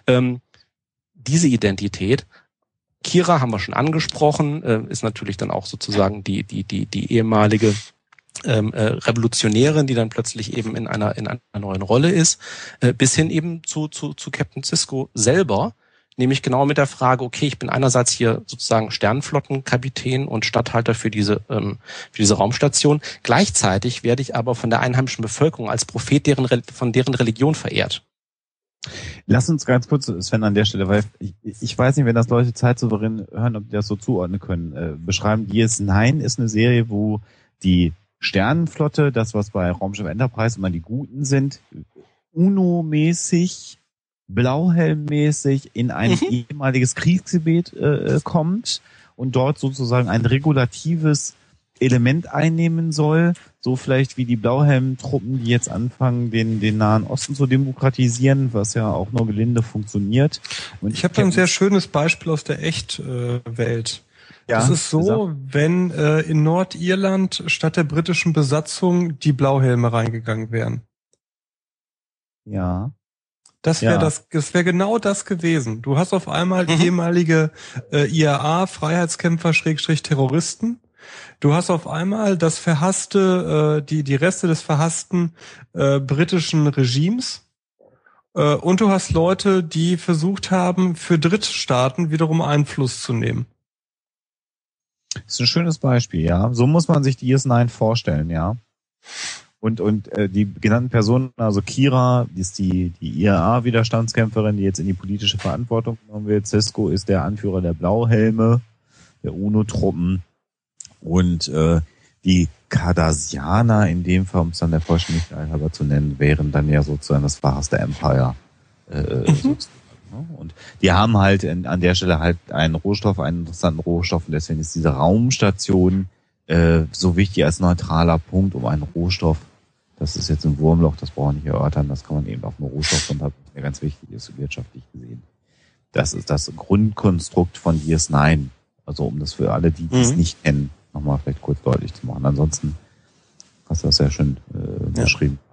Ähm, diese Identität, Kira haben wir schon angesprochen, äh, ist natürlich dann auch sozusagen die, die, die, die ehemalige ähm, äh, Revolutionärin, die dann plötzlich eben in einer, in einer neuen Rolle ist, äh, bis hin eben zu, zu, zu Captain Cisco selber, nämlich genau mit der Frage, okay, ich bin einerseits hier sozusagen Sternenflottenkapitän und Statthalter für diese, ähm, für diese Raumstation. Gleichzeitig werde ich aber von der einheimischen Bevölkerung als Prophet deren, von deren Religion verehrt. Lass uns ganz kurz, Sven, an der Stelle, weil ich, ich weiß nicht, wenn das Leute zeitsouverän hören, ob die das so zuordnen können, äh, beschreiben. DS9 ist eine Serie, wo die Sternenflotte, das was bei Raumschiff Enterprise immer die Guten sind, UNO-mäßig, Blauhelm-mäßig in ein Mhm. ehemaliges Kriegsgebiet äh, kommt und dort sozusagen ein regulatives Element einnehmen soll, so vielleicht wie die Blauhelm-Truppen, die jetzt anfangen, den, den Nahen Osten zu demokratisieren, was ja auch nur gelinde funktioniert. Und Ich habe da ein sehr schönes Beispiel aus der Echtwelt. Ja, das ist so, wenn äh, in Nordirland statt der britischen Besatzung die Blauhelme reingegangen wären. Ja. Das wäre Ja. das, das wäre genau das gewesen. Du hast auf einmal Mhm. ehemalige äh, IAA Freiheitskämpfer Schrägstrich Terroristen. Du hast auf einmal das verhasste, äh, die die Reste des verhassten äh, britischen Regimes. Äh, und du hast Leute, die versucht haben, für Drittstaaten wiederum Einfluss zu nehmen. Das ist ein schönes Beispiel, ja. So muss man sich die DS9 vorstellen, ja. Und, und äh, die genannten Personen, also Kira, die ist die, die IAA-Widerstandskämpferin, die jetzt in die politische Verantwortung genommen wird. Cisco ist der Anführer der Blauhelme, der UNO-Truppen. Und äh, die Cardassianer, in dem Fall, um es dann der Vollständigkeit halber zu nennen, wären dann ja sozusagen das verhasste Empire. Äh, ne? Und die haben halt an der Stelle halt einen Rohstoff, einen interessanten Rohstoff und deswegen ist diese Raumstation äh, so wichtig als neutraler Punkt, um einen Rohstoff, das ist jetzt ein Wurmloch, das brauchen wir nicht erörtern, das kann man eben auf einen Rohstoff runter, der ganz wichtig ist, wirtschaftlich gesehen. Das ist das Grundkonstrukt von DS9. Also um das für alle, die es Mhm. nicht kennen, nochmal vielleicht kurz deutlich zu machen. Ansonsten hast du das sehr schön äh, Ja. beschrieben. Sven.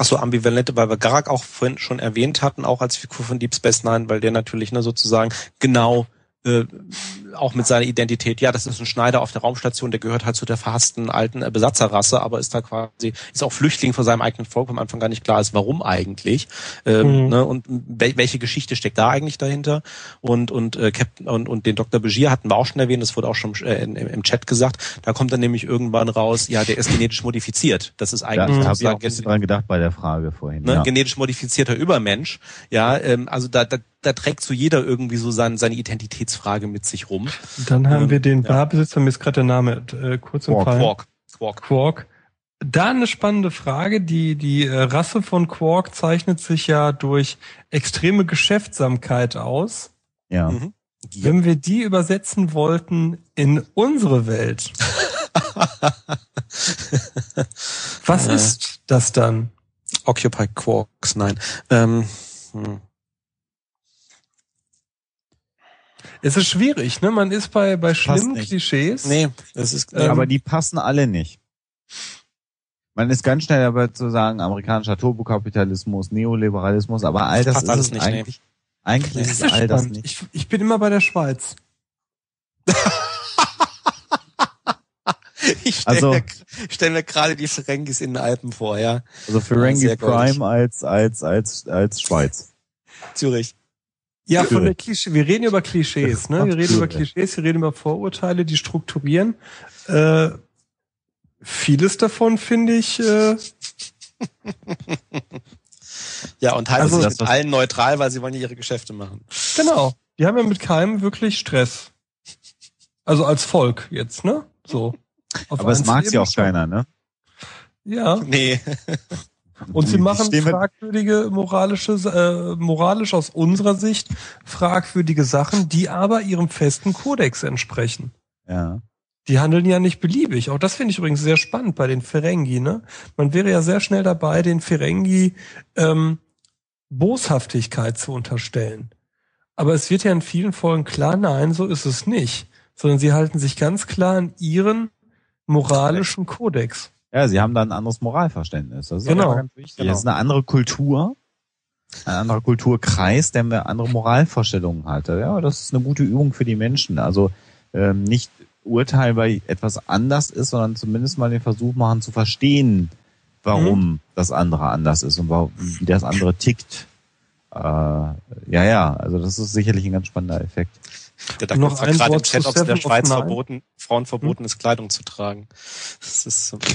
So, ambivalente, weil wir Garak auch vorhin schon erwähnt hatten, auch als Figur von Deep Space Nine, weil der natürlich ne, sozusagen genau äh, auch mit seiner Identität, ja, das ist ein Schneider auf der Raumstation, der gehört halt zu der verhassten alten äh, Besatzerrasse, aber ist da quasi, ist auch Flüchtling von seinem eigenen Volk, wo am Anfang gar nicht klar ist, warum eigentlich. Ähm, Mhm. ne, und wel welche Geschichte steckt da eigentlich dahinter? Und, und, äh, Captain, und, und den Dr. Begier hatten wir auch schon erwähnt, das wurde auch schon äh, in, im Chat gesagt, da kommt dann nämlich irgendwann raus, ja, der ist genetisch modifiziert. Das ist eigentlich da habe ich auch ein bisschen dran gedacht bei der Frage vorhin. ne, ja. genetisch modifizierter Übermensch. Ja, ähm, also da, da, da trägt so jeder irgendwie so sein, seine Identitätsfrage mit sich rum. Dann haben Ähm, wir den ja. Barbesitzer, mir ist gerade der Name äh, kurz Quark, entfallen. Quark. Quark. Quark. Da eine spannende Frage. Die, die äh, Rasse von Quark zeichnet sich ja durch extreme Geschäftsamkeit aus. ja. Mhm. Wenn wir die übersetzen wollten in unsere Welt, was Äh. ist das dann? Occupy Quarks, nein. Ähm, hm. Es ist schwierig, ne? Man ist bei, bei schlimmen. Klischees. Nee, das ist Ähm, aber die passen alle nicht. Man ist ganz schnell dabei zu sagen, amerikanischer Turbokapitalismus, Neoliberalismus, aber all das Passt ist alles es nicht, eigentlich. Eigentlich Nee. ist Das es ist all das nicht. Ich, ich bin immer bei der Schweiz. ich stelle Also- mir, stell mir gerade die Ferengis in den Alpen vor, ja. Also Ferengi. Prime als, als, als, als Schweiz. Zürich. Ja, von der Klischee. Wir reden über Klischees, ne? Wir reden über. Klischees, wir reden über Vorurteile, die strukturieren. Äh, vieles davon finde ich. Äh, Ja, und halten Also sich das, mit allen neutral, weil sie wollen ja ihre Geschäfte machen. genau. Die haben ja mit keinem wirklich Stress. Also als Volk jetzt, ne? So. Auf Aber es mag sie auch keiner, ne? Ja. Nee. Und sie machen fragwürdige moralische, äh, moralisch aus unserer Sicht fragwürdige Sachen, die aber ihrem festen Kodex entsprechen. Ja. Die handeln ja nicht beliebig. Auch das finde ich übrigens sehr spannend bei den Ferengi. Ne? Man wäre ja sehr schnell dabei, den Ferengi ähm, Boshaftigkeit zu unterstellen. Aber es wird ja in vielen Folgen klar, nein, so ist es nicht. Sondern sie halten sich ganz klar an ihren moralischen Kodex. Ja, sie haben da ein anderes Moralverständnis. Das ist Genau. ganz wichtig. Genau. Das ist eine andere Kultur, ein anderer Kulturkreis, der eine andere Moralvorstellungen hat. Ja, das ist eine gute Übung für die Menschen. Also ähm, nicht Urteil, weil etwas anders ist, sondern zumindest mal den Versuch machen zu verstehen, warum das andere anders ist und warum, wie das andere tickt. Äh, ja, ja, also das ist sicherlich ein ganz spannender Effekt. Der da Noch ein gerade im Chat, ob es in der Schweiz verboten, Frauen verboten ist, Kleidung zu tragen. Das ist so.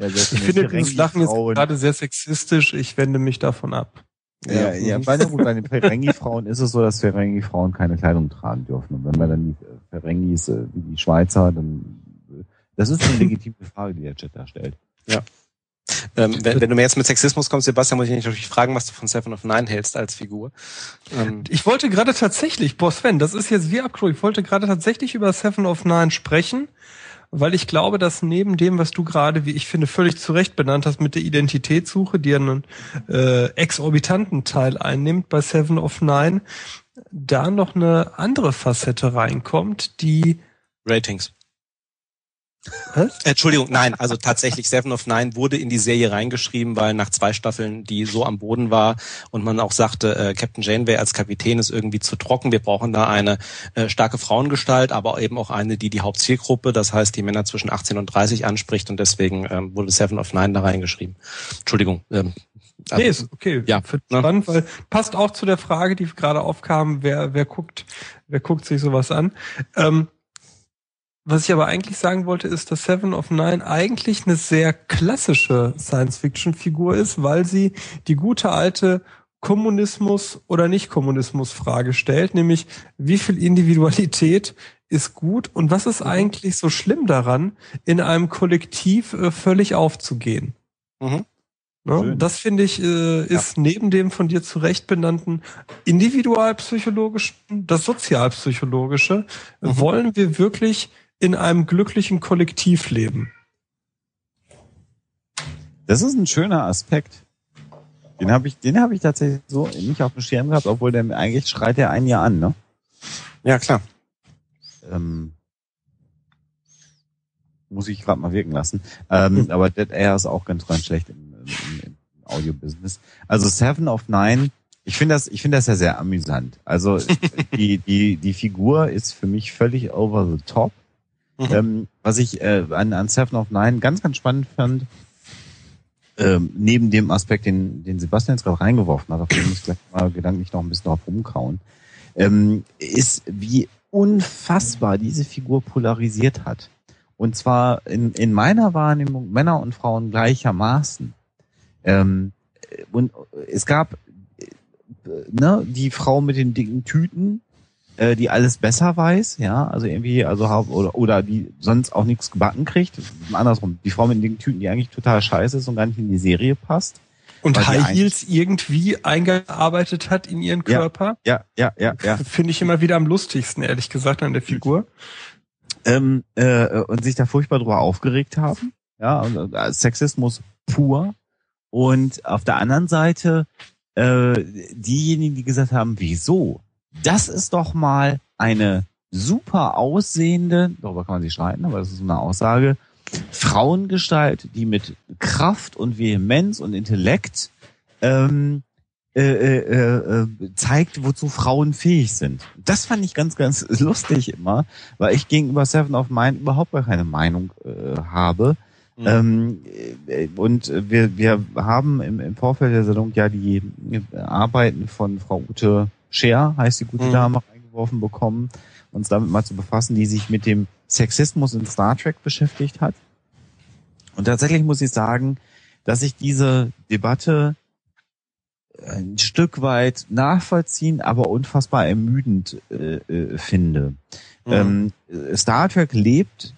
Ja, Ich finde dieses Lachen jetzt Ferengi-Frauen- gerade sehr sexistisch. Ich wende mich davon ab. Ja, ja, bei, den- gut, bei den Ferengi-Frauen ist es so, dass Ferengi-Frauen keine Kleidung tragen dürfen. Und wenn man dann die äh, Ferengis äh, wie die Schweizer, dann äh, das ist eine legitime Frage, die der Chat da stellt. Ähm, wenn, wenn du mir jetzt mit Sexismus kommst, Sebastian, muss ich dich natürlich fragen, was du von Seven of Nine hältst als Figur. Ähm, Ich wollte gerade tatsächlich, boah Sven, das ist jetzt wie abgeholt. Ich wollte gerade tatsächlich über Seven of Nine sprechen, weil ich glaube, dass neben dem, was du gerade, wie ich finde, völlig zu Recht benannt hast mit der Identitätssuche, die einen äh, exorbitanten Teil einnimmt bei Seven of Nine, da noch eine andere Facette reinkommt, die Ratings. Was? Entschuldigung, nein, also tatsächlich Seven of Nine wurde in die Serie reingeschrieben, weil nach zwei Staffeln die so am Boden war und man auch sagte, äh, Captain Janeway als Kapitän ist irgendwie zu trocken. Wir brauchen da eine äh, starke Frauengestalt, aber eben auch eine, die die Hauptzielgruppe, das heißt die Männer zwischen 18 und 30 anspricht und deswegen ähm, wurde Seven of Nine da reingeschrieben. Entschuldigung. Ähm, also- Nee, ist okay. Ja, ne? spannend, weil passt auch zu der Frage, die gerade aufkam, wer, wer guckt, wer guckt sich sowas an. Ähm, was ich aber eigentlich sagen wollte, ist, dass Seven of Nine eigentlich eine sehr klassische Science-Fiction-Figur ist, weil sie die gute alte Kommunismus oder Nicht-Kommunismus-Frage stellt, nämlich wie viel Individualität ist gut und was ist eigentlich so schlimm daran, in einem Kollektiv äh, völlig aufzugehen? Mhm. Ne? Das finde ich, äh, ist neben dem von dir zu Recht benannten individualpsychologischen, das sozialpsychologische, Mhm. wollen wir wirklich in einem glücklichen Kollektiv leben? Das ist ein schöner Aspekt. Den habe ich, den habe ich tatsächlich so nicht auf dem Schirm gehabt, obwohl der eigentlich schreit der einen ja an, ne? Ja, klar. Ähm, muss ich gerade mal wirken lassen. Ähm, aber Dead Air ist auch ganz, ganz schlecht im, im, im Audio-Business. Also Seven of Nine, ich finde das, ich finde das ja sehr amüsant. Also die, die, die Figur ist für mich völlig over the top. Mhm. Ähm, was ich äh, an, an Seven of Nine ganz, ganz spannend fand, ähm, neben dem Aspekt, den, den Sebastian jetzt gerade reingeworfen hat, auf den muss ich gleich mal gedanklich noch ein bisschen drauf rumkauen, ähm, ist, wie unfassbar diese Figur polarisiert hat. Und zwar in, in meiner Wahrnehmung Männer und Frauen gleichermaßen. Ähm, und es gab äh, ne, die Frau mit den dicken Tüten, äh, die alles besser weiß, ja, also irgendwie, also oder, oder die sonst auch nichts gebacken kriegt. Andersrum, die Frau mit den Tüten, die eigentlich total scheiße ist und gar nicht in die Serie passt. Und High Heels irgendwie eingearbeitet hat in ihren Ja. Körper, Ja, ja, ja, ja. finde ich immer wieder am lustigsten, ehrlich gesagt, an der Figur. ähm, äh, und sich da furchtbar drüber aufgeregt haben. Ja, und, äh, Sexismus pur. Und auf der anderen Seite äh, diejenigen, die gesagt haben, wieso? Das ist doch mal eine super aussehende, darüber kann man sich streiten, aber das ist so eine Aussage, Frauengestalt, die mit Kraft und Vehemenz und Intellekt ähm, äh, äh, äh, zeigt, wozu Frauen fähig sind. Das fand ich ganz, ganz lustig immer, weil ich gegenüber Seven of Mine überhaupt gar keine Meinung äh, habe. Mhm. Ähm, äh, und wir, wir haben im, im Vorfeld der Sendung ja die Arbeiten von Frau Ute Scher, heißt die gute Mhm. Dame, reingeworfen bekommen, uns damit mal zu befassen, die sich mit dem Sexismus in Star Trek beschäftigt hat. Und tatsächlich muss ich sagen, dass ich diese Debatte ein Stück weit nachvollziehen, aber unfassbar ermüdend äh, äh, finde. Mhm. Ähm, Star Trek lebt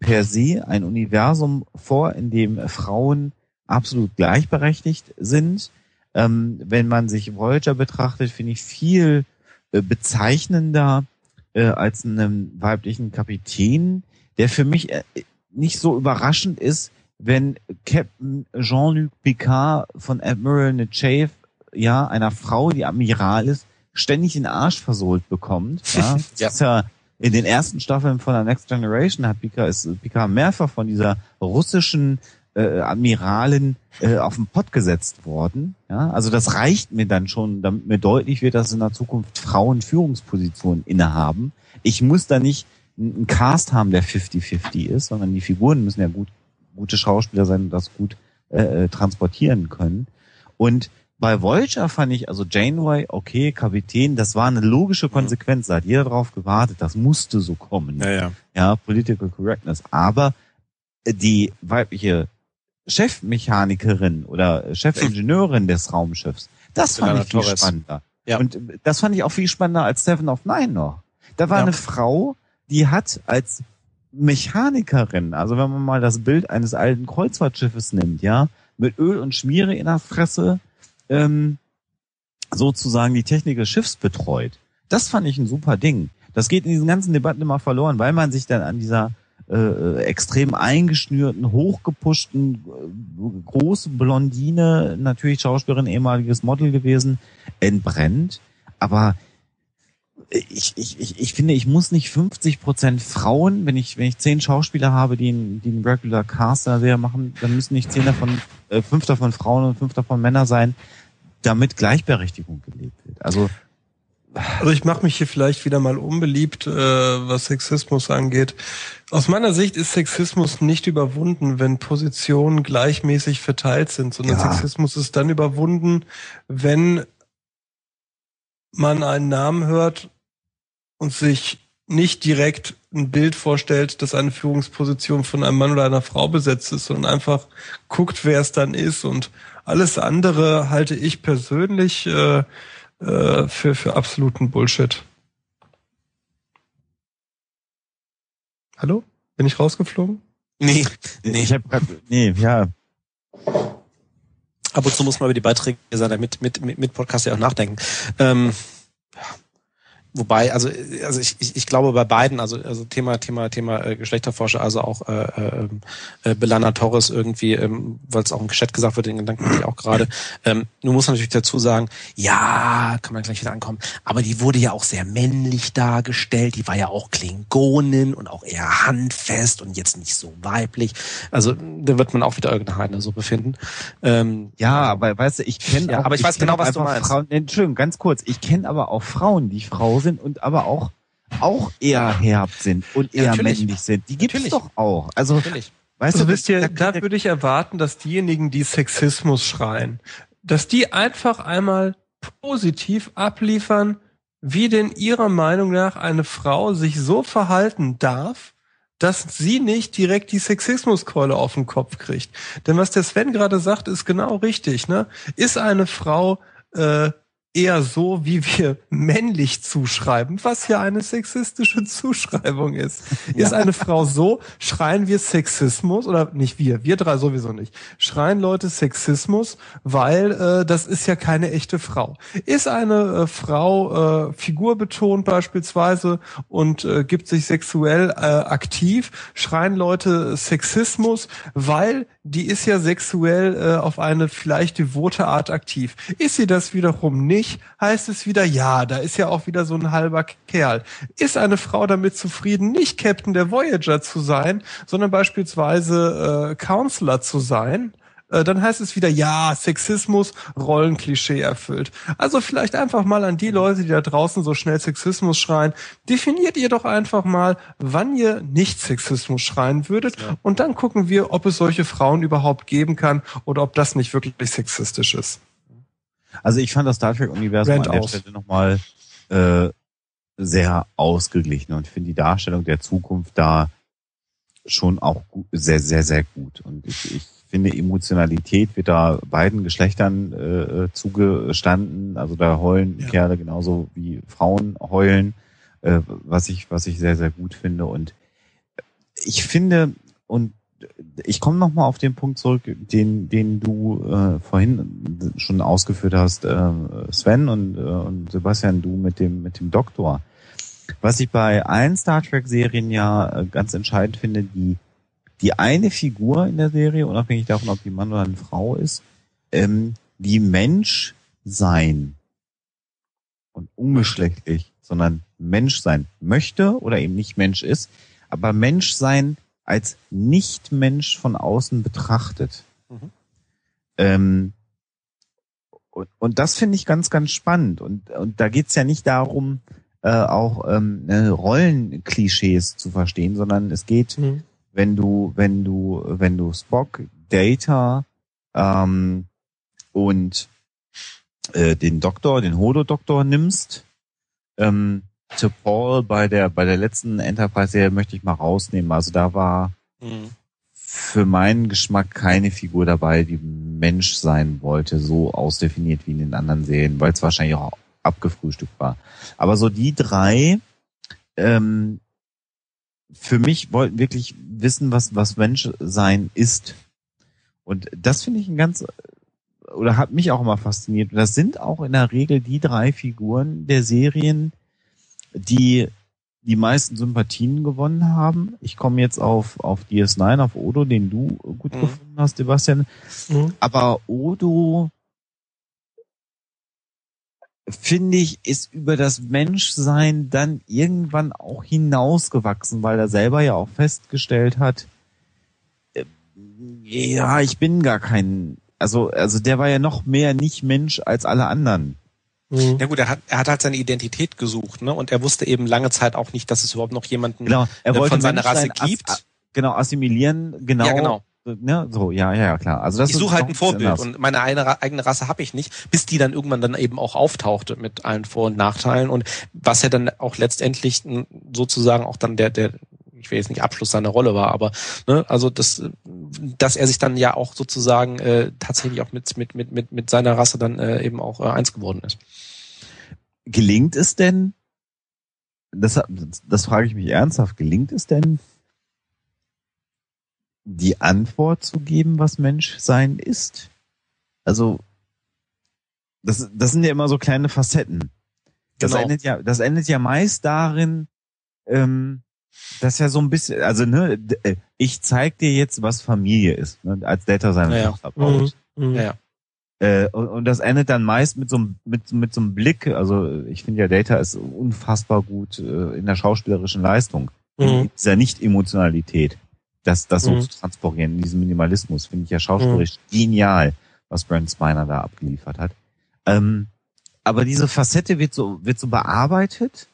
per se ein Universum vor, in dem Frauen absolut gleichberechtigt sind. Ähm, wenn man sich Voyager betrachtet, finde ich viel äh, bezeichnender, äh, als einen weiblichen Kapitän, der für mich äh, nicht so überraschend ist, wenn Captain Jean-Luc Picard von Admiral Nechayev, ja, einer Frau, die Admiral ist, ständig den Arsch versohlt bekommt. Ja, das Ja. ist ja in den ersten Staffeln von der Next Generation hat Picard, ist Picard mehrfach von dieser russischen äh, Admiralin äh, auf den Pott gesetzt worden. Ja, also das reicht mir dann schon, damit mir deutlich wird, dass in der Zukunft Frauen Führungspositionen innehaben. Ich muss da nicht einen Cast haben, der 50-50 ist, sondern die Figuren müssen ja gut, gute Schauspieler sein und das gut äh, äh, transportieren können. Und bei Voyager fand ich, also Janeway, okay, Kapitän, das war eine logische Konsequenz, da hat jeder drauf gewartet, das musste so kommen Ja, ja. ja, Political Correctness. Aber die weibliche Chefmechanikerin oder Chefingenieurin des Raumschiffs, das fand ich viel Torres. spannender. Ja. Und äh, das fand ich auch viel spannender als Seven of Nine noch. Da war Ja. eine Frau, die hat als Mechanikerin, also wenn man mal das Bild eines alten Kreuzfahrtschiffes nimmt, ja, mit Öl und Schmiere in der Fresse, ähm, sozusagen die Technik des Schiffs betreut. Das fand ich ein super Ding. Das geht in diesen ganzen Debatten immer verloren, weil man sich dann an dieser äh, äh, extrem eingeschnürten, hochgepuschten, äh, große Blondine, natürlich Schauspielerin, ehemaliges Model gewesen, entbrennt. Aber ich, ich, ich, ich finde, ich muss nicht 50 Prozent Frauen, wenn ich, wenn ich zehn Schauspieler habe, die einen, die einen Regular Cast da sehr machen, dann müssen nicht zehn davon, äh, fünf davon Frauen und fünf davon Männer sein, damit Gleichberechtigung gelebt wird. Also, Also ich mache mich hier vielleicht wieder mal unbeliebt, äh, was Sexismus angeht. Aus meiner Sicht ist Sexismus nicht überwunden, wenn Positionen gleichmäßig verteilt sind, sondern Ja. Sexismus ist dann überwunden, wenn man einen Namen hört und sich nicht direkt ein Bild vorstellt, dass eine Führungsposition von einem Mann oder einer Frau besetzt ist, sondern einfach guckt, wer es dann ist. Und alles andere halte ich persönlich äh, äh, für, für absoluten Bullshit. Hallo? Bin ich rausgeflogen? Nee, nee. ich habe gerade, nee, ja, Ab und zu muss man über die Beiträge seiner mit, mit, mit, Podcast ja auch nachdenken. Ähm. Wobei, also, also ich, ich, ich glaube bei beiden, also, also Thema, Thema, Thema äh, Geschlechterforscher, also auch äh, äh, äh, Belana Torres irgendwie, ähm, weil es auch im Chat gesagt wird, den Gedanken hatte ich auch gerade. Ähm, nun muss man natürlich dazu sagen, ja, kann man gleich wieder ankommen, aber die wurde ja auch sehr männlich dargestellt, die war ja auch Klingonin und auch eher handfest und jetzt nicht so weiblich. Also da wird man auch wieder irgendeine so befinden. Ähm, Ja, aber weißt du, ich kenne Ja, auch, aber ich weiß kenn genau, was du meinst. Frauen, Entschuldigung, ganz kurz, ich kenne aber auch Frauen, die Frau sind und aber auch auch eher herb sind und Ja, eher natürlich. männlich sind. Die gibt's Natürlich. doch auch. Also, natürlich. weißt Also du, wisst ihr, da- da würde ich erwarten, dass diejenigen, die Sexismus schreien, dass die einfach einmal positiv abliefern, wie denn ihrer Meinung nach eine Frau sich so verhalten darf, dass sie nicht direkt die Sexismuskeule auf den Kopf kriegt. Denn was der Sven gerade sagt, ist genau richtig. Ne? Ist eine Frau äh, eher so, wie wir männlich zuschreiben, was ja eine sexistische Zuschreibung ist. Ist eine Frau so, schreien wir Sexismus oder nicht wir, wir drei sowieso nicht. Schreien Leute Sexismus, weil äh, das ist ja keine echte Frau. Ist eine äh, Frau äh, figurbetont beispielsweise und äh, gibt sich sexuell äh, aktiv, schreien Leute Sexismus, weil die ist ja sexuell äh, auf eine vielleicht devote Art aktiv. Ist sie das wiederum nicht, heißt es wieder, ja, da ist ja auch wieder so ein halber Kerl. Ist eine Frau damit zufrieden, nicht Captain der Voyager zu sein, sondern beispielsweise äh, Counselor zu sein, äh, dann heißt es wieder, ja, Sexismus, Rollenklischee erfüllt. Also vielleicht einfach mal an die Leute, die da draußen so schnell Sexismus schreien, definiert ihr doch einfach mal, wann ihr nicht Sexismus schreien würdet und dann gucken wir, ob es solche Frauen überhaupt geben kann oder ob das nicht wirklich sexistisch ist. Also ich fand das Star Trek-Universum an der aus. Stelle nochmal äh, sehr ausgeglichen und finde die Darstellung der Zukunft da schon auch gut, sehr, sehr, sehr gut. Und ich, ich finde, Emotionalität wird da beiden Geschlechtern äh, zugestanden. Also da heulen Ja. Kerle genauso wie Frauen heulen, äh, was ich, was ich sehr, sehr gut finde. Und ich finde, und ich komme noch mal auf den Punkt zurück, den, den du äh, vorhin schon ausgeführt hast, äh, Sven und, äh, und Sebastian, du mit dem, mit dem Doktor. Was ich bei allen Star Trek Serien ja äh, ganz entscheidend finde, die, die eine Figur in der Serie, unabhängig davon, ob die Mann oder eine Frau ist, ähm, die Mensch sein und ungeschlechtlich, sondern Mensch sein möchte oder eben nicht Mensch ist, aber Mensch sein als Nicht-Mensch von außen betrachtet. Mhm. Ähm, und, und das finde ich ganz, ganz spannend. Und, und da geht's ja nicht darum, äh, auch ähm, ne, Rollenklischees zu verstehen, sondern es geht, Mhm. Wenn du, wenn du, wenn du Spock, Data ähm, und äh, den Doktor, den Hodo-Doktor nimmst, ähm, zu Paul bei der bei der letzten Enterprise-Serie möchte ich mal rausnehmen. Also da war Mhm. für meinen Geschmack keine Figur dabei, die Mensch sein wollte, so ausdefiniert wie in den anderen Serien, weil es wahrscheinlich auch abgefrühstückt war. Aber so die drei, ähm, für mich wollten wirklich wissen, was, was Mensch sein ist. Und das finde ich ein ganz, oder hat mich auch immer fasziniert. Und das sind auch in der Regel die drei Figuren der Serien, die die meisten Sympathien gewonnen haben. Ich komme jetzt auf, auf DS9, auf Odo, den du gut Mhm. gefunden hast, Sebastian. Mhm. Aber Odo, finde ich, ist über das Menschsein dann irgendwann auch hinausgewachsen, weil er selber ja auch festgestellt hat, äh, ja, ich bin gar kein, also, also der war ja noch mehr nicht Mensch als alle anderen. Mhm. Ja gut, er hat, er hat halt seine Identität gesucht, ne? Und er wusste eben lange Zeit auch nicht, dass es überhaupt noch jemanden Genau, er äh, wollte von seiner Rasse gibt. genau, assimilieren, genau. Ja, genau. Ne, so, ja, ja, ja, klar. Also das ich suche halt ein Vorbild anders. und meine eigene Rasse habe ich nicht, bis die dann irgendwann dann eben auch auftauchte mit allen Vor- und Nachteilen und was ja dann auch letztendlich sozusagen auch dann der, der, ich will jetzt nicht Abschluss seiner Rolle war, aber ne, also das, dass er sich dann ja auch sozusagen äh, tatsächlich auch mit mit mit mit mit seiner Rasse dann äh, eben auch äh, eins geworden ist. gelingt es denn, das, das frage ich mich ernsthaft, gelingt es denn, die Antwort zu geben, was Menschsein ist? Also, das, das sind ja immer so kleine Facetten. Das Genau. endet ja, das endet ja meist darin, ähm, dass ja so ein bisschen, also ne, äh, ich zeig dir jetzt, was Familie ist, ne, als Data seine Ja, ja. Tochter baut. Mhm. Ja, ja. Äh, und, und das endet dann meist mit so einem mit, mit so einem Blick. Also ich finde ja Data ist unfassbar gut äh, in der schauspielerischen Leistung. Mhm. In dieser Nicht-Emotionalität. Das, das so Mhm. zu transportieren, in diesem Minimalismus, finde ich ja schauspielerisch genial, was Brent Spiner da abgeliefert hat. Ähm, aber diese Facette wird so, wird so bearbeitet.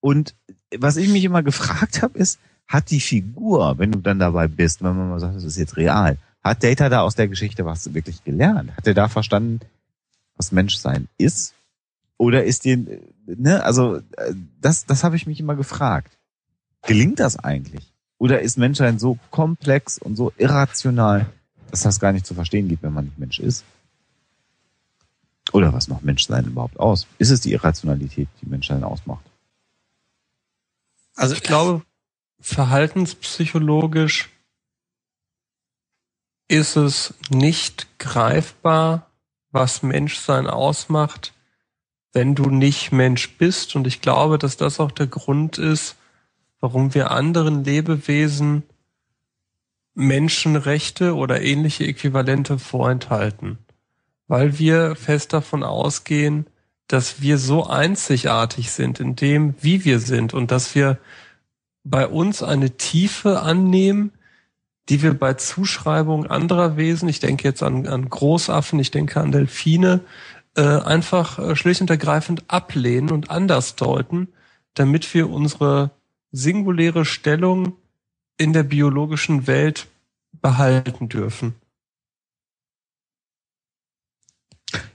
Und was ich mich immer gefragt habe, ist, hat die Figur, wenn du dann dabei bist, wenn man mal sagt, das ist jetzt real, hat Data da aus der Geschichte was wirklich gelernt? Hat er da verstanden, was Menschsein ist? Oder ist dir, ne, also äh, das, das habe ich mich immer gefragt. Gelingt das eigentlich? Oder ist Menschsein so komplex und so irrational, dass das gar nicht zu verstehen gibt, wenn man nicht Mensch ist? Oder was macht Menschsein überhaupt aus? Ist es die Irrationalität, die Menschsein ausmacht? Also Ich glaube, verhaltenspsychologisch ist es nicht greifbar, was Menschsein ausmacht, wenn du nicht Mensch bist. Und ich glaube, dass das auch der Grund ist, warum wir anderen Lebewesen Menschenrechte oder ähnliche Äquivalente vorenthalten. Weil wir fest davon ausgehen, dass wir so einzigartig sind in dem, wie wir sind und dass wir bei uns eine Tiefe annehmen, die wir bei Zuschreibung anderer Wesen, ich denke jetzt an, an Großaffen, ich denke an Delfine, äh, einfach äh, schlicht und ergreifend ablehnen und anders deuten, damit wir unsere singuläre Stellung in der biologischen Welt behalten dürfen.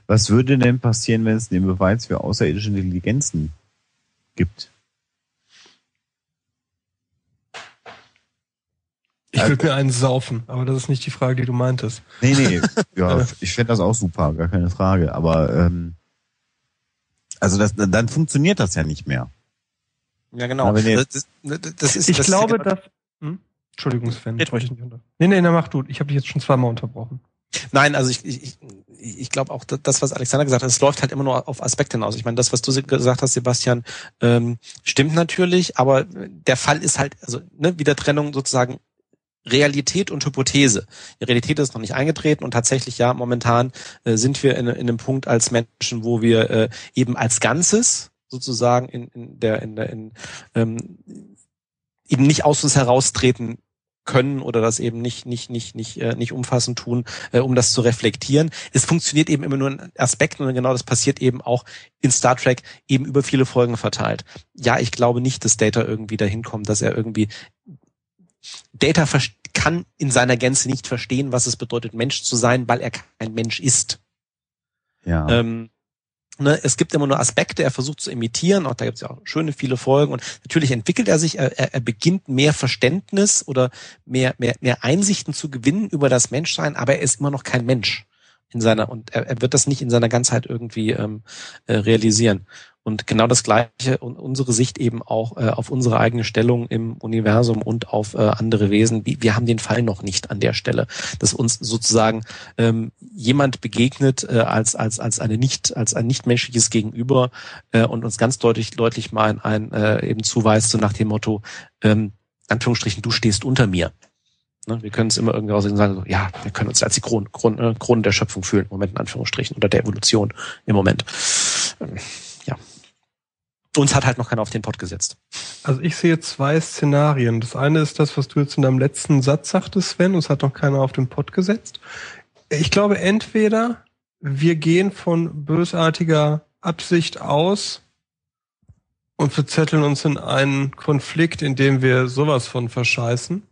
Was würde denn passieren, wenn es den Beweis für außerirdische Intelligenzen gibt? Ich würde mir einen saufen, aber das ist nicht die Frage, die du meintest. Nee, nee, ja, ich fände das auch super, gar keine Frage. Aber ähm, also das, dann funktioniert das ja nicht mehr. Ja, genau. Aber ihr- das, das, das ist, Ich das glaube, ist, genau dass. Hm? Entschuldigung, Sven. Ich wollte dich nicht unter. Nee, nee, na mach du. Ich habe dich jetzt schon zweimal unterbrochen. Nein, also ich, ich, ich glaube auch das, was Alexander gesagt hat, es läuft halt immer nur auf Aspekte hinaus. Ich meine, das, was du gesagt hast, Sebastian, ähm, stimmt natürlich, aber der Fall ist halt, also ne, wieder Trennung sozusagen Realität und Hypothese. Die Realität ist noch nicht eingetreten und tatsächlich ja, momentan äh, sind wir in, in einem Punkt als Menschen, wo wir äh, eben als Ganzes sozusagen in, in der in der in, ähm, eben nicht aus uns heraustreten können oder das eben nicht nicht nicht nicht äh, nicht umfassend tun, äh, um das zu reflektieren. Es funktioniert eben immer nur in Aspekten und genau das passiert eben auch in Star Trek eben über viele Folgen verteilt. Ja, ich glaube nicht, dass Data irgendwie dahin kommt, dass er irgendwie Data kann in seiner Gänze nicht verstehen, was es bedeutet, Mensch zu sein, weil er kein Mensch ist. Ja. Ähm, ne, es gibt immer nur Aspekte, er versucht zu imitieren, auch da gibt es ja auch schöne viele Folgen und natürlich entwickelt er sich, er, er beginnt mehr Verständnis oder mehr, mehr, mehr Einsichten zu gewinnen über das Menschsein, aber er ist immer noch kein Mensch in seiner und er, er wird das nicht in seiner Ganzheit irgendwie ähm, äh, realisieren. Und genau das Gleiche und unsere Sicht eben auch äh, auf unsere eigene Stellung im Universum und auf äh, andere Wesen. Wir haben den Fall noch nicht an der Stelle, dass uns sozusagen ähm, jemand begegnet äh, als als als eine nicht als ein nichtmenschliches Gegenüber äh, und uns ganz deutlich deutlich mal ein, ein äh, eben zuweist so nach dem Motto ähm, Anführungsstrichen du stehst unter mir. Ne? Wir können es immer irgendwie aussehen und sagen, so, ja, wir können uns als die Krone, Krone, Krone der Schöpfung fühlen, im Moment in Anführungsstrichen, oder der Evolution im Moment. Ähm, uns hat halt noch keiner auf den Pott gesetzt. Also ich sehe zwei Szenarien. Das eine ist das, was du jetzt in deinem letzten Satz sagtest, Sven, uns hat noch keiner auf den Pott gesetzt. Ich glaube, entweder wir gehen von bösartiger Absicht aus und verzetteln uns in einen Konflikt, in dem wir sowas von verscheißen.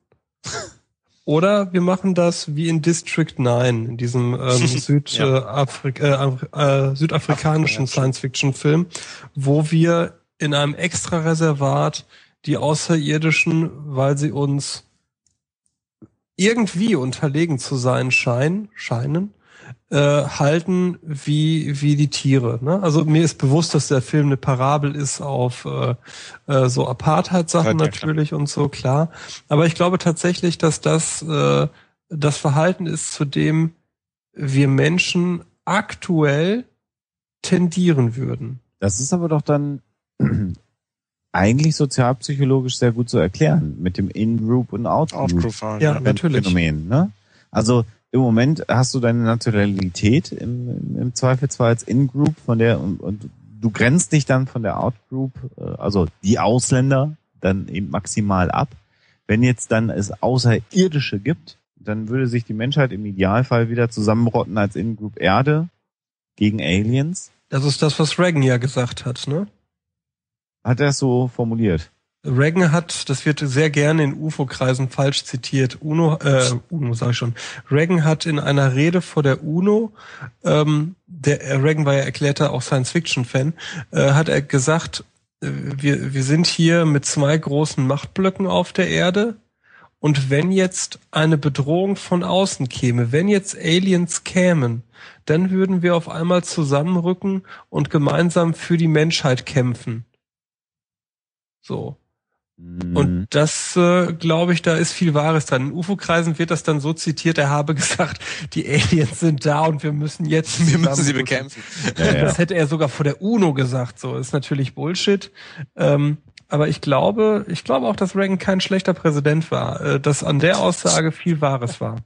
Oder wir machen das wie in District 9, in diesem ähm, Südafrik ja. äh, äh, südafrikanischen Science-Fiction-Film, wo wir in einem extra Reservat die Außerirdischen, weil sie uns irgendwie unterlegen zu sein scheinen, scheinen, äh, halten wie wie die Tiere. Ne? Also mir ist bewusst, dass der Film eine Parabel ist auf äh, äh, so Apartheid-Sachen ja, natürlich klar. und so klar. Aber ich glaube tatsächlich, dass das äh, das Verhalten ist, zu dem wir Menschen aktuell tendieren würden. Das ist aber doch dann eigentlich sozialpsychologisch sehr gut zu erklären mit dem In-Group und Out-Group. Out ja, natürlich. Phänomen, ne? Also im Moment hast du deine Nationalität im, im Zweifelsfall als In-Group von der und, und du grenzt dich dann von der Out-Group, äh, also die Ausländer, dann eben maximal ab. Wenn jetzt dann es Außerirdische gibt, dann würde sich die Menschheit im Idealfall wieder zusammenrotten als In-Group Erde gegen Aliens. Das ist das, was Reagan ja gesagt hat, ne? Hat er es so formuliert? Reagan hat, das wird sehr gerne in UFO-Kreisen falsch zitiert, UNO, äh, UNO sage ich schon, Reagan hat in einer Rede vor der UNO, ähm, der äh, Reagan war ja erklärter auch Science-Fiction-Fan, äh, hat er gesagt, äh, wir, wir sind hier mit zwei großen Machtblöcken auf der Erde und wenn jetzt eine Bedrohung von außen käme, wenn jetzt Aliens kämen, dann würden wir auf einmal zusammenrücken und gemeinsam für die Menschheit kämpfen. So. Und mhm. das, äh, glaube ich, da ist viel Wahres dran. In UFO-Kreisen wird das dann so zitiert, er habe gesagt, die Aliens sind da und wir müssen jetzt. Wir müssen sie bekämpfen. Ja, ja. Das hätte er sogar vor der UNO gesagt. So, ist natürlich Bullshit. Ähm, aber ich glaube, ich glaube auch, dass Reagan kein schlechter Präsident war, äh, dass an der Aussage viel Wahres war.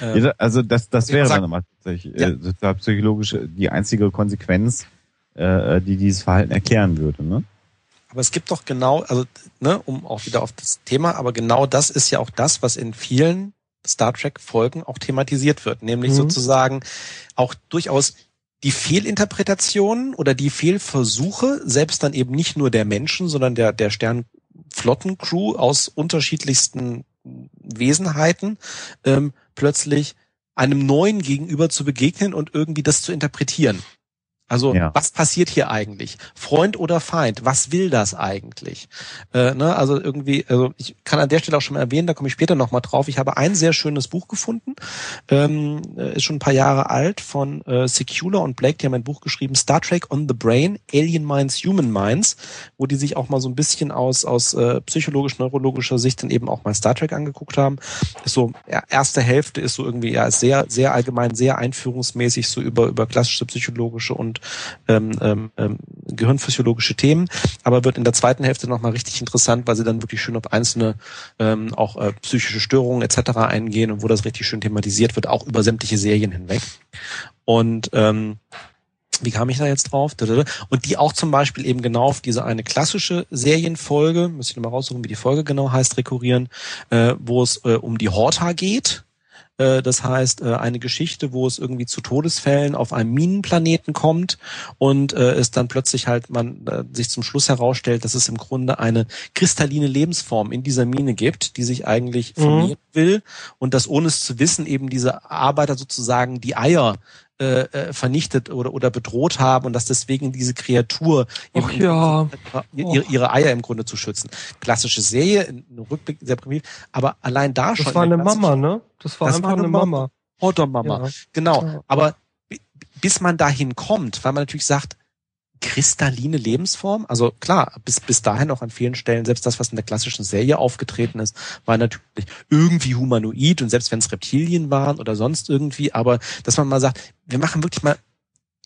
Ähm, also das, das wäre dann immer tatsächlich ja. äh, psychologisch die einzige Konsequenz, äh, die dieses Verhalten erklären würde. Ne? Aber es gibt doch genau, also, ne, um auch wieder auf das Thema, aber genau das ist ja auch das, was in vielen Star Trek-Folgen auch thematisiert wird, nämlich mhm. sozusagen auch durchaus die Fehlinterpretationen oder die Fehlversuche, selbst dann eben nicht nur der Menschen, sondern der, der Sternflottencrew aus unterschiedlichsten Wesenheiten, ähm, plötzlich einem neuen Gegenüber zu begegnen und irgendwie das zu interpretieren. Also Ja. was passiert hier eigentlich? Freund oder Feind? Was will das eigentlich? Äh, ne, also irgendwie, also ich kann an der Stelle auch schon mal erwähnen, da komme ich später noch mal drauf. Ich habe ein sehr schönes Buch gefunden, ähm, äh, ist schon ein paar Jahre alt von äh, Secula und Blake. Die haben ein Buch geschrieben, Star Trek on the Brain, Alien Minds, Human Minds, wo die sich auch mal so ein bisschen aus aus äh, psychologisch-neurologischer Sicht dann eben auch mal Star Trek angeguckt haben. Ist so ja, erste Hälfte ist so irgendwie ja ist sehr sehr allgemein, sehr einführungsmäßig so über über klassische psychologische und ähm, ähm, ähm, gehirnphysiologische Themen, aber wird in der zweiten Hälfte nochmal richtig interessant, weil sie dann wirklich schön auf einzelne ähm, auch äh, psychische Störungen etc. eingehen und wo das richtig schön thematisiert wird, auch über sämtliche Serien hinweg. Und ähm, wie kam ich da jetzt drauf? Und die auch zum Beispiel eben genau auf diese eine klassische Serienfolge, muss ich nochmal raussuchen, wie die Folge genau heißt, rekurrieren, äh, wo es äh, um die Horta geht. Äh, Das heißt, äh, eine Geschichte, wo es irgendwie zu Todesfällen auf einem Minenplaneten kommt und äh, es dann plötzlich halt man sich zum Schluss herausstellt, dass es im Grunde eine kristalline Lebensform in dieser Mine gibt, die sich eigentlich Mhm. formieren will und dass ohne es zu wissen eben diese Arbeiter sozusagen die Eier äh, äh, vernichtet oder, oder bedroht haben und dass deswegen diese Kreatur Ach ja. ihre, ihre Eier im Grunde zu schützen. Klassische Serie, ein Rückblick sehr primitiv, aber allein da schon. Das war eine Mama, ne? Das war Das einfach war eine eine Mama. Hortormama. Ja. Genau. Ja. Aber bi- bis man dahin kommt, weil man natürlich sagt, kristalline Lebensform, also klar, bis, bis dahin auch an vielen Stellen, selbst das, was in der klassischen Serie aufgetreten ist, war natürlich irgendwie humanoid und selbst wenn es Reptilien waren oder sonst irgendwie, aber dass man mal sagt, wir machen wirklich mal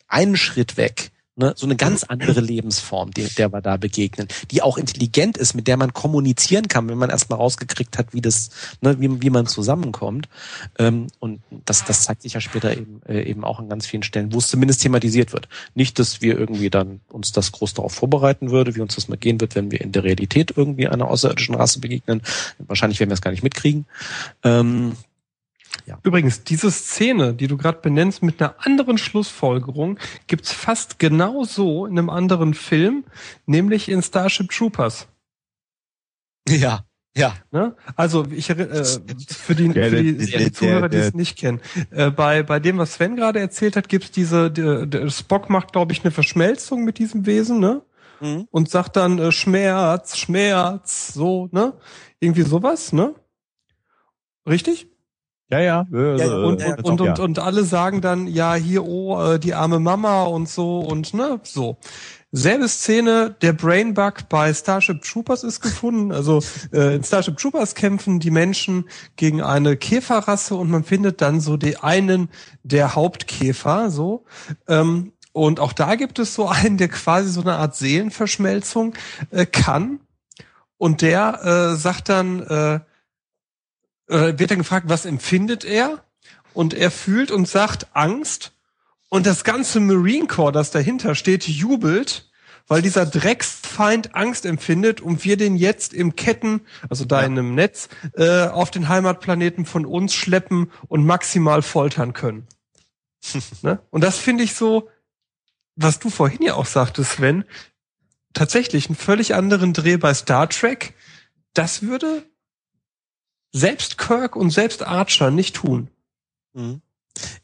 einen Schritt weg, ne, so eine ganz andere Lebensform, der, der wir da begegnen, die auch intelligent ist, mit der man kommunizieren kann, wenn man erstmal rausgekriegt hat, wie das, ne, wie, wie man zusammenkommt. Ähm, und das, das zeigt sich ja später eben, äh, eben auch an ganz vielen Stellen, wo es zumindest thematisiert wird. Nicht, dass wir irgendwie dann uns das groß darauf vorbereiten würde, wie uns das mal gehen wird, wenn wir in der Realität irgendwie einer außerirdischen Rasse begegnen. Wahrscheinlich werden wir es gar nicht mitkriegen. Ähm, Übrigens, diese Szene, die du gerade benennst, mit einer anderen Schlussfolgerung, gibt's fast genau so in einem anderen Film, nämlich in Starship Troopers. ja, ja. Ne? Also ich äh, für die, für die, der- die Zuhörer, die es nicht kennen. Äh, bei, bei dem, was Sven gerade erzählt hat, gibt's diese, der, der Spock macht, glaube ich, eine Verschmelzung mit diesem Wesen, ne? Mhm. Und sagt dann äh, Schmerz, Schmerz, so, ne? Irgendwie sowas, ne? Richtig? Ja, ja. Ja, und, ja, und, und, und, und alle sagen dann, ja, hier, oh, äh, die arme Mama und so und ne, so. Selbe Szene, der Brainbug bei Starship Troopers ist gefunden. Also äh, in Starship Troopers kämpfen die Menschen gegen eine Käferrasse und man findet dann so die einen der Hauptkäfer, so. Ähm, und auch da gibt es so einen, der quasi so eine Art Seelenverschmelzung äh, kann. Und der äh, sagt dann, äh, äh, wird dann gefragt, was empfindet er? Und er fühlt und sagt Angst. Und das ganze Marine Corps, das dahinter steht, jubelt, weil dieser Drecksfeind Angst empfindet und wir den jetzt im Ketten, also da in einem Netz, äh, auf den Heimatplaneten von uns schleppen und maximal foltern können. ne? Und das finde ich so, was du vorhin ja auch sagtest, Sven, tatsächlich einen völlig anderen Dreh bei Star Trek. Das würde selbst Kirk und selbst Archer nicht tun. Mhm.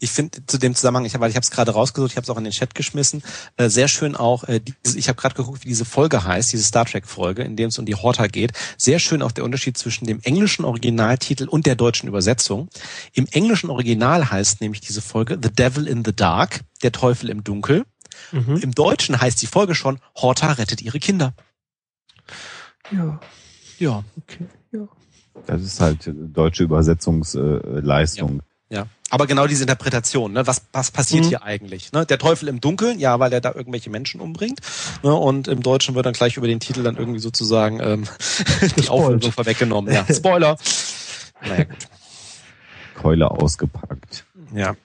Ich finde zu dem Zusammenhang, ich, weil ich habe es gerade rausgesucht, ich habe es auch in den Chat geschmissen, äh, sehr schön auch, äh, diese, ich habe gerade geguckt, wie diese Folge heißt, diese Star Trek Folge, in dem es um die Horta geht. Sehr schön auch der Unterschied zwischen dem englischen Originaltitel und der deutschen Übersetzung. Im englischen Original heißt nämlich diese Folge The Devil in the Dark, der Teufel im Dunkel. Im Deutschen heißt die Folge schon Horta rettet ihre Kinder. Ja, Ja. okay. Ja. Das ist halt deutsche Übersetzungsleistung. Ja, aber genau diese Interpretation, ne? was, was passiert Mhm. hier eigentlich? Ne? Der Teufel im Dunkeln, ja, weil er da irgendwelche Menschen umbringt. Ne? Und im Deutschen wird dann gleich über den Titel dann irgendwie sozusagen ähm, die Auflösung vorweggenommen. Ja, Spoiler. Naja, gut. Keule ausgepackt. Ja.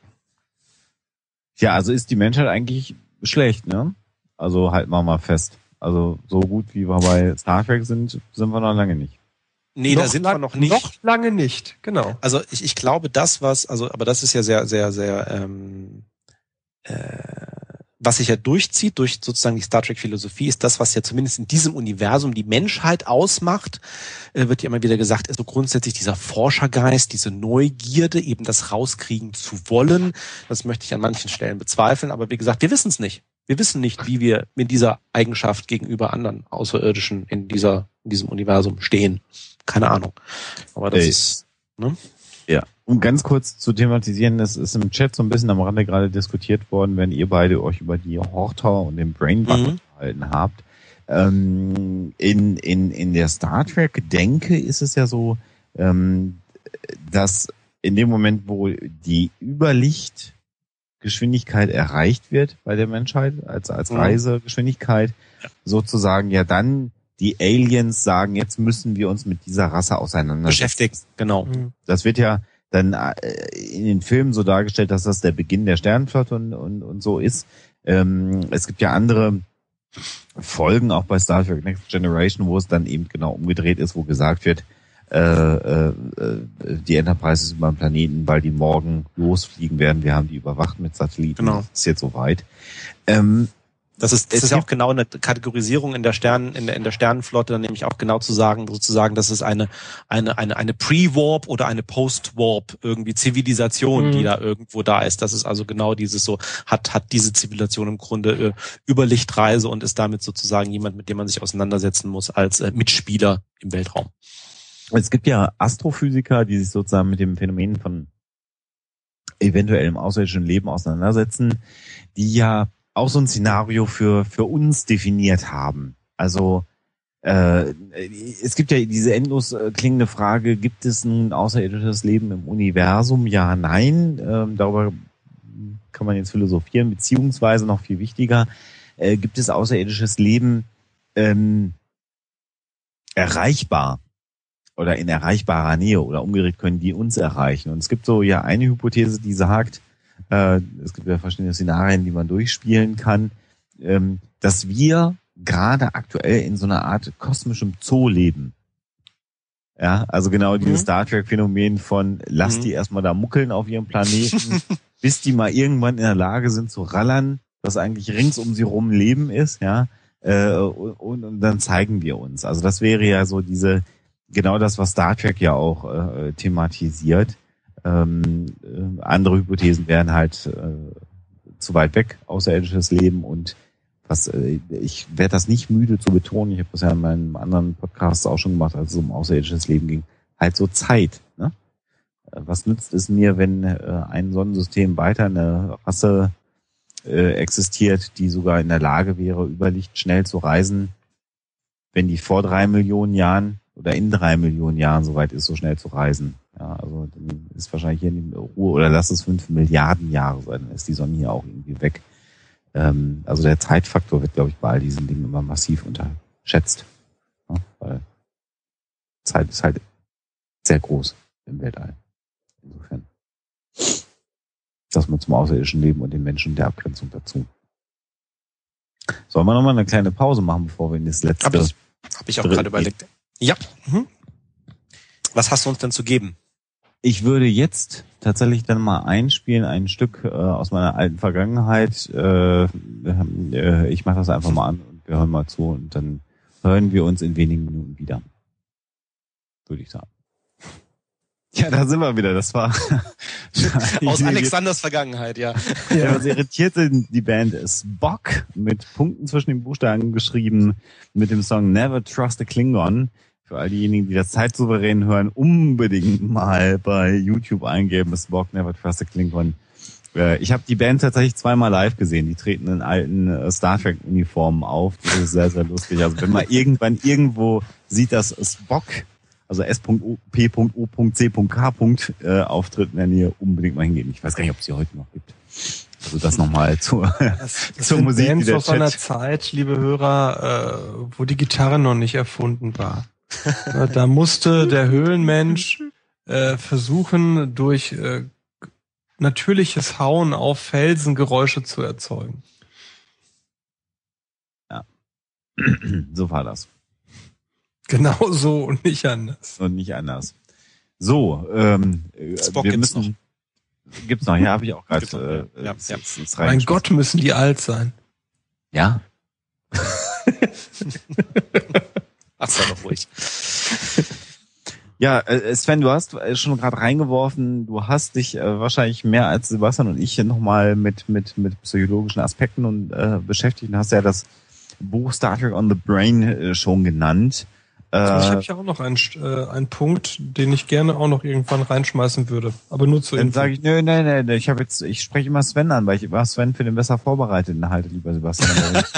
Ja, also ist die Menschheit eigentlich schlecht, ne? Also halten wir mal fest. Also so gut wie wir bei Star Trek sind, sind wir noch lange nicht. Nee, da sind wir lang- noch nicht. Noch lange nicht, genau. Also ich, ich glaube, das, was, also, aber das ist ja sehr, sehr, sehr, ähm, äh, was sich ja durchzieht durch sozusagen die Star Trek Philosophie, ist das, was ja zumindest in diesem Universum die Menschheit ausmacht, äh, wird ja immer wieder gesagt, ist so grundsätzlich dieser Forschergeist, diese Neugierde, eben das rauskriegen zu wollen. Das möchte ich an manchen Stellen bezweifeln, aber wie gesagt, wir wissen es nicht. Wir wissen nicht, wie wir mit dieser Eigenschaft gegenüber anderen Außerirdischen in dieser, in diesem Universum stehen. Keine Ahnung. Aber das Ey. ist, ne? Ja, um ganz kurz zu thematisieren, das ist im Chat so ein bisschen am Rande gerade diskutiert worden, wenn ihr beide euch über die Horta und den Brainbug Mhm. unterhalten habt. Ähm, in, in, in der Star Trek-Denke ist es ja so, ähm, dass in dem Moment, wo die Überlichtgeschwindigkeit erreicht wird bei der Menschheit, als, als Mhm. Reisegeschwindigkeit, sozusagen ja dann die Aliens sagen, jetzt müssen wir uns mit dieser Rasse auseinandersetzen. Beschäftigt, genau. Mhm. Das wird ja dann äh, in den Filmen so dargestellt, dass das der Beginn der Sternenflotte und, und, und so ist. Ähm, es gibt ja andere Folgen auch bei Star Trek Next Generation, wo es dann eben genau umgedreht ist, wo gesagt wird, äh, äh, äh, die Enterprise ist über den Planeten, weil die morgen losfliegen werden. Wir haben die überwacht mit Satelliten. Genau. Das ist jetzt soweit. Ähm, Das ist, das Es ist ja auch genau eine Kategorisierung in der Sternen, in der, in der Sternenflotte, dann nämlich auch genau zu sagen, sozusagen, das ist eine, eine, eine, eine Pre-Warp oder eine Post-Warp irgendwie Zivilisation, Mhm. die da irgendwo da ist. Das ist also genau dieses so, hat, hat diese Zivilisation im Grunde äh, über Lichtreise und ist damit sozusagen jemand, mit dem man sich auseinandersetzen muss als äh, Mitspieler im Weltraum. Es gibt ja Astrophysiker, die sich sozusagen mit dem Phänomen von eventuellem außerirdischen Leben auseinandersetzen, die ja auch so ein Szenario für, für uns definiert haben. Also äh, es gibt ja diese endlos äh, klingende Frage, gibt es nun außerirdisches Leben im Universum? Ja, nein. Ähm, darüber kann man jetzt philosophieren, beziehungsweise noch viel wichtiger, äh, gibt es außerirdisches Leben ähm, erreichbar oder in erreichbarer Nähe oder umgedreht können die uns erreichen. Und es gibt so ja eine Hypothese, die sagt, äh, es gibt ja verschiedene Szenarien, die man durchspielen kann, ähm, dass wir gerade aktuell in so einer Art kosmischem Zoo leben. Ja, also genau dieses Mhm. Star Trek Phänomen von lass Mhm. die erstmal da muckeln auf ihrem Planeten, bis die mal irgendwann in der Lage sind zu rallern, dass eigentlich rings um sie rum Leben ist, ja, äh, und, und dann zeigen wir uns. Also das wäre ja so diese, genau das, was Star Trek ja auch äh, thematisiert. Ähm, äh, andere Hypothesen wären halt äh, zu weit weg, außerirdisches Leben und was äh, ich werde das nicht müde zu betonen, ich habe das ja in meinem anderen Podcast auch schon gemacht, als es um außerirdisches Leben ging, halt so Zeit. Ne? Äh, Was nützt es mir, wenn äh, ein Sonnensystem weiter eine Rasse äh, existiert, die sogar in der Lage wäre, über Licht schnell zu reisen, wenn die vor drei Millionen Jahren oder in drei Millionen Jahren soweit ist, so schnell zu reisen. Ja, also dann ist wahrscheinlich hier in Ruhe oder lass es fünf Milliarden Jahre sein, dann ist die Sonne hier auch irgendwie weg. Ähm, also der Zeitfaktor wird, glaube ich, bei all diesen Dingen immer massiv unterschätzt. Ja, weil Zeit ist halt sehr groß im Weltall. Insofern. Das mal zum außerirdischen Leben und den Menschen der Abgrenzung dazu. Sollen wir nochmal eine kleine Pause machen, bevor wir in das letzte... Aber das habe ich auch gerade überlegt. Ja. Mhm. Was hast du uns denn zu geben? Ich würde jetzt tatsächlich dann mal einspielen, ein Stück äh, aus meiner alten Vergangenheit. Äh, äh, ich mache das einfach mal an und wir hören mal zu und dann hören wir uns in wenigen Minuten wieder. Würde ich sagen. Ja, da sind wir wieder. Das war Aus Alexanders Vergangenheit, ja. Ja. Was irritierte die Band Spock mit Punkten zwischen den Buchstaben geschrieben mit dem Song Never Trust a Klingon. Für all diejenigen, die das zeitsouverän hören, unbedingt mal bei YouTube eingeben, Spock Never Trust a Klingon. Äh, Ich habe die Band tatsächlich zweimal live gesehen. Die treten in alten äh, Star Trek Uniformen auf. Das ist sehr, sehr lustig. Also wenn man irgendwann irgendwo sieht, dass Spock, also S.P.O.C.K. Äh, auftritt in der Nähe, unbedingt mal hingehen. Ich weiß gar nicht, ob es sie heute noch gibt. Also das nochmal zur, Das, das zur Musik, Bands aus einer Zeit, liebe Hörer, äh, wo die Gitarre noch nicht erfunden war. Ja, da musste der Höhlenmensch äh, versuchen, durch äh, natürliches Hauen auf Felsen Geräusche zu erzeugen. so war das. Genau so und nicht anders. Und nicht anders. So, ähm, äh, Spock wir gibt's müssen. Gibt's noch, ja, habe ich auch noch, gerade. Äh, Ja, es- ja. Mein. Gott, müssen die alt sein. Ja. Ach, sei doch ruhig. Ja, äh, Sven, du hast äh, schon gerade reingeworfen, du hast dich äh, wahrscheinlich mehr als Sebastian und ich hier nochmal mit, mit, mit psychologischen Aspekten und äh, beschäftigt und hast ja das Buch Star Trek on the Brain äh, schon genannt. Also ich Äh, habe ja auch noch einen, äh, einen Punkt, den ich gerne auch noch irgendwann reinschmeißen würde. Aber nur zu dann sage ich, nö, nein, nein, ich habe jetzt, ich spreche immer Sven an, weil ich war Sven für den besser vorbereiteten halte, lieber Sebastian.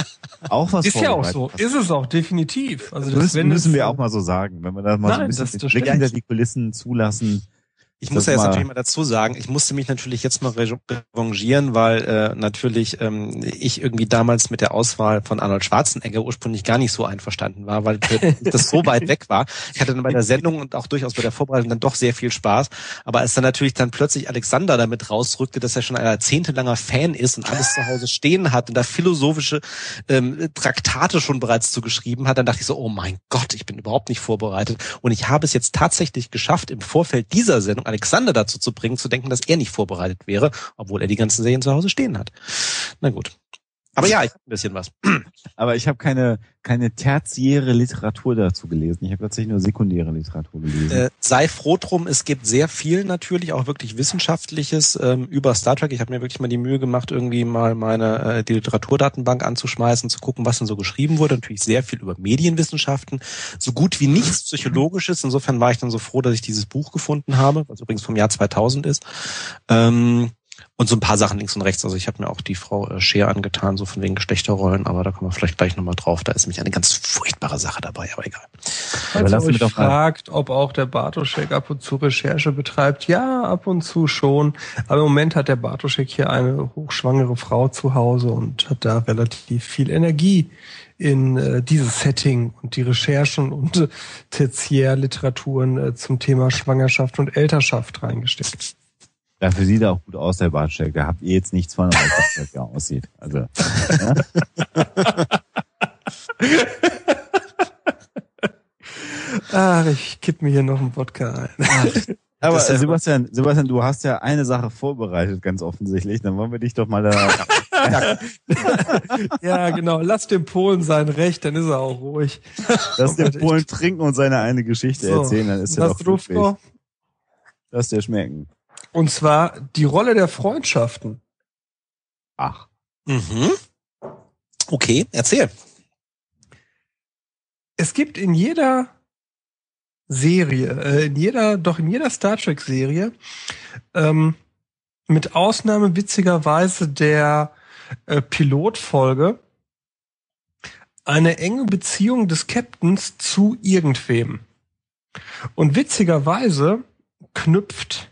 Auch was Ist ja auch so. Ist es auch, definitiv. Also Das müssen, müssen wir auch mal so sagen, wenn wir da mal so Nein, ein bisschen das- das hinter die Kulissen zulassen. Ich muss ja jetzt mal- natürlich mal dazu sagen, ich musste mich natürlich jetzt mal re- revanchieren, weil äh, natürlich ähm, ich irgendwie damals mit der Auswahl von Arnold Schwarzenegger ursprünglich gar nicht so einverstanden war, weil das so weit weg war. Ich hatte dann bei der Sendung und auch durchaus bei der Vorbereitung dann doch sehr viel Spaß. Aber als dann natürlich dann plötzlich Alexander damit rausrückte, dass er schon ein jahrzehntelanger Fan ist und alles zu Hause stehen hat und da philosophische ähm, Traktate schon bereits zugeschrieben hat, dann dachte ich so, oh mein Gott, ich bin überhaupt nicht vorbereitet. Und ich habe es jetzt tatsächlich geschafft, im Vorfeld dieser Sendung Alexander dazu zu bringen, zu denken, dass er nicht vorbereitet wäre, obwohl er die ganzen Serien zu Hause stehen hat. Na gut. Aber ja, ich habe ein bisschen was. Aber ich habe keine, keine tertiäre Literatur dazu gelesen. Ich habe tatsächlich nur sekundäre Literatur gelesen. Äh, sei froh drum, es gibt sehr viel natürlich, auch wirklich Wissenschaftliches ähm, über Star Trek. Ich habe mir wirklich mal die Mühe gemacht, irgendwie mal meine äh, die Literaturdatenbank anzuschmeißen, zu gucken, was denn so geschrieben wurde. Natürlich sehr viel über Medienwissenschaften, so gut wie nichts Psychologisches. Insofern war ich dann so froh, dass ich dieses Buch gefunden habe, was übrigens vom Jahr 2000 ist. Ähm, und so ein paar Sachen links und rechts. Also ich habe mir auch die Frau äh, Scheer angetan, so von wegen Geschlechterrollen, aber da kommen wir vielleicht gleich nochmal drauf. Da ist nämlich eine ganz furchtbare Sache dabei, aber egal. Aber Falls ihr euch fragt, ob auch der Bartoschek ab und zu Recherche betreibt, ja, ab und zu schon. Aber im Moment hat der Bartoschek hier eine hochschwangere Frau zu Hause und hat da relativ viel Energie in äh, dieses Setting und die Recherchen und äh, Tertiärliteraturen äh, zum Thema Schwangerschaft und Elternschaft reingesteckt. Dafür sieht er auch gut aus, der Bartscheck. Da habt ihr jetzt nichts von, das der aussieht. Also, ja? Ach, ich kipp mir hier noch einen Wodka ein. Aber Sebastian, Sebastian, du hast ja eine Sache vorbereitet, ganz offensichtlich. Dann wollen wir dich doch mal da, ja, genau. Lass dem Polen sein Recht, dann ist er auch ruhig. lass den Polen trinken und seine eine Geschichte So, erzählen, dann ist er doch. Lass dir schmecken. Und zwar die Rolle der Freundschaften. Ach. Mhm. Okay, erzähl. Es gibt in jeder Serie, äh, in jeder, doch in jeder Star Trek Serie, ähm, mit Ausnahme witzigerweise der äh, Pilotfolge, eine enge Beziehung des Captains zu irgendwem. Und witzigerweise knüpft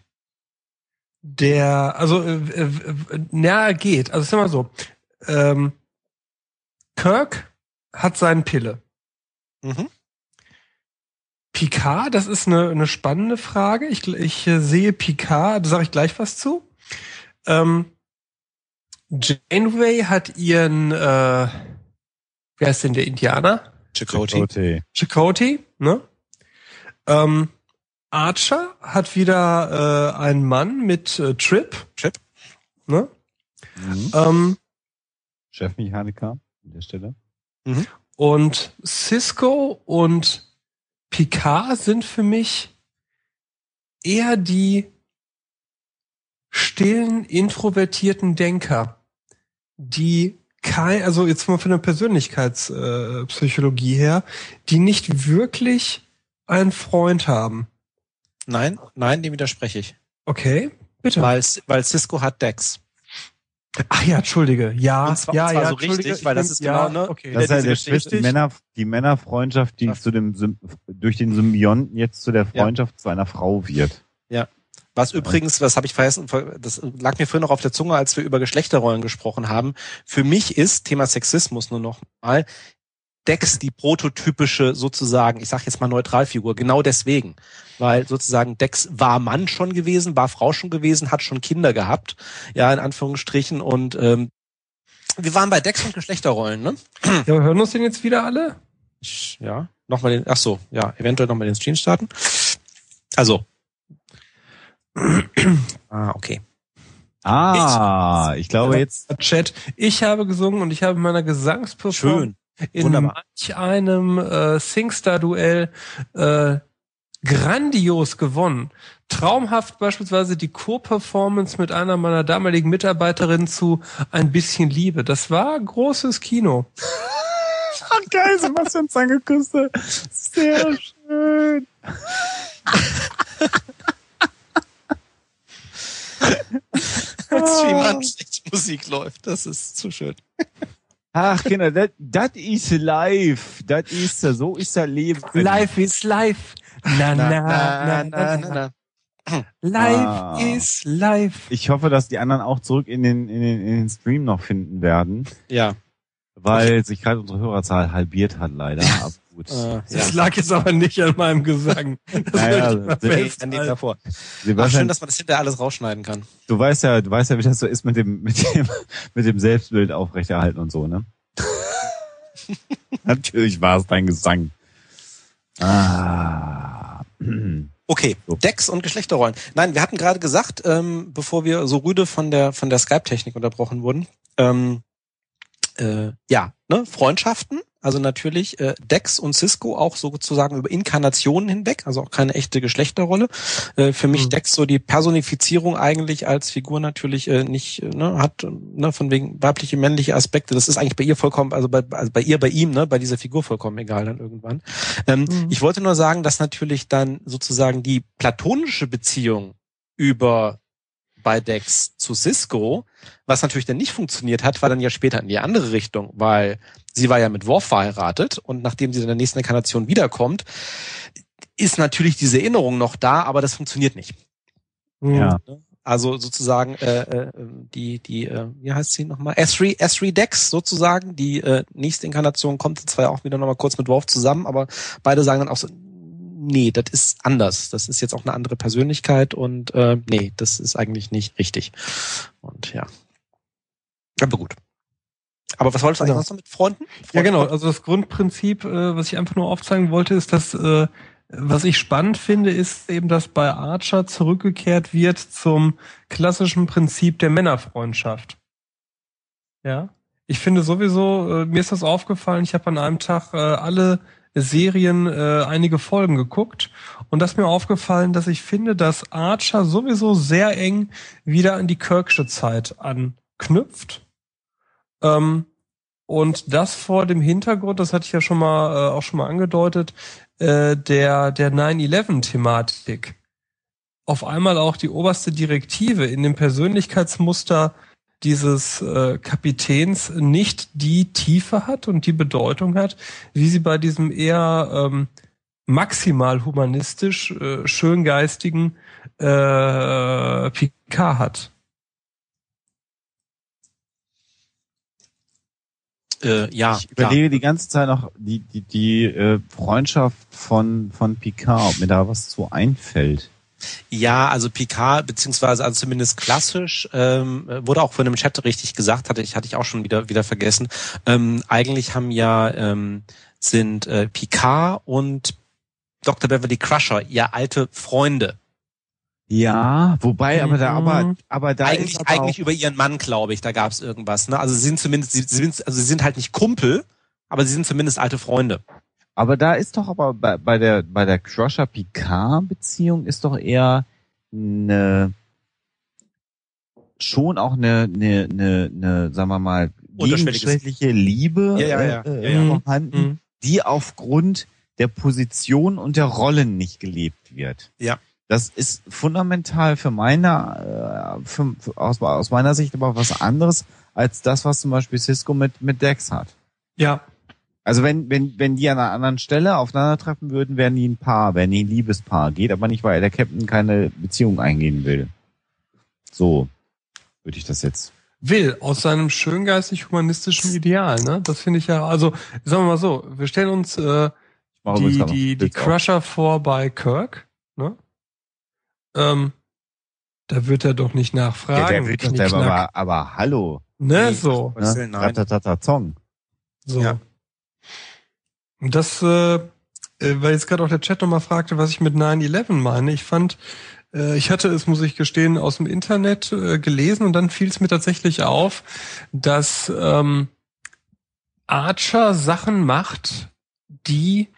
der, also, äh, äh, na, geht. Also, sag mal so, ähm, Kirk hat seinen Pille. Mhm. Picard, das ist eine, eine spannende Frage. Ich, ich äh, sehe Picard, da sage ich gleich was zu. Ähm, Janeway hat ihren, äh, wer ist denn der Indianer? Chakotay. Chakotay. Chakotay, ne? Ähm, Archer hat wieder äh, einen Mann mit äh, Trip, Trip. ne? Mhm. Ähm, Chefmechaniker an der Stelle. Und Cisco und Picard sind für mich eher die stillen, introvertierten Denker, die kein, also jetzt mal von der Persönlichkeitspsychologie äh, her, die nicht wirklich einen Freund haben. Nein, nein, dem widerspreche ich. Okay, bitte. Weil, weil Cisco hat Dex. Ach ja, entschuldige. Ja, Und zwar- ja, und zwar ja, so entschuldige, richtig, weil das ist ja, genau, ne? Okay. Das ist ja diese der Schritt, die Männer, die Männerfreundschaft, die Ja. zu dem, durch den Symbionten jetzt zu der Ja. Freundschaft zu einer Frau wird. Was übrigens, was habe ich vergessen, das lag mir früher noch auf der Zunge, als wir über Geschlechterrollen gesprochen haben. Für mich ist Thema Sexismus nur noch mal Dex die prototypische sozusagen, ich sage jetzt mal Neutralfigur, genau deswegen, weil sozusagen Dex war Mann schon gewesen, war Frau schon gewesen, hat schon Kinder gehabt, ja in Anführungsstrichen und ähm, wir waren bei Dex und Geschlechterrollen, ne? Ja, hören uns den jetzt wieder alle? Ich, ja, nochmal den, ach so, ja, eventuell nochmal den Stream starten. Also. ah, okay. Ah, ich glaube jetzt, Chat. Ich habe gesungen und ich habe in meiner Gesangsperformance Schön. in Wunderbar. manch einem äh, Singstar-Duell äh, grandios gewonnen. Traumhaft beispielsweise die Co-Performance mit einer meiner damaligen Mitarbeiterinnen zu Ein bisschen Liebe. Das war großes Kino. Ach geil, Sebastian Zangeküste. Sehr schön. Stream an, schlechte Musik läuft. Das ist zu schön. Ach Kinder, das is live. Das ist so ist das Leben. Life is life. Na, na, na, na, na. Life Ah. is life. Ich hoffe, dass die anderen auch zurück in den, in den, in den Stream noch finden werden, Ja. weil sich gerade unsere Hörerzahl halbiert hat leider. Aber gut. Äh, Das ja. lag jetzt aber nicht an meinem Gesang. Das Naja, ich an dem davor. Ach, schön, dass man das hinterher alles rausschneiden kann. du weißt ja, du weißt ja, wie das so ist mit dem, mit dem, mit dem Selbstbild aufrechterhalten und so, ne? Natürlich war es dein Gesang. Ah. Okay. Decks und Geschlechterrollen. Nein, wir hatten gerade gesagt, ähm, bevor wir so rüde von der von der Skype-Technik unterbrochen wurden, ähm, äh, ja, ne, Freundschaften, also natürlich äh, Dex und Cisco auch sozusagen über Inkarnationen hinweg, also auch keine echte Geschlechterrolle. Äh, für mich Mhm. Dex so die Personifizierung eigentlich als Figur natürlich äh, nicht, äh, ne, hat ne, von wegen weibliche, männliche Aspekte. Das ist eigentlich bei ihr vollkommen, also bei, also bei ihr, bei ihm, ne, bei dieser Figur vollkommen egal dann irgendwann. Ähm, Mhm. Ich wollte nur sagen, dass natürlich dann sozusagen die platonische Beziehung über bei Dex zu Cisco, was natürlich dann nicht funktioniert hat, war dann ja später in die andere Richtung, weil sie war ja mit Worf verheiratet und nachdem sie in der nächsten Inkarnation wiederkommt, ist natürlich diese Erinnerung noch da, aber das funktioniert nicht. Ja. Also sozusagen äh, äh, die die äh, wie heißt sie nochmal S3 S3 Dex sozusagen die äh, nächste Inkarnation kommt zwar auch wieder nochmal kurz mit Worf zusammen, aber beide sagen dann auch so nee, das ist anders. Das ist jetzt auch eine andere Persönlichkeit und äh, nee, das ist eigentlich nicht richtig. Und ja. Aber gut. Aber was wolltest du eigentlich Genau. sonst noch mit Freunden? Ja, genau. Freunden? Also das Grundprinzip, äh, was ich einfach nur aufzeigen wollte, ist, dass äh, was ich spannend finde, ist eben, dass bei Archer zurückgekehrt wird zum klassischen Prinzip der Männerfreundschaft. Ja. Ich finde sowieso, äh, mir ist das aufgefallen, ich habe an einem Tag äh, alle Serien äh, einige Folgen geguckt und das ist mir aufgefallen, dass ich finde, dass Archer sowieso sehr eng wieder an die Kirksche Zeit anknüpft. Ähm, und das vor dem Hintergrund, das hatte ich ja schon mal äh, auch schon mal angedeutet, äh, der der 9/11-Thematik. Auf einmal auch die oberste Direktive in dem Persönlichkeitsmuster dieses äh, Kapitäns nicht die Tiefe hat und die Bedeutung hat, wie sie bei diesem eher ähm, maximal humanistisch äh, schöngeistigen äh, Picard hat. äh, ja, ich klar. überlege die ganze Zeit noch die, die, die äh, Freundschaft von, von Picard, ob mir da was zu einfällt. Ja, also Picard, beziehungsweise also zumindest klassisch, ähm, wurde auch von dem Chat richtig gesagt, hatte ich, hatte ich auch schon wieder, wieder vergessen. Ähm, eigentlich haben ja, ähm, sind äh, Picard und Dr. Beverly Crusher ja alte Freunde. Ja, wobei, aber da, aber, Mhm. aber da eigentlich ist aber eigentlich über ihren Mann, glaube ich, da gab es irgendwas. Ne? Also sie sind zumindest, sie sind, also sie sind halt nicht Kumpel, aber sie sind zumindest alte Freunde. Aber da ist doch aber bei, bei der, bei der Crusher Picard Beziehung ist doch eher eine, schon auch eine, eine, eine, eine sagen wir mal, gegensätzliche Liebe Ja, ja, ja. äh, Ja, ja. vorhanden, Mhm. die aufgrund der Position und der Rollen nicht gelebt wird. Ja. Das ist fundamental für meine, äh, für, für, aus, aus meiner Sicht aber was anderes als das, was zum Beispiel Cisco mit, mit Dex hat. Ja, Also wenn, wenn, wenn die an einer anderen Stelle aufeinandertreffen würden, wären die ein Paar, wären die ein Liebespaar. Geht aber nicht, weil der Captain keine Beziehung eingehen will. So würde ich das jetzt. will aus seinem schöngeistig-humanistischen Ideal, ne? Das finde ich ja, also sagen wir mal so, wir stellen uns äh, die, die, die Blitz auf. Crusher vor bei Kirk, ne? Ähm, da wird er doch nicht nachfragen. Ja, der wird doch selber, aber, aber hallo. ne, Nee, so, Ne? Nein. Ratatatazong. so. Ja. Das, äh, äh, weil jetzt gerade auch der Chat nochmal fragte, was ich mit 9-11 meine. Ich fand, äh, ich hatte es, muss ich gestehen, aus dem Internet äh, gelesen und dann fiel es mir tatsächlich auf, dass ähm, Archer Sachen macht, die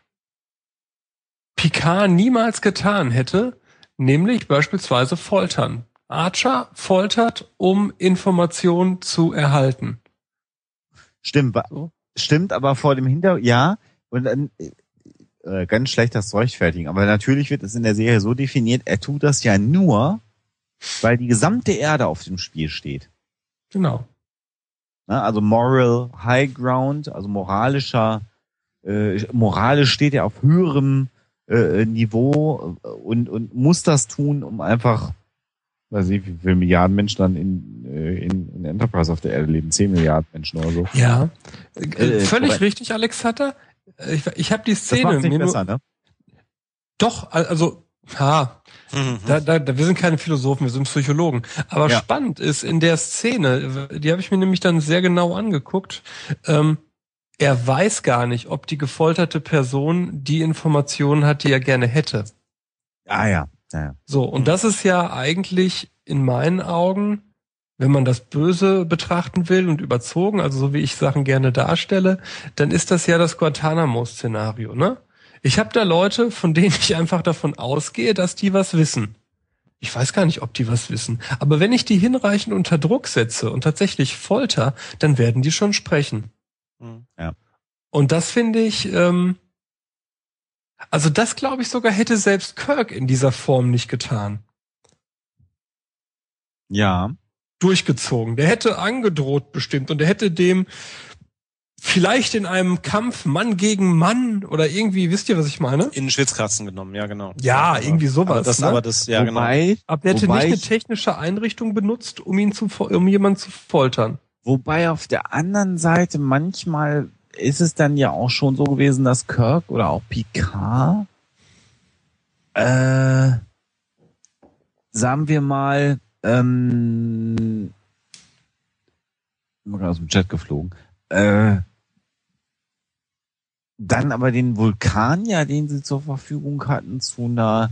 Picard niemals getan hätte, nämlich beispielsweise foltern. Archer foltert, um Informationen zu erhalten. Stimmt, So. stimmt, aber vor dem Hintergrund, ja, und dann äh, ganz schlecht das zu rechtfertigen. Aber natürlich wird es in der Serie so definiert, er tut das ja nur, weil die gesamte Erde auf dem Spiel steht. Genau. Ne? Also Moral High Ground, also moralischer, äh, moralisch steht er auf höherem äh, Niveau äh, und, und muss das tun, um einfach, weiß ich, wie viele Milliarden Menschen dann in, äh, in, in Enterprise auf der Erde leben, 10 Milliarden Menschen oder so. Ja. Äh, Äh, Völlig richtig, Alex Hatter. Ich, ich habe die Das Szene macht's nicht mir nur, besser, ne? doch, al- also, ha, Mhm. da, da, da, wir sind keine Philosophen, wir sind Psychologen. Aber Ja. spannend ist in der Szene, die habe ich mir nämlich dann sehr genau angeguckt. Ähm, er weiß gar nicht, ob die gefolterte Person die Informationen hat, die er gerne hätte. Ah ja. ja, ja. So, und Mhm. das ist ja eigentlich in meinen Augen, wenn man das Böse betrachten will und überzogen, also so wie ich Sachen gerne darstelle, dann ist das ja das Guantanamo-Szenario, ne? Ich habe da Leute, von denen ich einfach davon ausgehe, dass die was wissen. Ich weiß gar nicht, ob die was wissen. Aber wenn ich die hinreichend unter Druck setze und tatsächlich folter, dann werden die schon sprechen. Mhm. Und das finde ich, ähm, also das glaube ich sogar hätte selbst Kirk in dieser Form nicht getan. Ja. Durchgezogen. Der hätte angedroht bestimmt und der hätte dem vielleicht in einem Kampf Mann gegen Mann oder irgendwie, wisst ihr, was ich meine? In den Schwitzkasten genommen, ja genau. Ja, aber, irgendwie sowas, Aber das, ne? aber das, ja genau. wobei, Aber der hätte Wobei nicht eine technische Einrichtung benutzt, um ihn zu, um jemanden zu foltern. wobei auf der anderen Seite manchmal ist es dann ja auch schon so gewesen, dass Kirk oder auch Picard, äh, sagen wir mal, ähm, mal gerade aus dem Chat geflogen, äh, dann aber den Vulkan ja, den sie zur Verfügung hatten, zu einer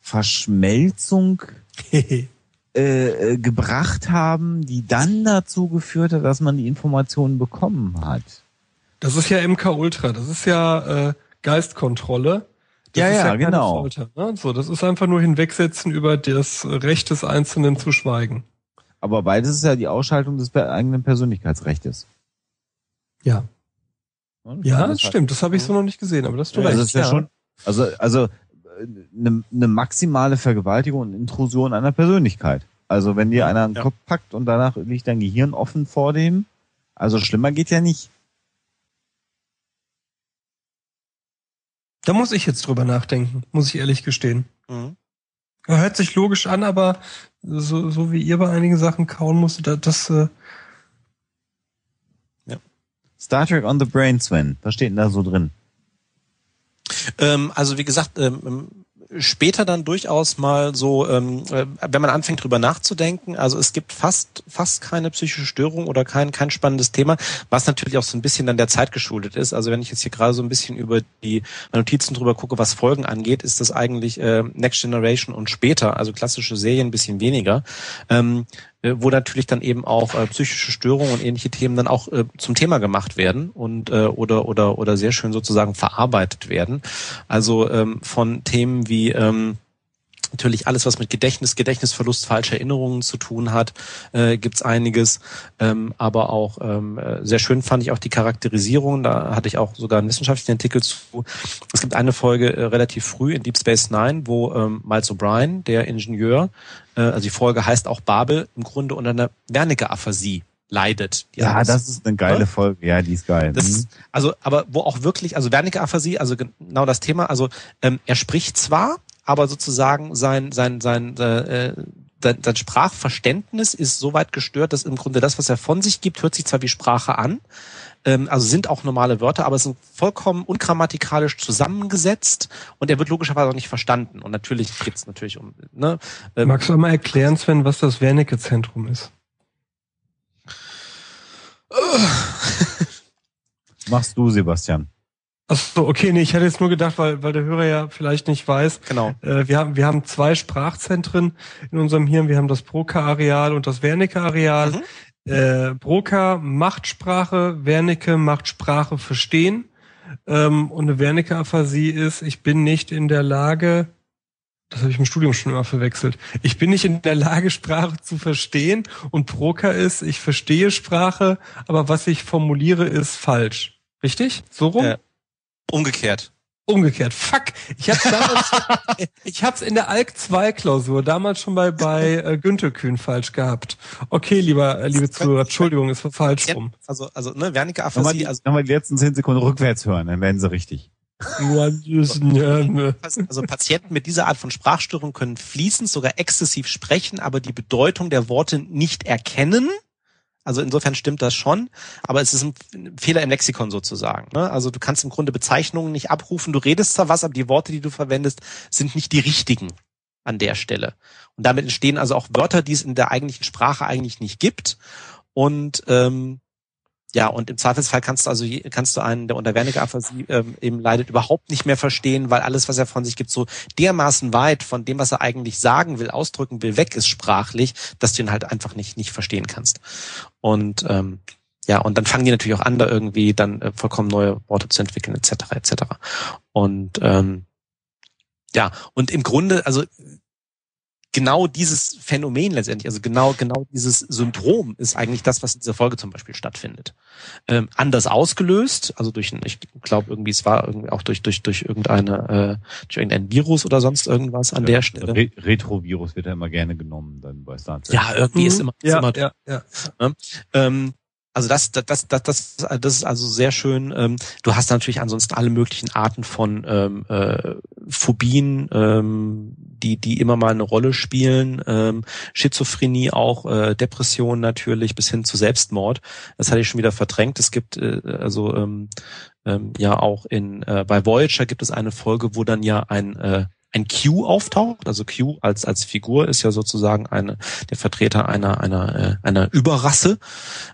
Verschmelzung äh, äh, gebracht haben, die dann dazu geführt hat, dass man die Informationen bekommen hat. Das ist ja MK Ultra, das ist ja äh, Geistkontrolle. Das Ja, ist ja, keine genau. Folter, ne? So, das ist einfach nur hinwegsetzen über das Recht des Einzelnen zu schweigen. Aber beides ist ja die Ausschaltung des eigenen Persönlichkeitsrechtes. Ja. Ja, Das stimmt, das habe ich so noch nicht gesehen, aber das du Also recht. das ist ja, schon, also, also eine, eine maximale Vergewaltigung und Intrusion einer Persönlichkeit. Also wenn dir einer einen Ja. Kopf packt und danach liegt dein Gehirn offen vor dem, also schlimmer geht ja nicht. Da muss ich jetzt drüber nachdenken, muss ich ehrlich gestehen. Mhm. Hört sich logisch an, aber so, so wie ihr bei einigen Sachen kauen musstet, da- das, äh, Star Trek on the Brain, Sven. Was steht denn da so drin? Ähm, also wie gesagt, ähm, später dann durchaus mal so, ähm, äh, wenn man anfängt drüber nachzudenken, also es gibt fast fast keine psychische Störung oder kein kein spannendes Thema, was natürlich auch so ein bisschen dann der Zeit geschuldet ist. Also wenn ich jetzt hier gerade so ein bisschen über die Notizen drüber gucke, was Folgen angeht, ist das eigentlich äh, Next Generation und später, also klassische Serien ein bisschen weniger. Ähm, äh, wo natürlich dann eben auch äh, psychische Störungen und ähnliche Themen dann auch äh, zum Thema gemacht werden und äh, oder oder oder sehr schön sozusagen verarbeitet werden. Also ähm, von Themen wie ähm, natürlich alles, was mit Gedächtnis, Gedächtnisverlust, falsche Erinnerungen zu tun hat, äh, gibt's einiges. Ähm, aber auch ähm, äh, sehr schön fand ich auch die Charakterisierung. Da hatte ich auch sogar einen wissenschaftlichen Artikel zu. Es gibt eine Folge äh, relativ früh in Deep Space Nine, wo ähm, Miles O'Brien, der Ingenieur, äh, also die Folge heißt auch Babel, im Grunde unter einer Wernicke-Aphasie leidet. Die Ja, das ist eine geile? Folge. Ja, die ist geil. das, Mhm. also, aber wo auch wirklich, also Wernicke-Aphasie, also genau das Thema, also ähm, er spricht zwar, aber sozusagen sein, sein, sein, äh, sein, sein Sprachverständnis ist so weit gestört, dass im Grunde das, was er von sich gibt, hört sich zwar wie Sprache an, ähm, also sind auch normale Wörter, aber es sind vollkommen ungrammatikalisch zusammengesetzt und er wird logischerweise auch nicht verstanden. Und natürlich geht's natürlich um, ne, ähm, magst du einmal erklären, Sven, was das Wernicke-Zentrum ist? Machst du, Sebastian. Ach so, okay, nee, ich hatte jetzt nur gedacht, weil, weil der Hörer ja vielleicht nicht weiß, genau. äh, wir haben, wir haben zwei Sprachzentren in unserem Hirn. Wir haben das Broca-Areal und das Wernicke-Areal. Mhm. Äh, Broca macht Sprache, Wernicke macht Sprache verstehen. Ähm, und eine Wernicke-Aphasie ist, ich bin nicht in der Lage, das habe ich im Studium schon immer verwechselt. Ich bin nicht in der Lage, Sprache zu verstehen und Proka ist, ich verstehe Sprache, aber was ich formuliere, ist falsch. Richtig? So rum? Äh, umgekehrt. Umgekehrt. Fuck. Ich hab's damals, ich hab's in der Alk 2 Klausur damals schon bei, bei äh, Günther Kühn falsch gehabt. Okay, lieber, äh, liebe Zuhörer, Entschuldigung, es war falsch rum. Also, also, ne, Wernicke Nochmal Aphasie, die, also, nochmal die letzten zehn Sekunden rückwärts hören, dann werden sie richtig. also Patienten mit dieser Art von Sprachstörung können fließend, sogar exzessiv sprechen, aber die Bedeutung der Worte nicht erkennen. Also insofern stimmt das schon, aber es ist ein Fehler im Lexikon sozusagen. Ne? Also du kannst im Grunde Bezeichnungen nicht abrufen. Du redest zwar was, aber die Worte, die du verwendest, sind nicht die richtigen an der Stelle. Und damit entstehen also auch Wörter, die es in der eigentlichen Sprache eigentlich nicht gibt. Und ähm, ja, und im Zweifelsfall kannst du also kannst du einen, der unter Wernicke-Aphasie ähm, eben leidet, überhaupt nicht mehr verstehen, weil alles, was er von sich gibt, so dermaßen weit von dem, was er eigentlich sagen will, ausdrücken will, weg ist sprachlich, dass du ihn halt einfach nicht nicht verstehen kannst. Und ähm, ja, und dann fangen die natürlich auch an, da irgendwie dann äh, vollkommen neue Worte zu entwickeln, etc. etc. Und ähm, ja, und im Grunde, also genau dieses Phänomen letztendlich, also genau, genau dieses Syndrom ist eigentlich das, was in dieser Folge zum Beispiel stattfindet. Ähm, anders ausgelöst, also durch ein, ich glaube irgendwie, es war irgendwie auch durch, durch, durch irgendeine, äh, durch irgendein Virus oder sonst irgendwas an der Stelle. Re Retrovirus wird ja immer gerne genommen dann bei Star Trek. Ja, irgendwie ist immer, ist ja, immer ja, ja. ähm, also das, das, das, das, das, das ist also sehr schön. Ähm, du hast natürlich ansonsten alle möglichen Arten von ähm, äh, Phobien, ähm, die, die immer mal eine Rolle spielen. Ähm, Schizophrenie auch, äh, Depression natürlich, bis hin zu Selbstmord. Das hatte ich schon wieder verdrängt. Es gibt äh, also ähm, ähm, ja auch in äh, bei Voyager gibt es eine Folge, wo dann ja ein äh, ein Q auftaucht, also Q als als Figur ist ja sozusagen eine der Vertreter einer einer äh, einer Überrasse,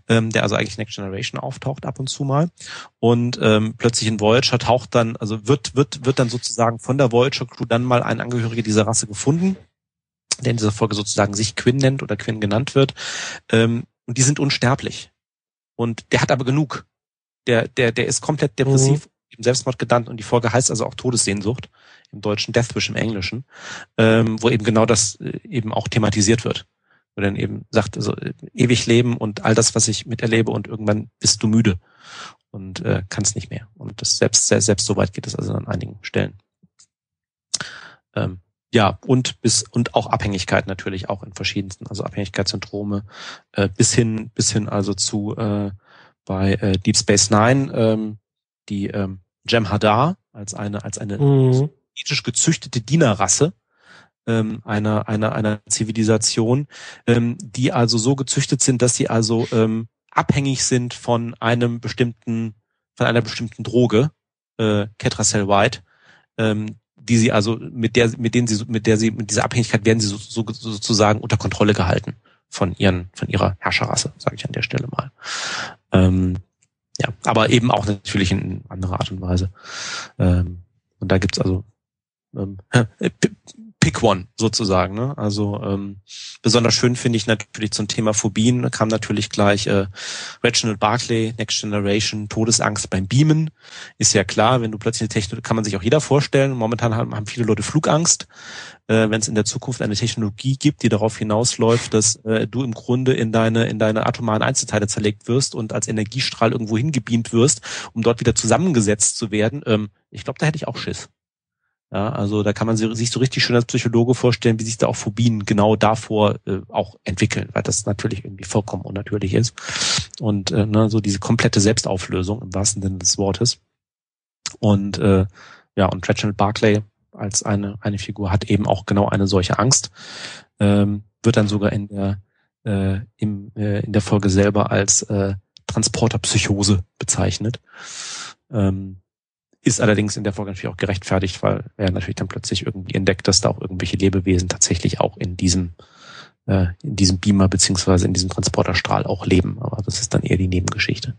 ähm, der also eigentlich Next Generation auftaucht ab und zu mal. Und ähm, plötzlich in Voyager taucht dann also wird wird wird dann sozusagen von der Voyager Crew dann mal ein Angehöriger dieser Rasse gefunden, der in dieser Folge sozusagen sich Quinn nennt oder Quinn genannt wird. Ähm, und die sind unsterblich. Und der hat aber genug, der der der ist komplett depressiv im Selbstmord gedankt und die Folge heißt also auch Todessehnsucht im Deutschen, Deathwish im Englischen, ähm, wo eben genau das äh, eben auch thematisiert wird. Wo dann eben sagt, also äh, ewig leben und all das, was ich miterlebe und irgendwann bist du müde und äh, kannst nicht mehr. Und das selbst, selbst, selbst so weit geht es also an einigen Stellen. Ähm, ja, und bis und auch Abhängigkeit natürlich auch in verschiedensten, also Abhängigkeitssyndrome, äh, bis hin, bis hin also zu äh, bei äh, Deep Space Nine, ähm, die ähm, Jem Hadar als eine, als eine Mhm. ethisch gezüchtete Dienerrasse ähm, einer, einer, einer Zivilisation, ähm, die also so gezüchtet sind, dass sie also ähm, abhängig sind von einem bestimmten, von einer bestimmten Droge, äh, Ketracel White, ähm, die sie also, mit der, mit denen sie, mit der sie, mit dieser Abhängigkeit werden sie so, so, sozusagen unter Kontrolle gehalten von ihren, von ihrer Herrscherrasse, sage ich an der Stelle mal. Ähm, ja, aber eben auch natürlich in anderer Art und Weise. Ähm, und da gibt's also ähm, Pick One sozusagen. Ne? Also ähm, besonders schön finde ich natürlich zum Thema Phobien kam natürlich gleich äh, Reginald Barclay, Next Generation, Todesangst beim Beamen. Ist ja klar, wenn du plötzlich eine Technologie, kann man sich auch jeder vorstellen. Momentan haben, haben viele Leute Flugangst. Äh, wenn es in der Zukunft eine Technologie gibt, die darauf hinausläuft, dass äh, du im Grunde in deine in deine atomaren Einzelteile zerlegt wirst und als Energiestrahl irgendwo hingebeamt wirst, um dort wieder zusammengesetzt zu werden. Ähm, ich glaube, da hätte ich auch Schiss. Ja, also da kann man si- sich so richtig schön als Psychologe vorstellen, wie sich da auch Phobien genau davor äh, auch entwickeln, weil das natürlich irgendwie vollkommen unnatürlich ist. Und äh, ne, so diese komplette Selbstauflösung im wahrsten Sinne des Wortes. Und äh, ja, und Reginald Barclay als eine, eine Figur hat eben auch genau eine solche Angst. Ähm, wird dann sogar in der, äh, im, äh, in der Folge selber als äh, Transporterpsychose bezeichnet. Ähm, ist allerdings in der Folge natürlich auch gerechtfertigt, weil er natürlich dann plötzlich irgendwie entdeckt, dass da auch irgendwelche Lebewesen tatsächlich auch in diesem äh, in diesem Beamer beziehungsweise in diesem Transporterstrahl auch leben. Aber das ist dann eher die Nebengeschichte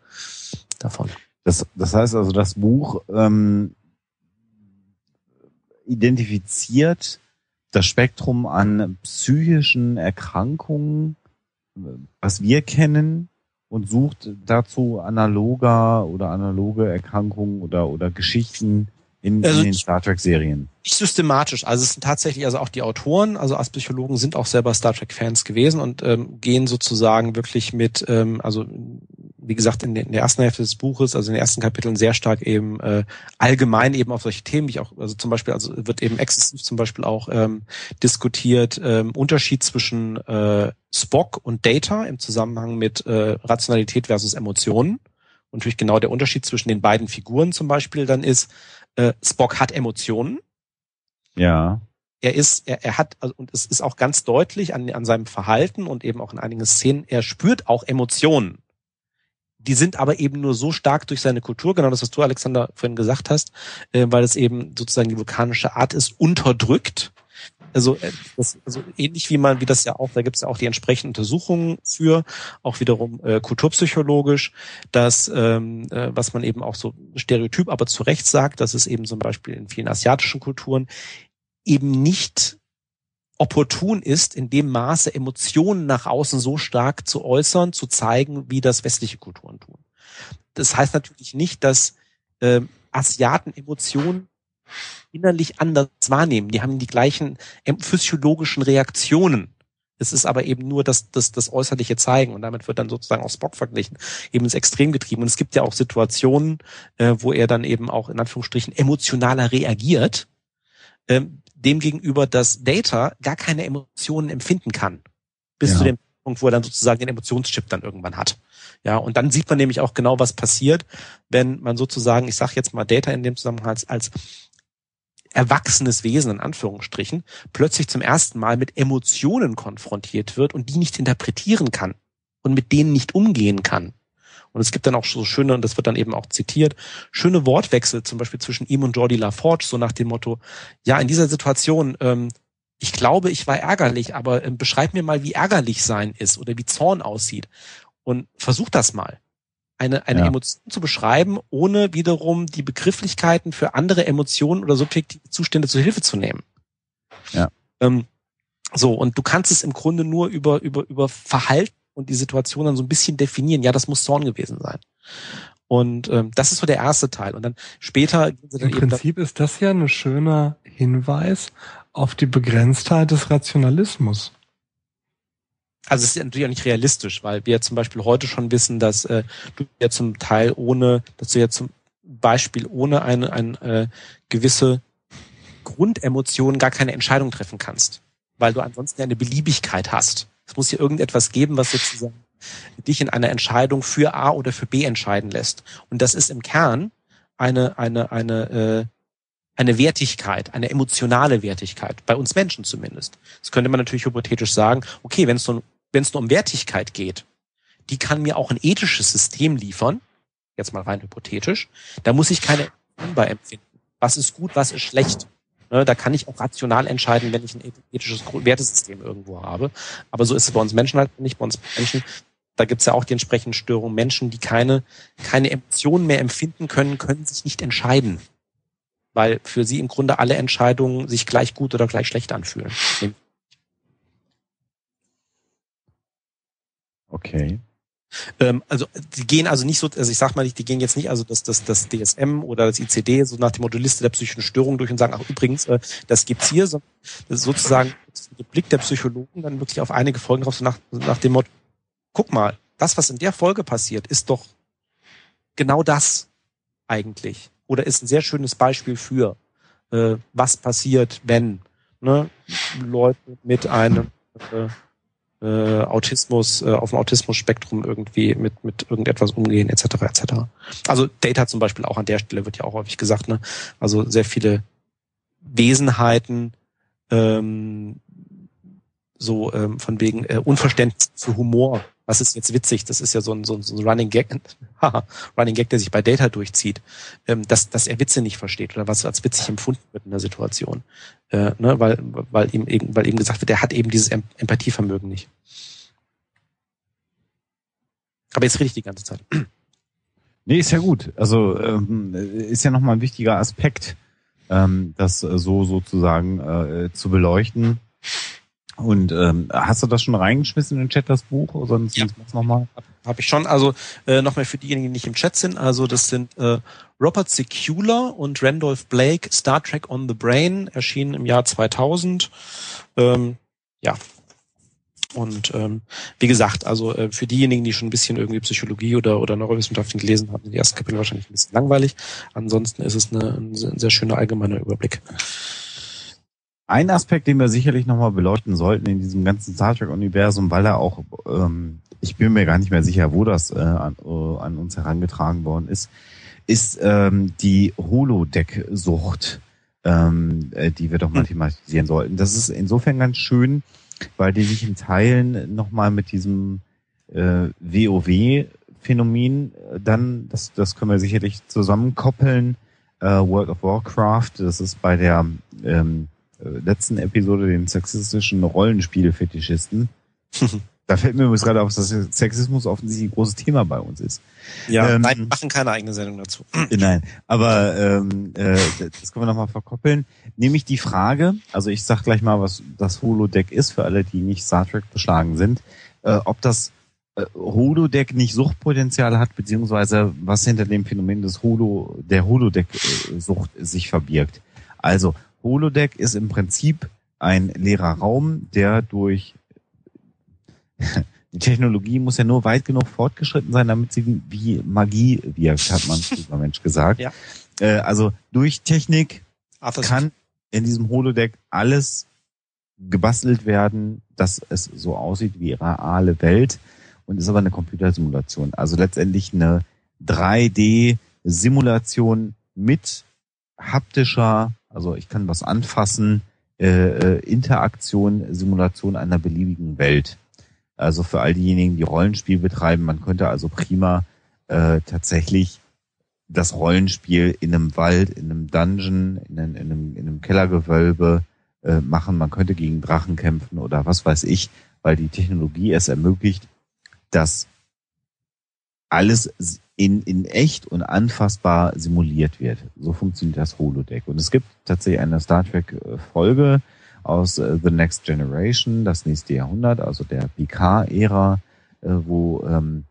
davon. Das, das heißt also, das Buch ähm, identifiziert das Spektrum an psychischen Erkrankungen, äh, was wir kennen, und sucht dazu analoger oder analoge Erkrankungen oder, oder Geschichten in, Also in den Star Trek Serien. nicht systematisch. Also es sind tatsächlich, also auch die Autoren, also als Psychologen sind auch selber Star Trek-Fans gewesen und ähm, gehen sozusagen wirklich mit, ähm, also wie gesagt, in, der ersten Hälfte des Buches, also in den ersten Kapiteln sehr stark eben äh, allgemein eben auf solche Themen, wie ich auch, also zum Beispiel, also wird eben exzessiv zum Beispiel auch ähm, diskutiert, ähm, Unterschied zwischen äh, Spock und Data im Zusammenhang mit äh, Rationalität versus Emotionen. Und natürlich genau der Unterschied zwischen den beiden Figuren zum Beispiel dann ist, äh, Spock hat Emotionen, Ja. er ist, er, er hat, also, und es ist auch ganz deutlich an, an seinem Verhalten und eben auch in einigen Szenen, er spürt auch Emotionen. Die sind aber eben nur so stark durch seine Kultur, genau das, was du, Alexander, vorhin gesagt hast, äh, weil es eben sozusagen die vulkanische Art ist, unterdrückt. Also, äh, das, also ähnlich wie man, wie das ja auch, da gibt es ja auch die entsprechenden Untersuchungen für, auch wiederum äh, kulturpsychologisch, dass ähm, äh, was man eben auch so stereotyp, aber zu Recht sagt, dass es eben zum Beispiel in vielen asiatischen Kulturen eben nicht opportun ist, in dem Maße Emotionen nach außen so stark zu äußern, zu zeigen, wie das westliche Kulturen tun. Das heißt natürlich nicht, dass ähm, Asiaten Emotionen innerlich anders wahrnehmen. Die haben die gleichen ähm, physiologischen Reaktionen. Es ist aber eben nur das, das, das äußerliche Zeigen und damit wird dann sozusagen auch Spock verglichen, eben ins Extrem getrieben. Und es gibt ja auch Situationen, äh, wo er dann eben auch in Anführungsstrichen emotionaler reagiert, ähm, demgegenüber, dass Data gar keine Emotionen empfinden kann. Bis Ja. zu dem Punkt, wo er dann sozusagen den Emotionschip dann irgendwann hat. Ja, und dann sieht man nämlich auch genau, was passiert, wenn man sozusagen, ich sage jetzt mal Data in dem Zusammenhang als, als erwachsenes Wesen in Anführungsstrichen plötzlich zum ersten Mal mit Emotionen konfrontiert wird und die nicht interpretieren kann und mit denen nicht umgehen kann. Und es gibt dann auch so schöne, und das wird dann eben auch zitiert, schöne Wortwechsel, zum Beispiel zwischen ihm und Jordi LaForge, so nach dem Motto, ja, in dieser Situation, ähm, ich glaube, ich war ärgerlich, aber ähm, beschreib mir mal, wie ärgerlich sein ist oder wie Zorn aussieht. Und versuch das mal. Eine, eine Ja. Emotion zu beschreiben, ohne wiederum die Begrifflichkeiten für andere Emotionen oder subjektive Zustände zu Hilfe zu nehmen. Ja. Ähm, so, und du kannst es im Grunde nur über, über, über Verhalten und die Situation dann so ein bisschen definieren. Ja, das muss Zorn gewesen sein. Und ähm, das ist so der erste Teil. Und dann später gehen sie dann Im da- Prinzip ist das ja ein schöner Hinweis auf die Begrenztheit des Rationalismus. Also es ist natürlich auch nicht realistisch, weil wir zum Beispiel heute schon wissen, dass äh, du ja zum Teil ohne, dass du ja zum Beispiel ohne eine, eine äh, gewisse Grundemotion gar keine Entscheidung treffen kannst, weil du ansonsten ja eine Beliebigkeit hast. Es muss hier irgendetwas geben, was sozusagen dich in einer Entscheidung für A oder für B entscheiden lässt. Und das ist im Kern eine eine eine äh, eine Wertigkeit, eine emotionale Wertigkeit, bei uns Menschen zumindest. Das könnte man natürlich hypothetisch sagen, okay, wenn es nur, nur um Wertigkeit geht, die kann mir auch ein ethisches System liefern, jetzt mal rein hypothetisch, da muss ich keine Emotionen bei empfinden. Was ist gut, was ist schlecht? Ne, da kann ich auch rational entscheiden, wenn ich ein ethisches Wertesystem irgendwo habe. Aber so ist es bei uns Menschen halt nicht. Bei uns Menschen, da gibt's ja auch die entsprechenden Störungen. Menschen, die keine, keine Emotionen mehr empfinden können, können sich nicht entscheiden weil für sie im Grunde alle Entscheidungen sich gleich gut oder gleich schlecht anfühlen. Okay. Ähm, also die gehen also nicht so, also ich sag mal nicht, die gehen jetzt nicht also das, das, das DSM oder das ICD so nach dem Motto Liste der psychischen Störungen durch und sagen, ach übrigens, äh, das gibt's hier, sondern sozusagen der Blick der Psychologen dann wirklich auf einige Folgen drauf, so nach, nach dem Motto, guck mal, das, was in der Folge passiert, ist doch genau das eigentlich. Oder ist ein sehr schönes Beispiel für, äh, was passiert, wenn ne, Leute mit einem äh, äh, Autismus, äh, auf dem Autismus-Spektrum irgendwie mit, mit irgendetwas umgehen, etc. etc. Also Data zum Beispiel auch an der Stelle wird ja auch häufig gesagt, ne? Also sehr viele Wesenheiten, ähm, so ähm, von wegen äh, Unverständnis für Humor. Was ist jetzt witzig? Das ist ja so ein, so ein, so ein Running Gag, Running Gag, der sich bei Data durchzieht, ähm, dass, dass er Witze nicht versteht oder was als witzig empfunden wird in der Situation, äh, ne, weil, weil ihm eben, weil eben gesagt wird, er hat eben dieses Em Empathievermögen nicht. Aber jetzt rede ich die ganze Zeit. Nee, ist ja gut. Also ähm, ist ja nochmal ein wichtiger Aspekt, ähm, das so sozusagen äh, zu beleuchten. Und ähm, hast du das schon reingeschmissen in den Chat, das Buch? Oder sonst Ja. nochmal? Habe ich schon. Also äh, nochmal für diejenigen, die nicht im Chat sind. Also das sind äh, Robert Secula und Randolph Blake, Star Trek on the Brain, erschienen im Jahr 2000. Ähm, ja. Und ähm, wie gesagt, also äh, für diejenigen, die schon ein bisschen irgendwie Psychologie oder, oder Neurowissenschaften gelesen haben, sind die ersten Kapitel wahrscheinlich ein bisschen langweilig. Ansonsten ist es eine, ein sehr schöner allgemeiner Überblick. Ein Aspekt, den wir sicherlich nochmal beleuchten sollten in diesem ganzen Star Trek-Universum, weil er auch, ähm, ich bin mir gar nicht mehr sicher, wo das äh, an, äh, an uns herangetragen worden ist, ist ähm, die Holodeck-Sucht, ähm, äh, die wir doch mal thematisieren sollten. Das ist insofern ganz schön, weil die sich in Teilen nochmal mit diesem äh, WoW-Phänomen äh, dann, das, das können wir sicherlich zusammenkoppeln, äh, World of Warcraft, das ist bei der ähm, äh, letzten Episode den sexistischen Rollenspiel-Fetischisten. da fällt mir übrigens gerade auf, dass Sexismus offensichtlich ein großes Thema bei uns ist. Ja, Ähm, nein, wir machen keine eigene Sendung dazu. Äh, Nein, aber ähm, äh, das können wir nochmal verkoppeln. Nämlich die Frage, also ich sag gleich mal, was das Holodeck ist, für alle, die nicht Star Trek beschlagen sind, äh, ob das äh, Holodeck nicht Suchtpotenzial hat, beziehungsweise was hinter dem Phänomen des Holo, der Holodeck-Sucht sich verbirgt. Also Holodeck ist im Prinzip ein leerer Raum, der durch die Technologie muss ja nur weit genug fortgeschritten sein, damit sie wie Magie wirkt, hat man früher Mensch gesagt. Ja. Äh, also durch Technik Arthur kann in diesem Holodeck alles gebastelt werden, dass es so aussieht wie reale Welt und ist aber eine Computersimulation. Also letztendlich eine 3D-Simulation mit haptischer, also ich kann was anfassen, äh, äh, Interaktion, Simulation einer beliebigen Welt. Also für all diejenigen, die Rollenspiel betreiben, man könnte also prima äh, tatsächlich das Rollenspiel in einem Wald, in einem Dungeon, in einem, in einem, in einem Kellergewölbe äh, machen. Man könnte gegen Drachen kämpfen oder was weiß ich, weil die Technologie es ermöglicht, dass alles in, in echt und anfassbar simuliert wird. So funktioniert das Holodeck. Und es gibt tatsächlich eine Star Trek äh, aus äh, The Next Generation, das nächste Jahrhundert, also der Picard-Ära, äh, wo ähm,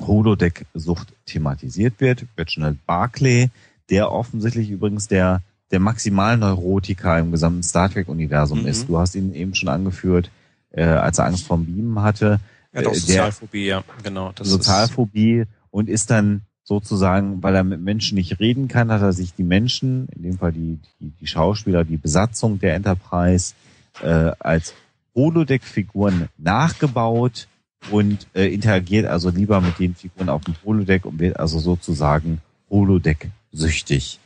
Holodeck-Sucht thematisiert wird. Reginald Barclay, der offensichtlich übrigens der, der Maximalneurotiker im gesamten Star Trek-Universum Mhm. ist. Du hast ihn eben schon angeführt, äh, als er Angst vorm Beamen hatte. Ja, doch, Äh, der- Sozialphobie, ja, genau. Das Sozialphobie und ist dann sozusagen, weil er mit Menschen nicht reden kann, hat er sich die Menschen, in dem Fall die, die, die Schauspieler, die Besatzung der Enterprise, äh, als Holodeck-Figuren nachgebaut und äh, interagiert also lieber mit den Figuren auf dem Holodeck und wird also sozusagen Holodeck-süchtig.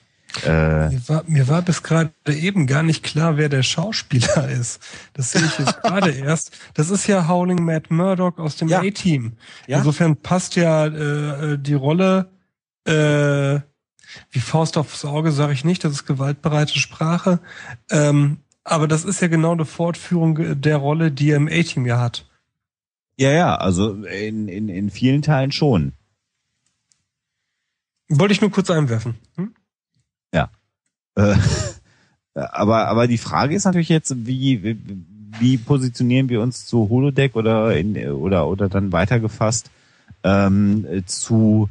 Äh, Mir war, mir war bis gerade eben gar nicht klar, wer der Schauspieler ist. Das sehe ich jetzt gerade erst. Das ist ja Howling Matt Murdock aus dem Ja. A-Team. Ja. Insofern passt ja äh, äh, die Rolle äh, wie Faust aufs Auge, sage ich nicht, das ist gewaltbereite Sprache. Ähm, aber das ist ja genau eine Fortführung der Rolle, die er im A-Team ja hat. ja, ja, also in, in, in vielen Teilen schon. Wollte ich nur kurz einwerfen. Hm? Äh, aber, aber die Frage ist natürlich jetzt, wie, wie, wie positionieren wir uns zu Holodeck oder in, oder, oder dann weitergefasst ähm, zu,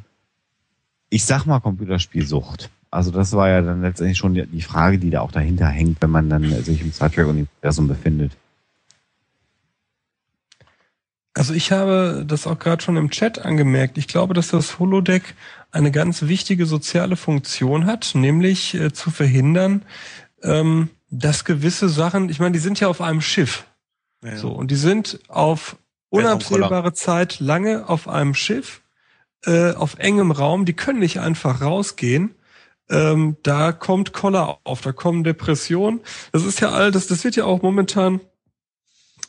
ich sag mal, Computerspielsucht. Also das war ja dann letztendlich schon die die Frage, die da auch dahinter hängt, wenn man dann sich im Star Trek-Universum befindet. Also ich habe das auch gerade schon im Chat angemerkt. Ich glaube, dass das Holodeck eine ganz wichtige soziale Funktion hat, nämlich äh, zu verhindern, ähm, dass gewisse Sachen, ich meine, die sind ja auf einem Schiff. Ja. So, und die sind auf unabsehbare Zeit lange auf einem Schiff, äh, auf engem Raum, die können nicht einfach rausgehen. Ähm, da kommt Koller auf, da kommen Depressionen. Das ist ja all das, das wird ja auch momentan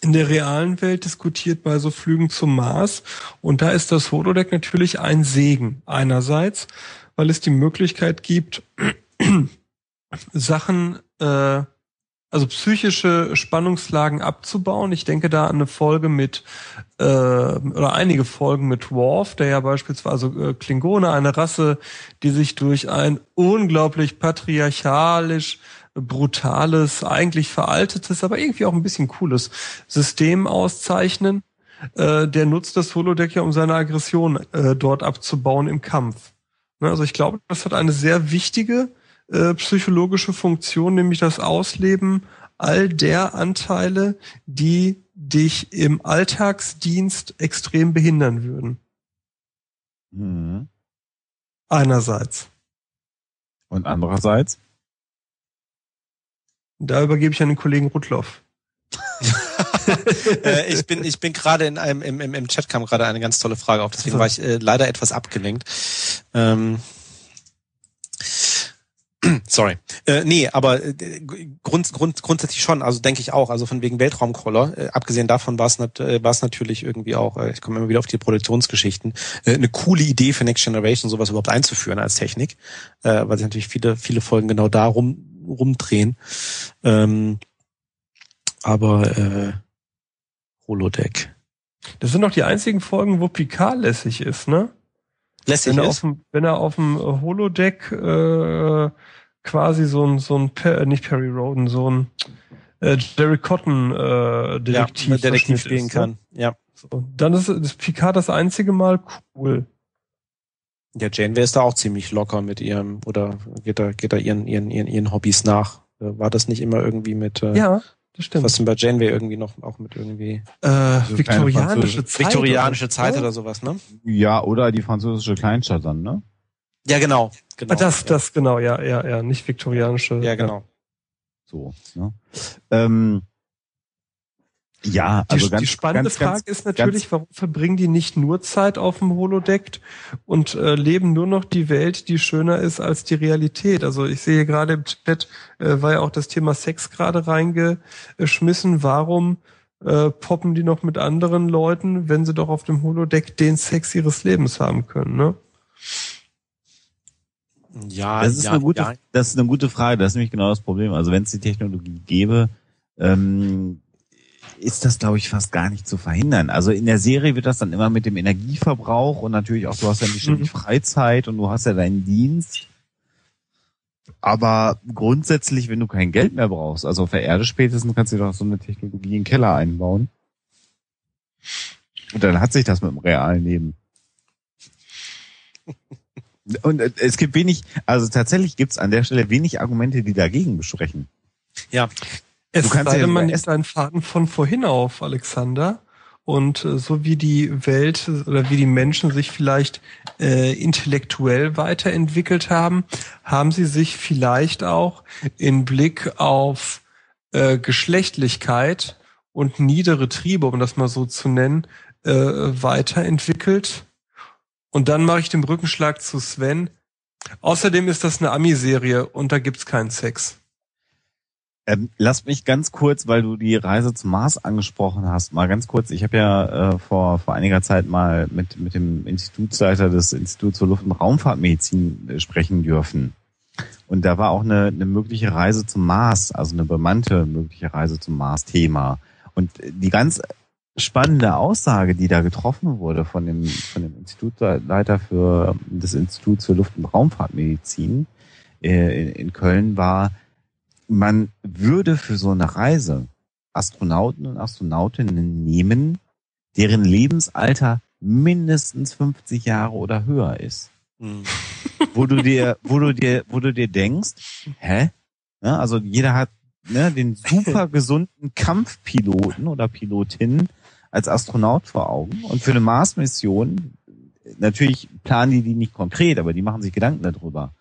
in der realen Welt diskutiert bei so Flügen zum Mars. Und da ist das Holodeck natürlich ein Segen. Einerseits, weil es die Möglichkeit gibt, Sachen, äh, also psychische Spannungslagen abzubauen. Ich denke da an eine Folge mit, äh, oder einige Folgen mit Worf, der ja beispielsweise äh, Klingone, eine Rasse, die sich durch ein unglaublich patriarchalisch brutales, eigentlich veraltetes, aber irgendwie auch ein bisschen cooles System auszeichnen. Äh, der nutzt das Holodeck ja, um seine Aggression äh, dort abzubauen im Kampf. Ne, also ich glaube, das hat eine sehr wichtige äh, psychologische Funktion, nämlich das Ausleben all der Anteile, die dich im Alltagsdienst extrem behindern würden. Mhm. Einerseits. Und andererseits? Da übergebe ich an den Kollegen Rudloff. äh, ich bin, ich bin gerade in einem, im, im, im Chat kam gerade eine ganz tolle Frage auf, deswegen war ich äh, leider etwas abgelenkt. Ähm, Sorry. Äh, nee, aber äh, grund, grund, grundsätzlich schon, also denke ich auch, also von wegen Weltraumkoller, äh, abgesehen davon war es nat äh, natürlich irgendwie auch, äh, ich komme immer wieder auf die Produktionsgeschichten, äh, eine coole Idee für Next Generation, sowas überhaupt einzuführen als Technik, äh, weil sich natürlich viele, viele Folgen genau da rum, rumdrehen. Ähm, aber äh, Holodeck. Das sind doch die einzigen Folgen, wo Picard lässig ist, ne? Lässig wenn er ist. auf dem, wenn er auf dem Holodeck äh, quasi so ein so ein Per- äh, nicht Perry Roden, so ein äh, Jerry Cotton äh, Detektiv, ja, Detektiv spielen ist, ne? kann. Ja. So. Dann ist das Picard das einzige Mal cool. Ja, Janeway ist da auch ziemlich locker mit ihrem, oder geht da, geht da ihren, ihren, ihren, ihren Hobbys nach. Äh, War das nicht immer irgendwie mit, äh, Ja, das stimmt. was denn bei Janeway irgendwie noch, auch mit irgendwie äh, keine viktorianische Zeit. viktorianische oder so. Zeit oder sowas, ne? Ja, oder die französische Kleinstadt dann, ne? Ja, genau. genau das, ja. das genau, ja, ja, ja, nicht viktorianische. Ja, genau. So. Ne? Ähm, ja, Die, also ganz, die spannende ganz, Frage ganz, ist natürlich, warum verbringen die nicht nur Zeit auf dem Holodeck und äh, leben nur noch die Welt, die schöner ist als die Realität? Also ich sehe gerade im Chat, äh, war ja auch das Thema Sex gerade reingeschmissen. Warum äh, poppen die noch mit anderen Leuten, wenn sie doch auf dem Holodeck den Sex ihres Lebens haben können? Ne? Ja, Das ist, ja, eine gute, ja. das ist eine gute Frage. Das ist nämlich genau das Problem. Also wenn es die Technologie gäbe, ähm, ist das, glaube ich, fast gar nicht zu verhindern. Also in der Serie wird das dann immer mit dem Energieverbrauch und natürlich auch, du hast ja nicht ständig Freizeit und du hast ja deinen Dienst. Aber grundsätzlich, wenn du kein Geld mehr brauchst, also auf der Erde spätestens, kannst du doch so eine Technologie in den Keller einbauen. Und dann hat sich das mit dem realen Leben. Und äh, es gibt wenig, also tatsächlich gibt es an der Stelle wenig Argumente, die dagegen besprechen. ja. Es sei ja denn, man nimmt einen Faden von vorhin auf, Alexander. Und äh, so wie die Welt oder wie die Menschen sich vielleicht äh, intellektuell weiterentwickelt haben, haben sie sich vielleicht auch in Blick auf äh, Geschlechtlichkeit und niedere Triebe, um das mal so zu nennen, äh, weiterentwickelt. Und dann mache ich den Brückenschlag zu Sven. Außerdem ist das eine Ami-Serie und da gibt's keinen Sex. Ähm, lass mich ganz kurz, weil du die Reise zum Mars angesprochen hast, mal ganz kurz. Ich habe ja äh, vor, vor einiger Zeit mal mit, mit dem Institutsleiter des Instituts für Luft- und Raumfahrtmedizin äh, sprechen dürfen. Und da war auch eine, eine mögliche Reise zum Mars, also eine bemannte mögliche Reise zum Mars Thema. Und die ganz spannende Aussage, die da getroffen wurde von dem, von dem Institutsleiter für des Instituts für Luft- und Raumfahrtmedizin äh, in, in Köln war, man würde für so eine Reise Astronauten und Astronautinnen nehmen, deren Lebensalter mindestens 50 Jahre oder höher ist. Hm. Wo du dir, wo du dir, wo du dir denkst, hä? Ja, also jeder hat ne, den super gesunden Kampfpiloten oder Pilotin als Astronaut vor Augen und für eine Mars-Mission natürlich planen die die nicht konkret, aber die machen sich Gedanken darüber.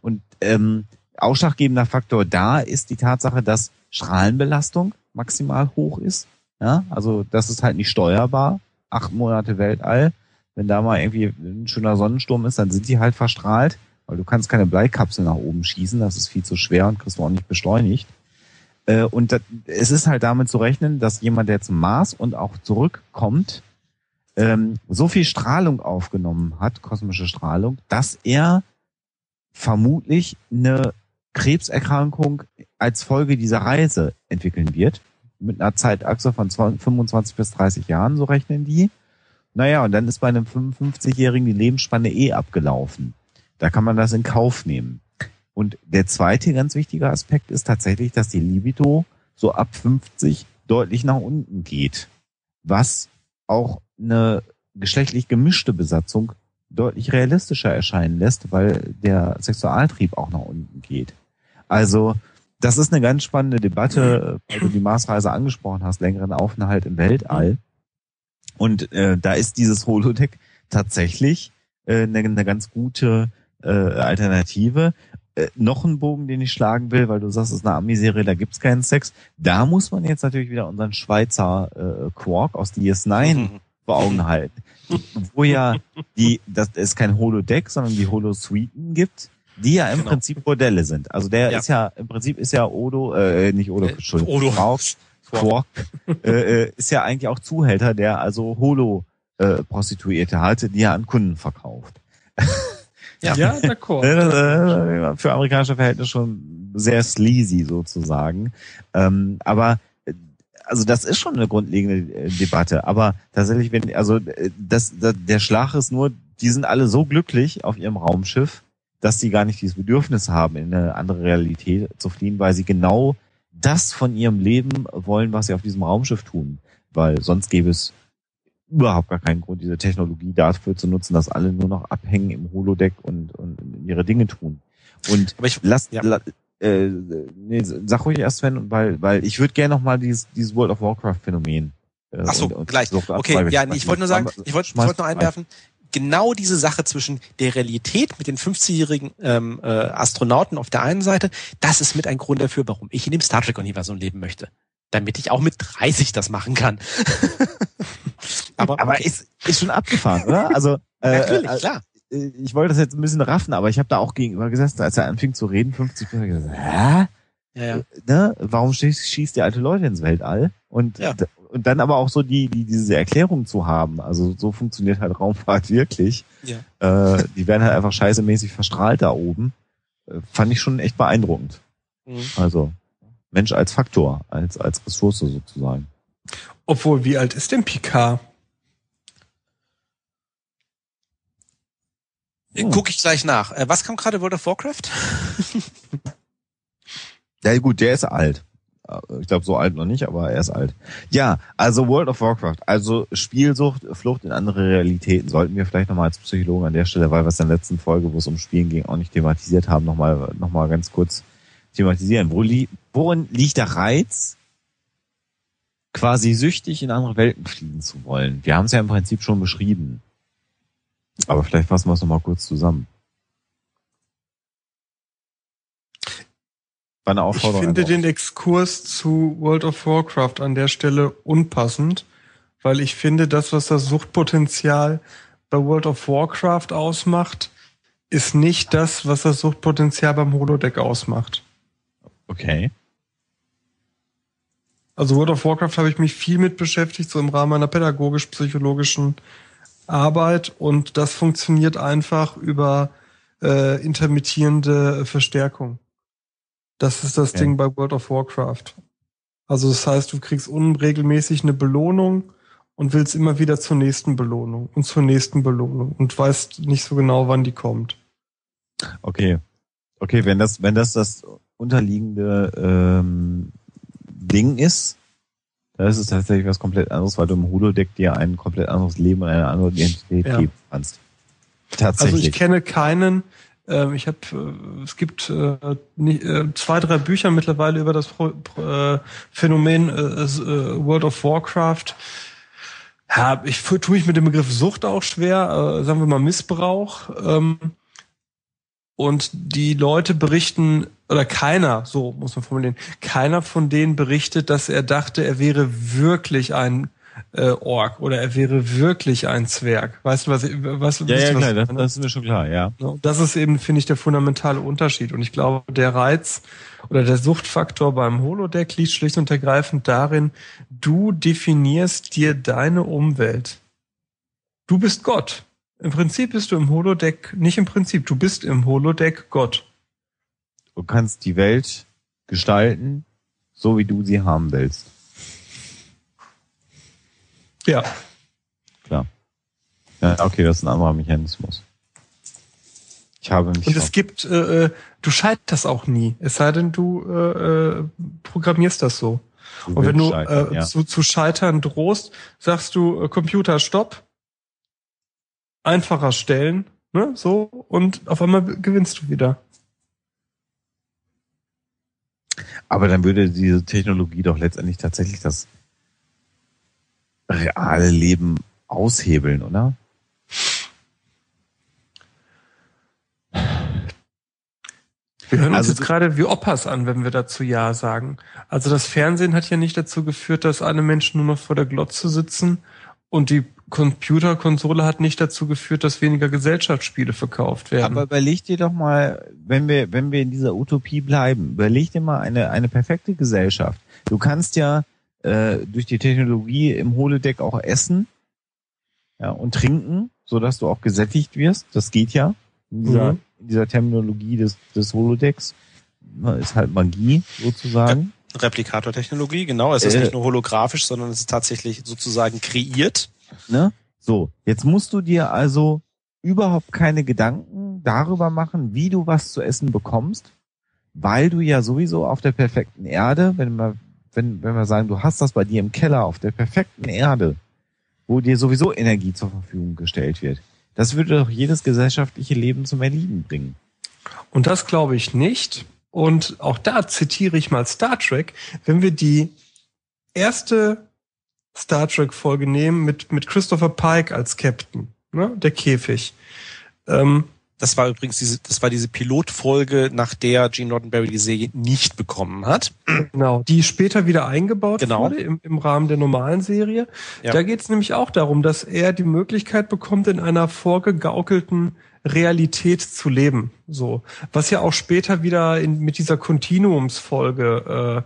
Und ähm, ausschlaggebender Faktor da ist die Tatsache, dass Strahlenbelastung maximal hoch ist. Ja, also das ist halt nicht steuerbar. Acht Monate Weltall. Wenn da mal irgendwie ein schöner Sonnensturm ist, dann sind die halt verstrahlt, weil du kannst keine Bleikapsel nach oben schießen. Das ist viel zu schwer und kriegst du auch nicht beschleunigt. Äh, Und es ist halt damit zu rechnen, dass jemand, der zum Mars und auch zurückkommt, ähm, so viel Strahlung aufgenommen hat, kosmische Strahlung, dass er vermutlich eine Krebserkrankung als Folge dieser Reise entwickeln wird. Mit einer Zeitachse von 20 25 bis 30 Jahren, so rechnen die. Naja, und dann ist bei einem 55-Jährigen die Lebensspanne eh abgelaufen. Da kann man das in Kauf nehmen. Und der zweite ganz wichtige Aspekt ist tatsächlich, dass die Libido so ab 50 deutlich nach unten geht. Was auch eine geschlechtlich gemischte Besatzung deutlich realistischer erscheinen lässt, weil der Sexualtrieb auch nach unten geht. Also, das ist eine ganz spannende Debatte, weil du die Marsreise angesprochen hast, längeren Aufenthalt im Weltall. Und äh, da ist dieses Holodeck tatsächlich äh, eine, eine ganz gute äh, Alternative. Äh, noch ein Bogen, den ich schlagen will, weil du sagst, es ist eine Ami-Serie, da gibt's keinen Sex. Da muss man jetzt natürlich wieder unseren Schweizer äh, Quark aus DS9 vor Augen halten. Wo ja die, das ist kein Holodeck, sondern die Holosuiten gibt, die ja im Genau. Prinzip Bordelle sind. Also der Ja. ist ja, im Prinzip ist ja Odo, äh, nicht Odo, Äh, Entschuldigung, Odo. Quark, Quark äh, äh, ist ja eigentlich auch Zuhälter, der also Holo-Prostituierte hatte, die er an Kunden verkauft. Ja. Ja, d'accord. Äh, für amerikanische Verhältnisse schon sehr sleazy sozusagen. Ähm, aber äh, also das ist schon eine grundlegende äh, Debatte. Aber tatsächlich, wenn also äh, das, das der Schlag ist nur, die sind alle so glücklich auf ihrem Raumschiff, dass sie gar nicht dieses Bedürfnis haben, in eine andere Realität zu fliehen, weil sie genau das von ihrem Leben wollen, was sie auf diesem Raumschiff tun. Weil sonst gäbe es überhaupt gar keinen Grund, diese Technologie dafür zu nutzen, dass alle nur noch abhängen im Holodeck und, und ihre Dinge tun. Und Aber ich, lass, Ja. la, äh, nee, sag ruhig erst, Sven, weil, weil ich würde gerne noch mal dieses, dieses World of Warcraft Phänomen. Äh, Ach so, und- und gleich. Okay, ja, nee, ich wollte nur sagen, ich wollte wollte nur einwerfen, genau diese Sache zwischen der Realität mit den 50-jährigen ähm, äh, Astronauten auf der einen Seite, das ist mit ein Grund dafür, warum ich in dem Star Trek-Universum leben möchte. Damit ich auch mit 30 das machen kann. aber Aber okay. ist, ist schon abgefahren, oder? Also, äh, natürlich, äh, klar. äh, ich wollte das jetzt ein bisschen raffen, aber ich habe da auch gegenüber gesessen, als er anfing zu reden, 50 Minuten, hab ich gesagt, hä? Ja, ja. ne, warum schießt, schießt ihr alte Leute ins Weltall? Und, Ja. Und dann aber auch so die, die, diese Erklärung zu haben. Also so funktioniert halt Raumfahrt wirklich. Ja. Äh, die werden halt einfach scheißemäßig verstrahlt da oben. Äh, fand ich schon echt beeindruckend. Mhm. Also Mensch als Faktor, als, als Ressource sozusagen. Obwohl, wie alt ist denn Picard? Hm. Guck ich gleich nach. Äh, was kam gerade World of Warcraft? Ja gut, der ist alt. Äh, Ich glaube, so alt noch nicht, aber er ist alt. Ja, also World of Warcraft, also Spielsucht, Flucht in andere Realitäten, sollten wir vielleicht nochmal als Psychologen an der Stelle, weil wir es in der letzten Folge, wo es um Spielen ging, auch nicht thematisiert haben, nochmal noch mal ganz kurz thematisieren. Wo li worin liegt der Reiz, quasi süchtig in andere Welten fliegen zu wollen? Wir haben es ja im Prinzip schon beschrieben. Aber vielleicht fassen wir es nochmal kurz zusammen. War eine Ich Aufforderung. finde an- den Exkurs zu World of Warcraft an der Stelle unpassend, weil ich finde, das, was das Suchtpotenzial bei World of Warcraft ausmacht, ist nicht das, was das Suchtpotenzial beim Holodeck ausmacht. Okay. Also World of Warcraft habe ich mich viel mit beschäftigt, so im Rahmen meiner pädagogisch-psychologischen Arbeit und das funktioniert einfach über äh, intermittierende Verstärkung. Das ist das Ja. Ding bei World of Warcraft. Also das heißt, du kriegst unregelmäßig eine Belohnung und willst immer wieder zur nächsten Belohnung und zur nächsten Belohnung und weißt nicht so genau, wann die kommt. Okay. Okay, wenn das, wenn das das unterliegende ähm, Ding ist, dann ist es tatsächlich was komplett anderes, weil du im Holodeck dir ein komplett anderes Leben und eine andere Identität Ja. geben kannst. Also Tatsächlich. ich kenne keinen. Ähm, ich habe, äh, es gibt äh, nie- äh, zwei, drei Bücher mittlerweile über das Pro, Pro, äh, Phänomen äh, äh, World of Warcraft. Ja, ich tue ich mit dem Begriff Sucht auch schwer, äh, sagen wir mal Missbrauch. Ähm, und die Leute berichten, oder keiner, so muss man formulieren, keiner von denen berichtet, dass er dachte, er wäre wirklich ein äh, Ork oder er wäre wirklich ein Zwerg. Weißt du, was was, ja, ja, klar, das, das ist mir schon klar, ja. Das ist eben, finde ich, der fundamentale Unterschied. Und ich glaube, der Reiz oder der Suchtfaktor beim Holodeck liegt schlicht und ergreifend darin, du definierst dir deine Umwelt. Du bist Gott. Im Prinzip bist du im Holodeck, nicht im Prinzip, du bist im Holodeck Gott. Du kannst die Welt gestalten, so wie du sie haben willst. Ja. Klar. Ja, okay, das ist ein anderer Mechanismus. Ich habe mich Und es gibt, äh, äh, du scheiterst auch nie. Es sei denn, du äh, äh, programmierst das so. Du Und wenn du äh, ja. zu, zu scheitern drohst, sagst du äh, Computer Stopp, einfacher stellen, ne, so und auf einmal gewinnst du wieder. Aber dann würde diese Technologie doch letztendlich tatsächlich das reale Leben aushebeln, oder? Wir hören uns Also jetzt du- gerade wie Opas an, wenn wir dazu Ja sagen. Also das Fernsehen hat ja nicht dazu geführt, dass alle Menschen nur noch vor der Glotze sitzen und die Computerkonsole hat nicht dazu geführt, dass weniger Gesellschaftsspiele verkauft werden. Aber überleg dir doch mal, wenn wir, wenn wir in dieser Utopie bleiben, überleg dir mal eine, eine perfekte Gesellschaft. Du kannst ja äh, durch die Technologie im Holodeck auch essen ja, und trinken, so dass du auch gesättigt wirst. Das geht ja in dieser, Mhm. in dieser Terminologie des, des Holodecks. Ist halt Magie sozusagen. Replikator-Technologie, genau. Es ist Äh. nicht nur holographisch, sondern es ist tatsächlich sozusagen kreiert. Ne? So, jetzt musst du dir also überhaupt keine Gedanken darüber machen, wie du was zu essen bekommst, weil du ja sowieso auf der perfekten Erde, wenn wir, wenn, wenn wir sagen, du hast das bei dir im Keller auf der perfekten Erde, wo dir sowieso Energie zur Verfügung gestellt wird. Das würde doch jedes gesellschaftliche Leben zum Erliegen bringen. Und das glaube ich nicht. Und auch da zitiere ich mal Star Trek. Wenn wir die erste Star Trek Folge nehmen mit, mit Christopher Pike als Captain, ne, der Käfig. Ähm, Das war übrigens diese, das war diese Pilotfolge, nach der Gene Roddenberry die Serie nicht bekommen hat. genau, die später wieder eingebaut Genau. wurde im, im Rahmen der normalen Serie. Ja. Da geht es nämlich auch darum, dass er die Möglichkeit bekommt, in einer vorgegaukelten Realität zu leben. So. Was ja auch später wieder in, mit dieser Kontinuumsfolge,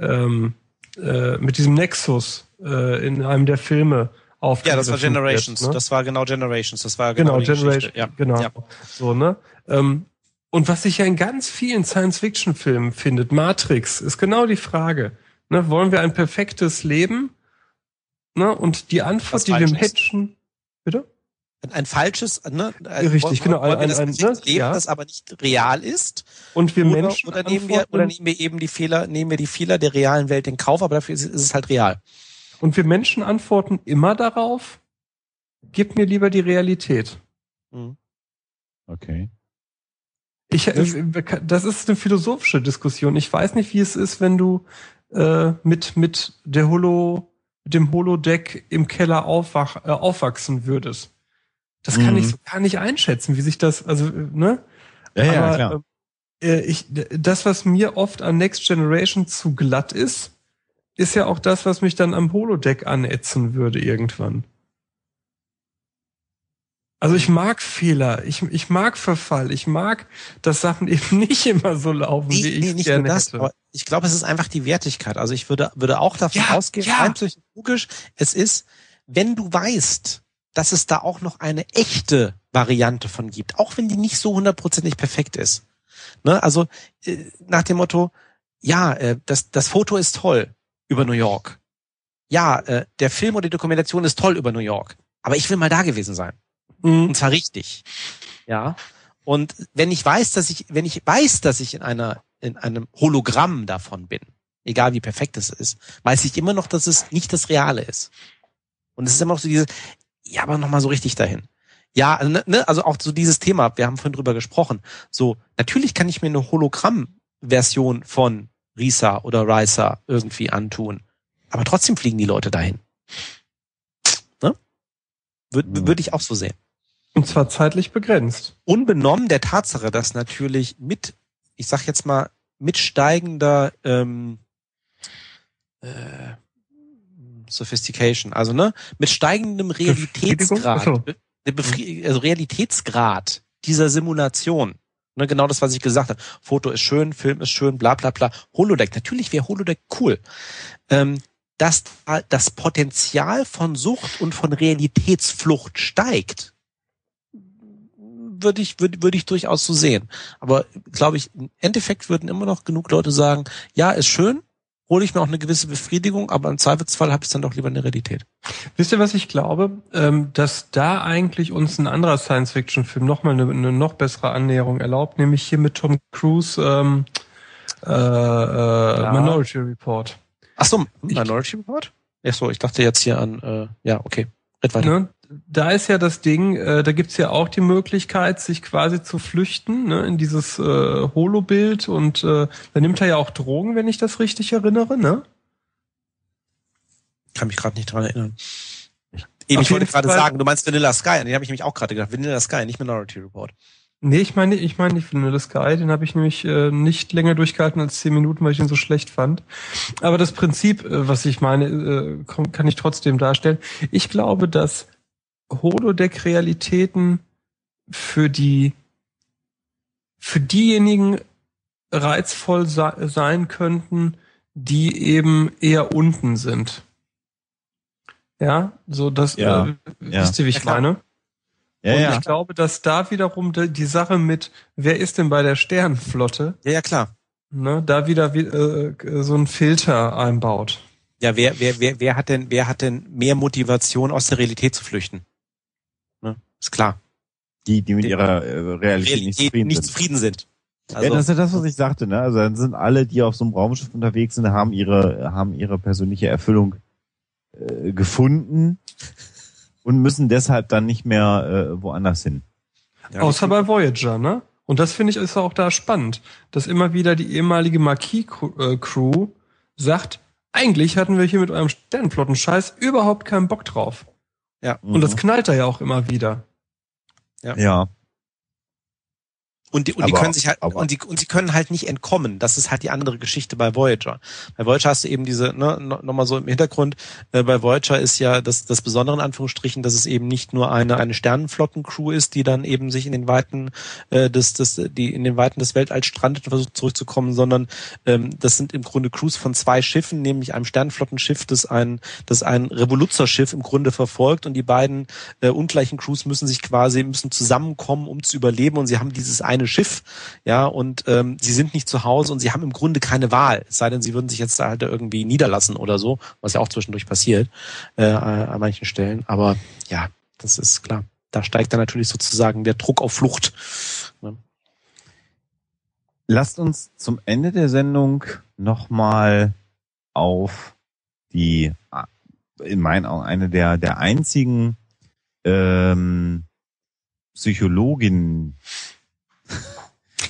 äh, ähm, äh, mit diesem Nexus äh, in einem der Filme aufgegriffen Ja, das war Generations. Wird, ne? Das war genau Generations. Das war Genau, genau, die Generation, Geschichte. Ja. genau. Ja. So, ne? Ähm, und was sich ja in ganz vielen Science-Fiction-Filmen findet, Matrix, ist genau die Frage. Ne, wollen wir ein perfektes Leben? Ne, und die Antwort, Was die wir. Menschen, bitte? Ein, ein falsches, ne? Richtig, wollen, genau, Wollen wir ein- das ein- perfekte ne? Leben, Ja. das aber nicht real ist? Und wir oder, Menschen oder nehmen wir, oder nehmen wir eben die Fehler, nehmen wir die Fehler der realen Welt in Kauf, aber dafür ist, ist es halt real. Und wir Menschen antworten immer darauf, gib mir lieber die Realität. Mhm. Okay. Ich, äh, das ist eine philosophische Diskussion. Ich weiß nicht, wie es ist, wenn du äh, mit mit der Holo, dem Holodeck im Keller aufwach, äh, aufwachsen würdest. Das kann Mhm. ich so gar nicht einschätzen, wie sich das, also äh, ne? Ja, ja, Aber, klar. Äh, ich, das, was mir oft an Next Generation zu glatt ist, ist ja auch das, was mich dann am Holodeck anätzen würde irgendwann. Also ich mag Fehler, ich, ich mag Verfall, ich mag, dass Sachen eben nicht immer so laufen, wie ich nicht nur gerne das, hätte. ich glaube, es ist einfach die Wertigkeit. Also ich würde, würde auch davon Ja, ausgehen, ja. rein psychologisch, es ist, wenn du weißt, dass es da auch noch eine echte Variante von gibt, auch wenn die nicht so hundertprozentig perfekt ist. Ne? Also äh, nach dem Motto, ja, äh, das, das Foto ist toll über New York. Ja, äh, der Film oder die Dokumentation ist toll über New York. Aber ich will mal da gewesen sein. Mhm. Und zwar richtig. Ja. Und wenn ich weiß, dass ich, wenn ich weiß, dass ich in einer, in einem Hologramm davon bin, egal wie perfekt es ist, weiß ich immer noch, dass es nicht das Reale ist. Und es ist immer noch so dieses, ja, aber nochmal so richtig dahin. Ja, ne, ne, also auch so dieses Thema, wir haben vorhin drüber gesprochen. So, natürlich kann ich mir eine Hologramm-Version von Risa oder Risa irgendwie antun. Aber trotzdem fliegen die Leute dahin. Ne? Würde Mhm. würd ich auch so sehen Und zwar zeitlich begrenzt. unbenommen der Tatsache, dass natürlich mit, ich sag jetzt mal, mit steigender ähm, äh, Sophistication, also ne, mit steigendem Realitätsgrad, Befri also Realitätsgrad dieser Simulation, ne, genau das, was ich gesagt habe, Foto ist schön, Film ist schön, bla bla bla, Holodeck, natürlich wäre Holodeck cool, ähm, dass da das Potenzial von Sucht und von Realitätsflucht steigt, würde ich, würde, würde ich durchaus so sehen. Aber glaube ich, im Endeffekt würden immer noch genug Leute sagen, ja, ist schön, hole ich mir auch eine gewisse Befriedigung, aber im Zweifelsfall habe ich dann doch lieber eine Realität. Wisst ihr, was ich glaube? Ähm, dass da eigentlich uns ein anderer Science-Fiction-Film nochmal eine, eine noch bessere Annäherung erlaubt, nämlich hier mit Tom Cruise ähm, äh, äh, Minority Report. Ach so, Minority Report? Ach so, ich dachte jetzt hier an, äh, ja, okay. Red weiter. Ne? Da ist ja das Ding, äh, da gibt's ja auch die Möglichkeit, sich quasi zu flüchten ne, in dieses äh, Holo-Bild und äh, da nimmt er ja auch Drogen, wenn ich das richtig erinnere, ne? Kann mich gerade nicht dran erinnern. Eben, ich wollte gerade sagen, du meinst Vanilla Sky, an den habe ich nämlich auch gerade gedacht. Vanilla Sky, nicht Minority Report. Nee, ich meine, ich meine nicht Vanilla Sky, den habe ich nämlich äh, nicht länger durchgehalten als zehn Minuten, weil ich ihn so schlecht fand. Aber das Prinzip, äh, was ich meine, äh, kann ich trotzdem darstellen. Ich glaube, dass Holodeck-Realitäten für die für diejenigen reizvoll se sein könnten, die eben eher unten sind. Ja, so das Ja, äh, ja. wisst ihr, wie ich Ja, meine? Ja, und ja. ich glaube, dass da wiederum die, die Sache mit, wer ist denn bei der Sternenflotte, Ja, ja, klar. ne, da wieder wie, äh, so ein Filter einbaut. Ja, wer, wer, wer, wer hat denn, wer hat denn mehr Motivation, aus der Realität zu flüchten? Ist klar. Die, die mit ihrer äh, Realität, nicht zufrieden nicht sind. zufrieden sind. ja, Also, das ist ja das, was ich sagte, ne? Also dann sind alle, die auf so einem Raumschiff unterwegs sind, haben ihre, haben ihre persönliche Erfüllung äh, gefunden und müssen deshalb dann nicht mehr äh, woanders hin. ja, Außer bei Voyager, ne? Und das finde ich ist auch da spannend, dass immer wieder die ehemalige Marquis-Crew sagt, eigentlich hatten wir hier mit eurem Sternenflotten-Scheiß überhaupt keinen Bock drauf. Ja. Und das knallt da ja auch immer wieder. ja. Und die, und die können sich halt, aber- und die, und sie können halt nicht entkommen. Das ist halt die andere Geschichte bei Voyager. Bei Voyager hast du eben diese, ne, no- nochmal so im Hintergrund, äh, bei Voyager ist ja das, das Besondere in Anführungsstrichen, dass es eben nicht nur eine, eine Sternenflottencrew ist, die dann eben sich in den Weiten, äh, des, des, die in den Weiten des Weltalls strandet und versucht zurückzukommen, sondern ähm, das sind im Grunde Crews von zwei Schiffen, nämlich einem Sternenflottenschiff, das ein, das ein Revoluzerschiff im Grunde verfolgt und die beiden äh, ungleichen Crews müssen sich quasi, müssen zusammenkommen, um zu überleben und sie haben dieses eine Schiff, ja, und ähm, sie sind nicht zu Hause und sie haben im Grunde keine Wahl, es sei denn, sie würden sich jetzt da halt irgendwie niederlassen oder so, was ja auch zwischendurch passiert äh, an manchen Stellen, aber ja, das ist klar. Da steigt dann natürlich sozusagen der Druck auf Flucht. Lasst uns zum Ende der Sendung nochmal auf die, in meinen Augen, eine der, der einzigen ähm, Psychologinnen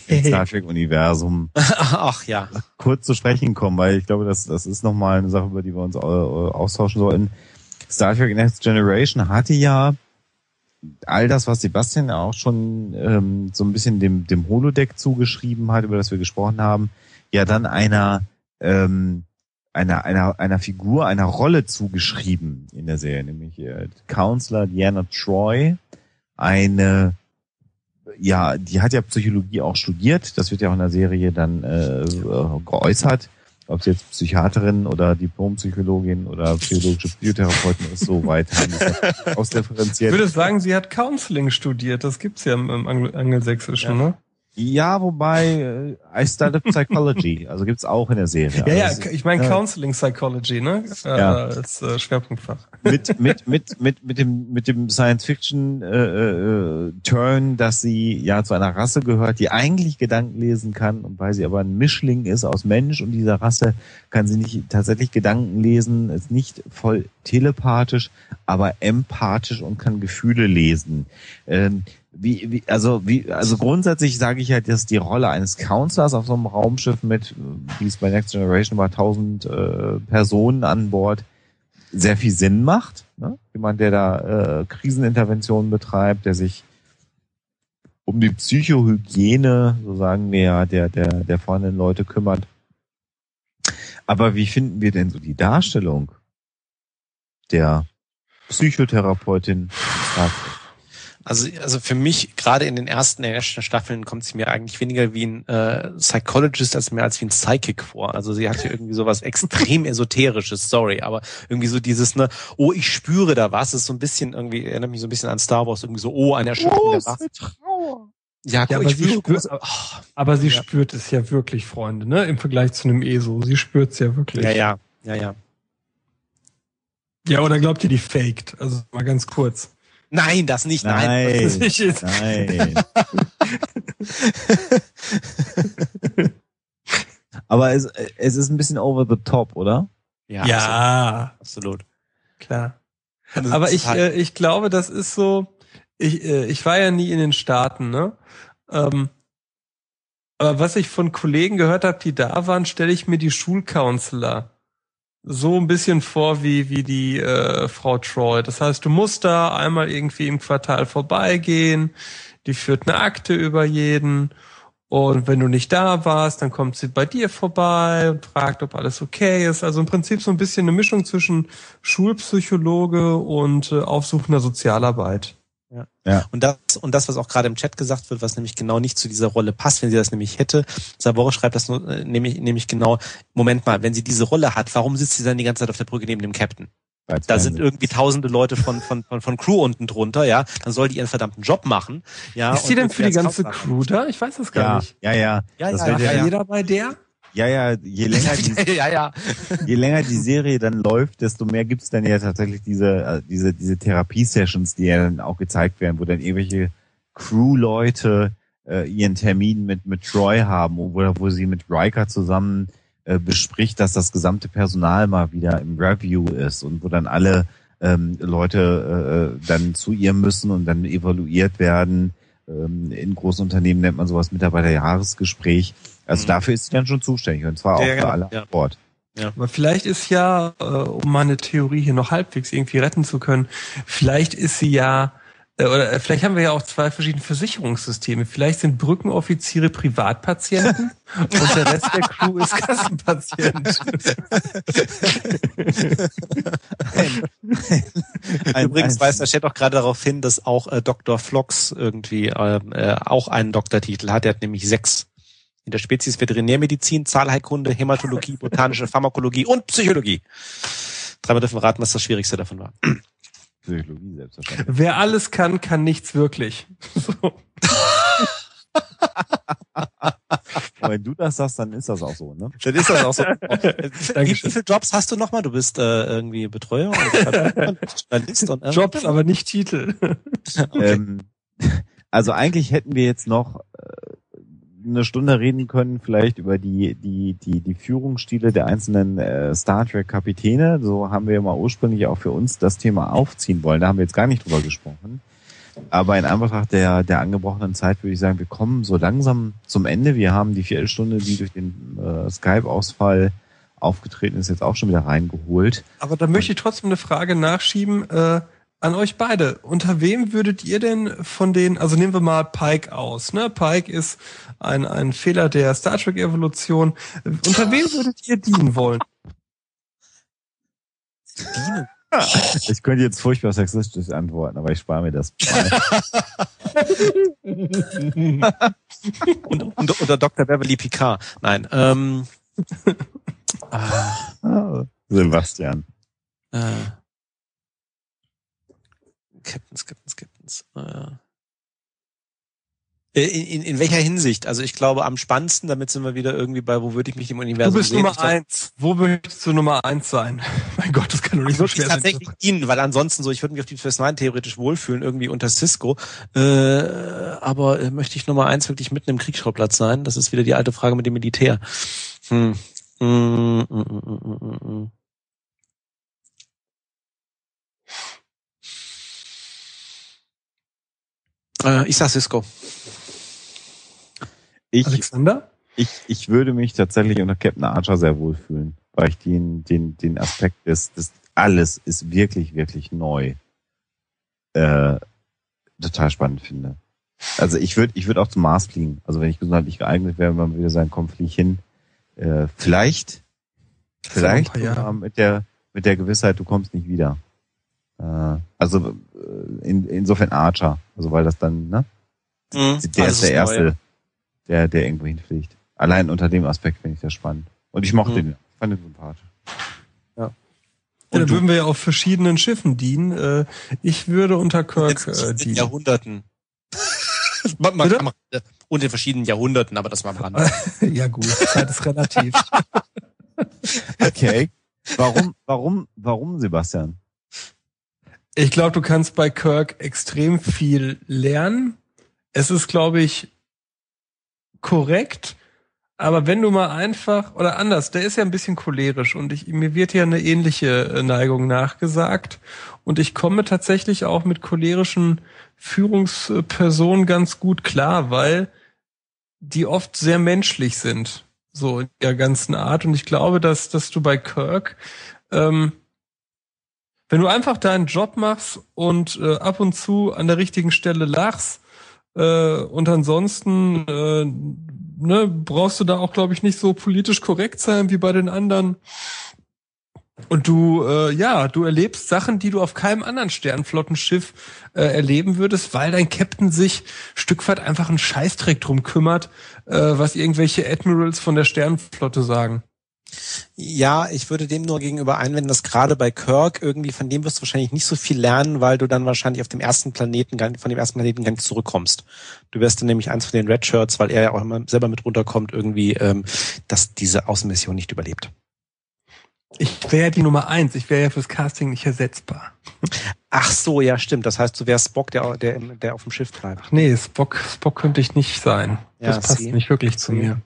im Star Trek-Universum Ach ja. kurz zu sprechen kommen, weil ich glaube, das, das ist nochmal eine Sache, über die wir uns austauschen sollten. Star Trek Next Generation hatte ja all das, was Sebastian auch schon ähm, so ein bisschen dem, dem Holodeck zugeschrieben hat, über das wir gesprochen haben, ja dann einer, ähm, einer, einer, einer Figur, einer Rolle zugeschrieben in der Serie, nämlich äh, Counselor Diana Troy, eine ja, die hat ja Psychologie auch studiert. Das wird ja auch in der Serie dann äh, äh, geäußert. Ob sie jetzt Psychiaterin oder Diplompsychologin oder psychologische Psychotherapeutin ist, so weit haben sie es Ich ausdifferenziert. würde sagen, sie hat Counseling studiert. Das gibt's ja im, im Angelsächsischen, ne? Ja, wobei äh, I studied Psychology, also gibt's auch in der Serie. Ja, ja, Also ich meine ja. Counseling Psychology, ne? Äh, Ja. Als äh, Schwerpunktfach. mit mit mit mit mit dem mit dem Science Fiction äh, äh, Turn, dass sie ja zu einer Rasse gehört, die eigentlich Gedanken lesen kann und weil sie aber ein Mischling ist aus Mensch und dieser Rasse kann sie nicht tatsächlich Gedanken lesen, ist nicht voll telepathisch, aber empathisch und kann Gefühle lesen. Ähm, wie, wie, also wie, also grundsätzlich sage ich halt, dass die Rolle eines Counselors auf so einem Raumschiff mit, wie es bei Next Generation war, 1000 äh, Personen an Bord, sehr viel Sinn macht. Ne? Jemand, der da äh, Kriseninterventionen betreibt, der sich um die Psychohygiene, so sagen wir ja, der, der, der vorhandenen Leute kümmert. Aber wie finden wir denn so die Darstellung der Psychotherapeutin? Trek? Also, also für mich, gerade in den ersten, in den ersten Staffeln, kommt sie mir eigentlich weniger wie ein äh, Psychologist als mehr als wie ein Psychic vor. Also sie hat hier irgendwie sowas extrem Esoterisches, sorry, aber irgendwie so dieses, ne, oh, ich spüre da was, ist so ein bisschen irgendwie, erinnert mich so ein bisschen an Star Wars, irgendwie so, oh, eine Erschütterung der Macht. Ja, Ja, aber ich sie spürt- oh, Aber sie Ja. spürt es ja wirklich, Freunde, ne? Im Vergleich zu einem ESO. Sie spürt es ja wirklich. ja, ja, ja, ja. Ja, oder glaubt ihr, die faked? Also mal ganz kurz. Nein, das nicht, nein. Nein. Das ist nicht jetzt- Nein. Aber es, es ist ein bisschen over the top, oder? Ja, Ja, absolut. klar. absolut. Aber ich, Total- äh, ich glaube, das ist so, ich, äh, ich war ja nie in den Staaten, ne? Ähm, aber was ich von Kollegen gehört habe, die da waren, stelle ich mir die Schulcounselor so ein bisschen vor wie, wie die äh, Frau Troy. Das heißt, du musst da einmal irgendwie im Quartal vorbeigehen, die führt eine Akte über jeden und wenn du nicht da warst, dann kommt sie bei dir vorbei und fragt, ob alles okay ist. Also im Prinzip so ein bisschen eine Mischung zwischen Schulpsychologe und äh, aufsuchender Sozialarbeit. Und das, und das, was auch gerade im Chat gesagt wird, was nämlich genau nicht zu dieser Rolle passt, wenn sie das nämlich hätte. Sabore schreibt das nur, äh, nämlich, nämlich genau, Moment mal, wenn sie diese Rolle hat, warum sitzt sie dann die ganze Zeit auf der Brücke neben dem Captain? Da sind irgendwie tausende Leute von, von, von, von Crew unten drunter, ja. Dann soll die ihren verdammten Job machen. Ja, ist und denn für die ganze Crew da? Ich weiß das gar Ja, nicht. ja, ja. Ja, Das ja, ja, ja, jeder bei der? Ja, ja, je länger die, ja, ja. je länger die Serie dann läuft, desto mehr gibt's dann ja tatsächlich diese, äh, diese, diese Therapie-Sessions, die ja dann auch gezeigt werden, wo dann irgendwelche Crew-Leute äh, ihren Termin mit, mit Troy haben, wo, wo sie mit Riker zusammen äh, bespricht, dass das gesamte Personal mal wieder im Review ist und wo dann alle ähm, Leute äh, dann zu ihr müssen und dann evaluiert werden. Ähm, in großen Unternehmen nennt man sowas Mitarbeiterjahresgespräch. Also Mhm. dafür ist sie dann schon zuständig und zwar Ja, auch für genau, alle ja. an Bord. Aber vielleicht ist ja, äh, um meine Theorie hier noch halbwegs irgendwie retten zu können, vielleicht ist sie ja, äh, oder äh, vielleicht haben wir ja auch zwei verschiedene Versicherungssysteme. Vielleicht sind Brückenoffiziere Privatpatienten und der Rest der Crew ist Kassenpatient. Ein- Übrigens ein- weist der Chat auch gerade darauf hin, dass auch äh, Dr. Flox irgendwie ähm, äh, auch einen Doktortitel hat. Er hat nämlich sechs. In der Spezies Veterinärmedizin, Zahlheilkunde, Hämatologie, botanische Pharmakologie und Psychologie. Dreimal dürfen wir raten, was das Schwierigste davon war. Psychologie selbstverständlich. Wer alles kann, kann nichts wirklich. So. Wenn du das sagst, dann ist das auch so, ne? Dann ist das auch so. wie, viele Jobs hast du nochmal? Du bist äh, irgendwie Betreuer und Journalist und äh, Jobs, aber nicht Titel. Ähm, also eigentlich hätten wir jetzt noch äh, eine Stunde reden können, vielleicht über die die die die Führungsstile der einzelnen äh, Star Trek Kapitäne. So haben wir mal ursprünglich auch für uns das Thema aufziehen wollen. Da haben wir jetzt gar nicht drüber gesprochen. Aber in Anbetracht der der angebrochenen Zeit würde ich sagen, wir kommen so langsam zum Ende. Wir haben die Viertelstunde, die durch den äh, Skype-Ausfall aufgetreten ist, jetzt auch schon wieder reingeholt. Aber da möchte ich trotzdem eine Frage nachschieben äh, an euch beide. Unter wem würdet ihr denn von den, also nehmen wir mal Pike aus, ne? Pike ist ein, ein Fehler der Star Trek Evolution. Unter wem würdet ihr dienen wollen? Dienen. Ich könnte jetzt furchtbar sexistisch antworten, aber ich spare mir das. Und, und, oder Dr. Beverly Picard. Nein. Ähm, ah, Sebastian. äh, Captains, Captains, Captains. Äh, in, in, in welcher Hinsicht? Also ich glaube am spannendsten, damit sind wir wieder irgendwie bei, wo würde ich mich im Du Universum bist sehen? Nummer glaub, eins. Wo möchtest du Nummer eins sein? mein Gott, das kann doch nicht so schwer sein. tatsächlich ihn, weil ansonsten so, ich würde mich auf die First Nine theoretisch wohlfühlen, irgendwie unter Cisco. Äh, aber äh, möchte ich Nummer eins wirklich mitten im Kriegsschauplatz sein? Das ist wieder die alte Frage mit dem Militär. Hm. Mm, mm, mm, mm, mm, Äh, ich sag Cisco. Ich, Alexander? ich, ich würde mich tatsächlich unter Captain Archer sehr wohlfühlen, weil ich den, den, den Aspekt des, des alles ist wirklich, wirklich neu, äh, total spannend finde. Also ich würde, ich würde auch zum Mars fliegen. Also wenn ich gesundheitlich geeignet wäre, wenn man wieder sagen, komm, flieg hin. Äh, vielleicht, vielleicht mit der, mit der Gewissheit, du kommst nicht wieder. Äh, also äh, in, insofern Archer, also weil das dann, ne? Mhm. Der ist der neu. Erste, der, der irgendwo hinfliegt. Allein unter dem Aspekt finde ich das spannend. Und ich mochte Mhm. den. Ich fand den sympathisch. Ja, dann du? würden wir ja auf verschiedenen Schiffen dienen. Äh, ich würde unter Kirk äh, in dienen. Jahrhunderten. Man, man, man, äh, und in verschiedenen Jahrhunderten, aber das war am Rand. ja gut, Zeit ist relativ. Okay. Warum, warum, warum, Sebastian? Ich glaube, du kannst bei Kirk extrem viel lernen. Es ist, glaube ich, korrekt. Aber wenn du mal einfach, oder anders, der ist ja ein bisschen cholerisch und ich, mir wird ja eine ähnliche äh, Neigung nachgesagt. Und ich komme tatsächlich auch mit cholerischen Führungspersonen ganz gut klar, weil die oft sehr menschlich sind. So in der ganzen Art. Und ich glaube, dass, dass du bei Kirk, ähm, wenn du einfach deinen Job machst und äh, ab und zu an der richtigen Stelle lachst äh, und ansonsten äh, ne, brauchst du da auch, glaube ich, nicht so politisch korrekt sein wie bei den anderen. Und du, äh, ja, du erlebst Sachen, die du auf keinem anderen Sternflottenschiff äh, erleben würdest, weil dein Captain sich Stück weit einfach einen Scheißdreck drum kümmert, äh, was irgendwelche Admirals von der Sternflotte sagen. Ja, ich würde dem nur gegenüber einwenden, dass gerade bei Kirk irgendwie von dem wirst du wahrscheinlich nicht so viel lernen, weil du dann wahrscheinlich auf dem ersten Planeten, von dem ersten Planeten gar nicht zurückkommst. Du wirst dann nämlich eins von den Red Shirts, weil er ja auch immer selber mit runterkommt, irgendwie, ähm, dass diese Außenmission nicht überlebt. Ich wäre ja die Nummer eins. Ich wäre ja fürs Casting nicht ersetzbar. Ach so, ja, stimmt. Das heißt, du wärst Spock, der, der, der auf dem Schiff bleibt. Ach nee, Spock, Spock könnte ich nicht sein. Ja, das passt sie. nicht wirklich zu mir.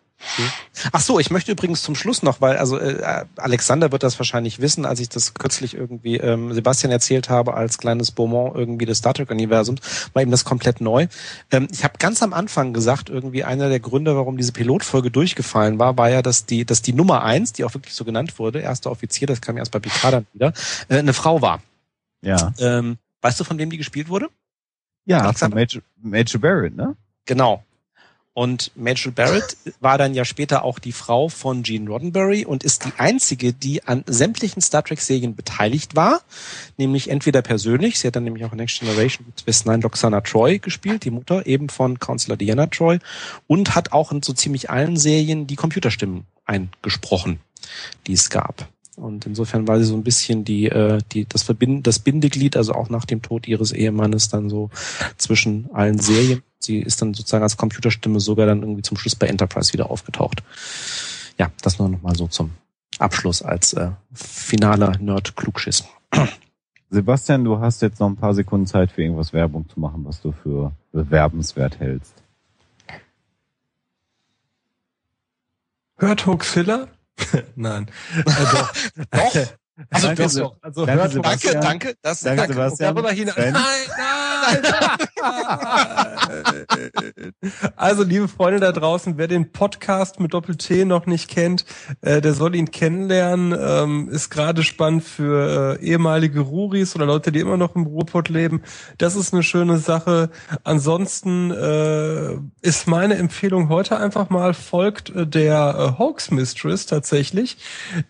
Ach so, ich möchte übrigens zum Schluss noch, weil also äh, Alexander wird das wahrscheinlich wissen, als ich das kürzlich irgendwie ähm, Sebastian erzählt habe als kleines Beaumont irgendwie des Star Trek Universums, war ihm das komplett neu. Ähm, ich habe ganz am Anfang gesagt, irgendwie einer der Gründe, warum diese Pilotfolge durchgefallen war, war ja, dass die, dass die Nummer eins, die auch wirklich so genannt wurde, erster Offizier, das kam erst bei Picard dann wieder, äh, eine Frau war. Ja. Ähm, weißt du, von wem die gespielt wurde? Ja, von Alexander? Major, Major Barrett, ne? Genau. Und Major Barrett war dann ja später auch die Frau von Gene Roddenberry und ist die einzige, die an sämtlichen Star Trek-Serien beteiligt war. Nämlich entweder persönlich, sie hat dann nämlich auch in Next Generation mit Space Nine Roxana Troy gespielt, die Mutter eben von Counselor Diana Troy, und hat auch in so ziemlich allen Serien die Computerstimmen eingesprochen, die es gab. Und insofern war sie so ein bisschen die, äh, die, das Verbind das Bindeglied, also auch nach dem Tod ihres Ehemannes dann so zwischen allen Serien. Sie ist dann sozusagen als Computerstimme sogar dann irgendwie zum Schluss bei Enterprise wieder aufgetaucht. Ja, das nur noch mal so zum Abschluss als äh, finaler Nerd-Klugschiss. Sebastian, du hast jetzt noch ein paar Sekunden Zeit für irgendwas Werbung zu machen, was du für bewerbenswert hältst. Hört Hoaxilla? Nein. Äh, doch. Also, Danke, doch, doch. Also danke, hört Sebastian. Danke, danke. Das, Danke, danke. Sebastian. Darüber hinaus. Sven? Nein, nein. Also, liebe Freunde da draußen, wer den Podcast mit Doppel-T noch nicht kennt, äh, der soll ihn kennenlernen. Ähm, ist gerade spannend für äh, ehemalige Ruris oder Leute, die immer noch im Ruhrpott leben. Das ist eine schöne Sache. Ansonsten äh, ist meine Empfehlung heute einfach mal folgt äh, der äh, Hoax Mistress tatsächlich,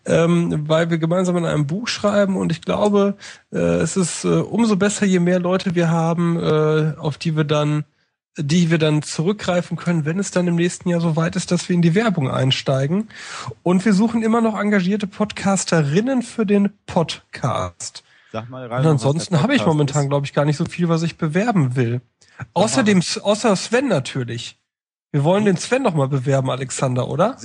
ähm, weil wir gemeinsam in einem Buch schreiben und ich glaube, äh, es ist äh, umso besser, je mehr Leute wir haben, äh, auf die wir dann die wir dann zurückgreifen können, wenn es dann im nächsten Jahr so weit ist, dass wir in die Werbung einsteigen. Und wir suchen immer noch engagierte Podcasterinnen für den Podcast. Sag mal, Und ansonsten habe ich momentan, glaube ich, gar nicht so viel, was ich bewerben will. Außerdem, außer Sven natürlich. Wir wollen den Sven noch mal bewerben, Alexander, oder?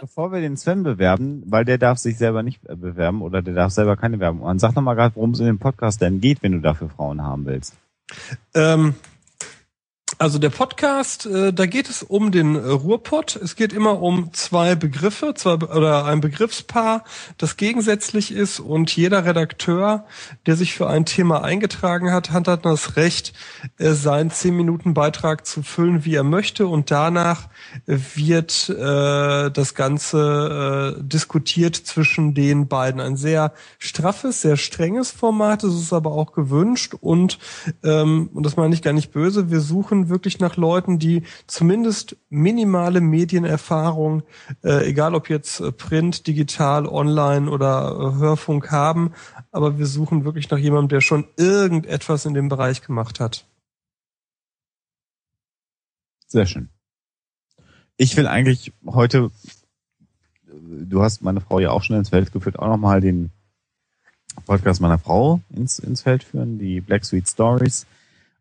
Bevor wir den Sven bewerben, weil der darf sich selber nicht äh, bewerben oder der darf selber keine Werbung machen. Sag doch mal gerade, worum es in dem Podcast denn geht, wenn du dafür Frauen haben willst. Ähm, also der Podcast, äh, da geht es um den äh, Ruhrpott. Es geht immer um zwei Begriffe, zwei oder ein Begriffspaar, das gegensätzlich ist. Und jeder Redakteur, der sich für ein Thema eingetragen hat, hat dann das Recht, äh, seinen zehn Minuten Beitrag zu füllen, wie er möchte. Und danach wird äh, das Ganze äh, diskutiert zwischen den beiden. Ein sehr straffes, sehr strenges Format, es ist aber auch gewünscht. Und ähm, und das meine ich gar nicht böse, wir suchen wirklich nach Leuten, die zumindest minimale Medienerfahrung, äh, egal ob jetzt äh, Print, digital, online oder äh, Hörfunk haben, aber wir suchen wirklich nach jemandem, der schon irgendetwas in dem Bereich gemacht hat. Sehr schön. Ich will eigentlich heute, du hast meine Frau ja auch schon ins Feld geführt, auch nochmal den Podcast meiner Frau ins, ins Feld führen, die Black Sweet Stories.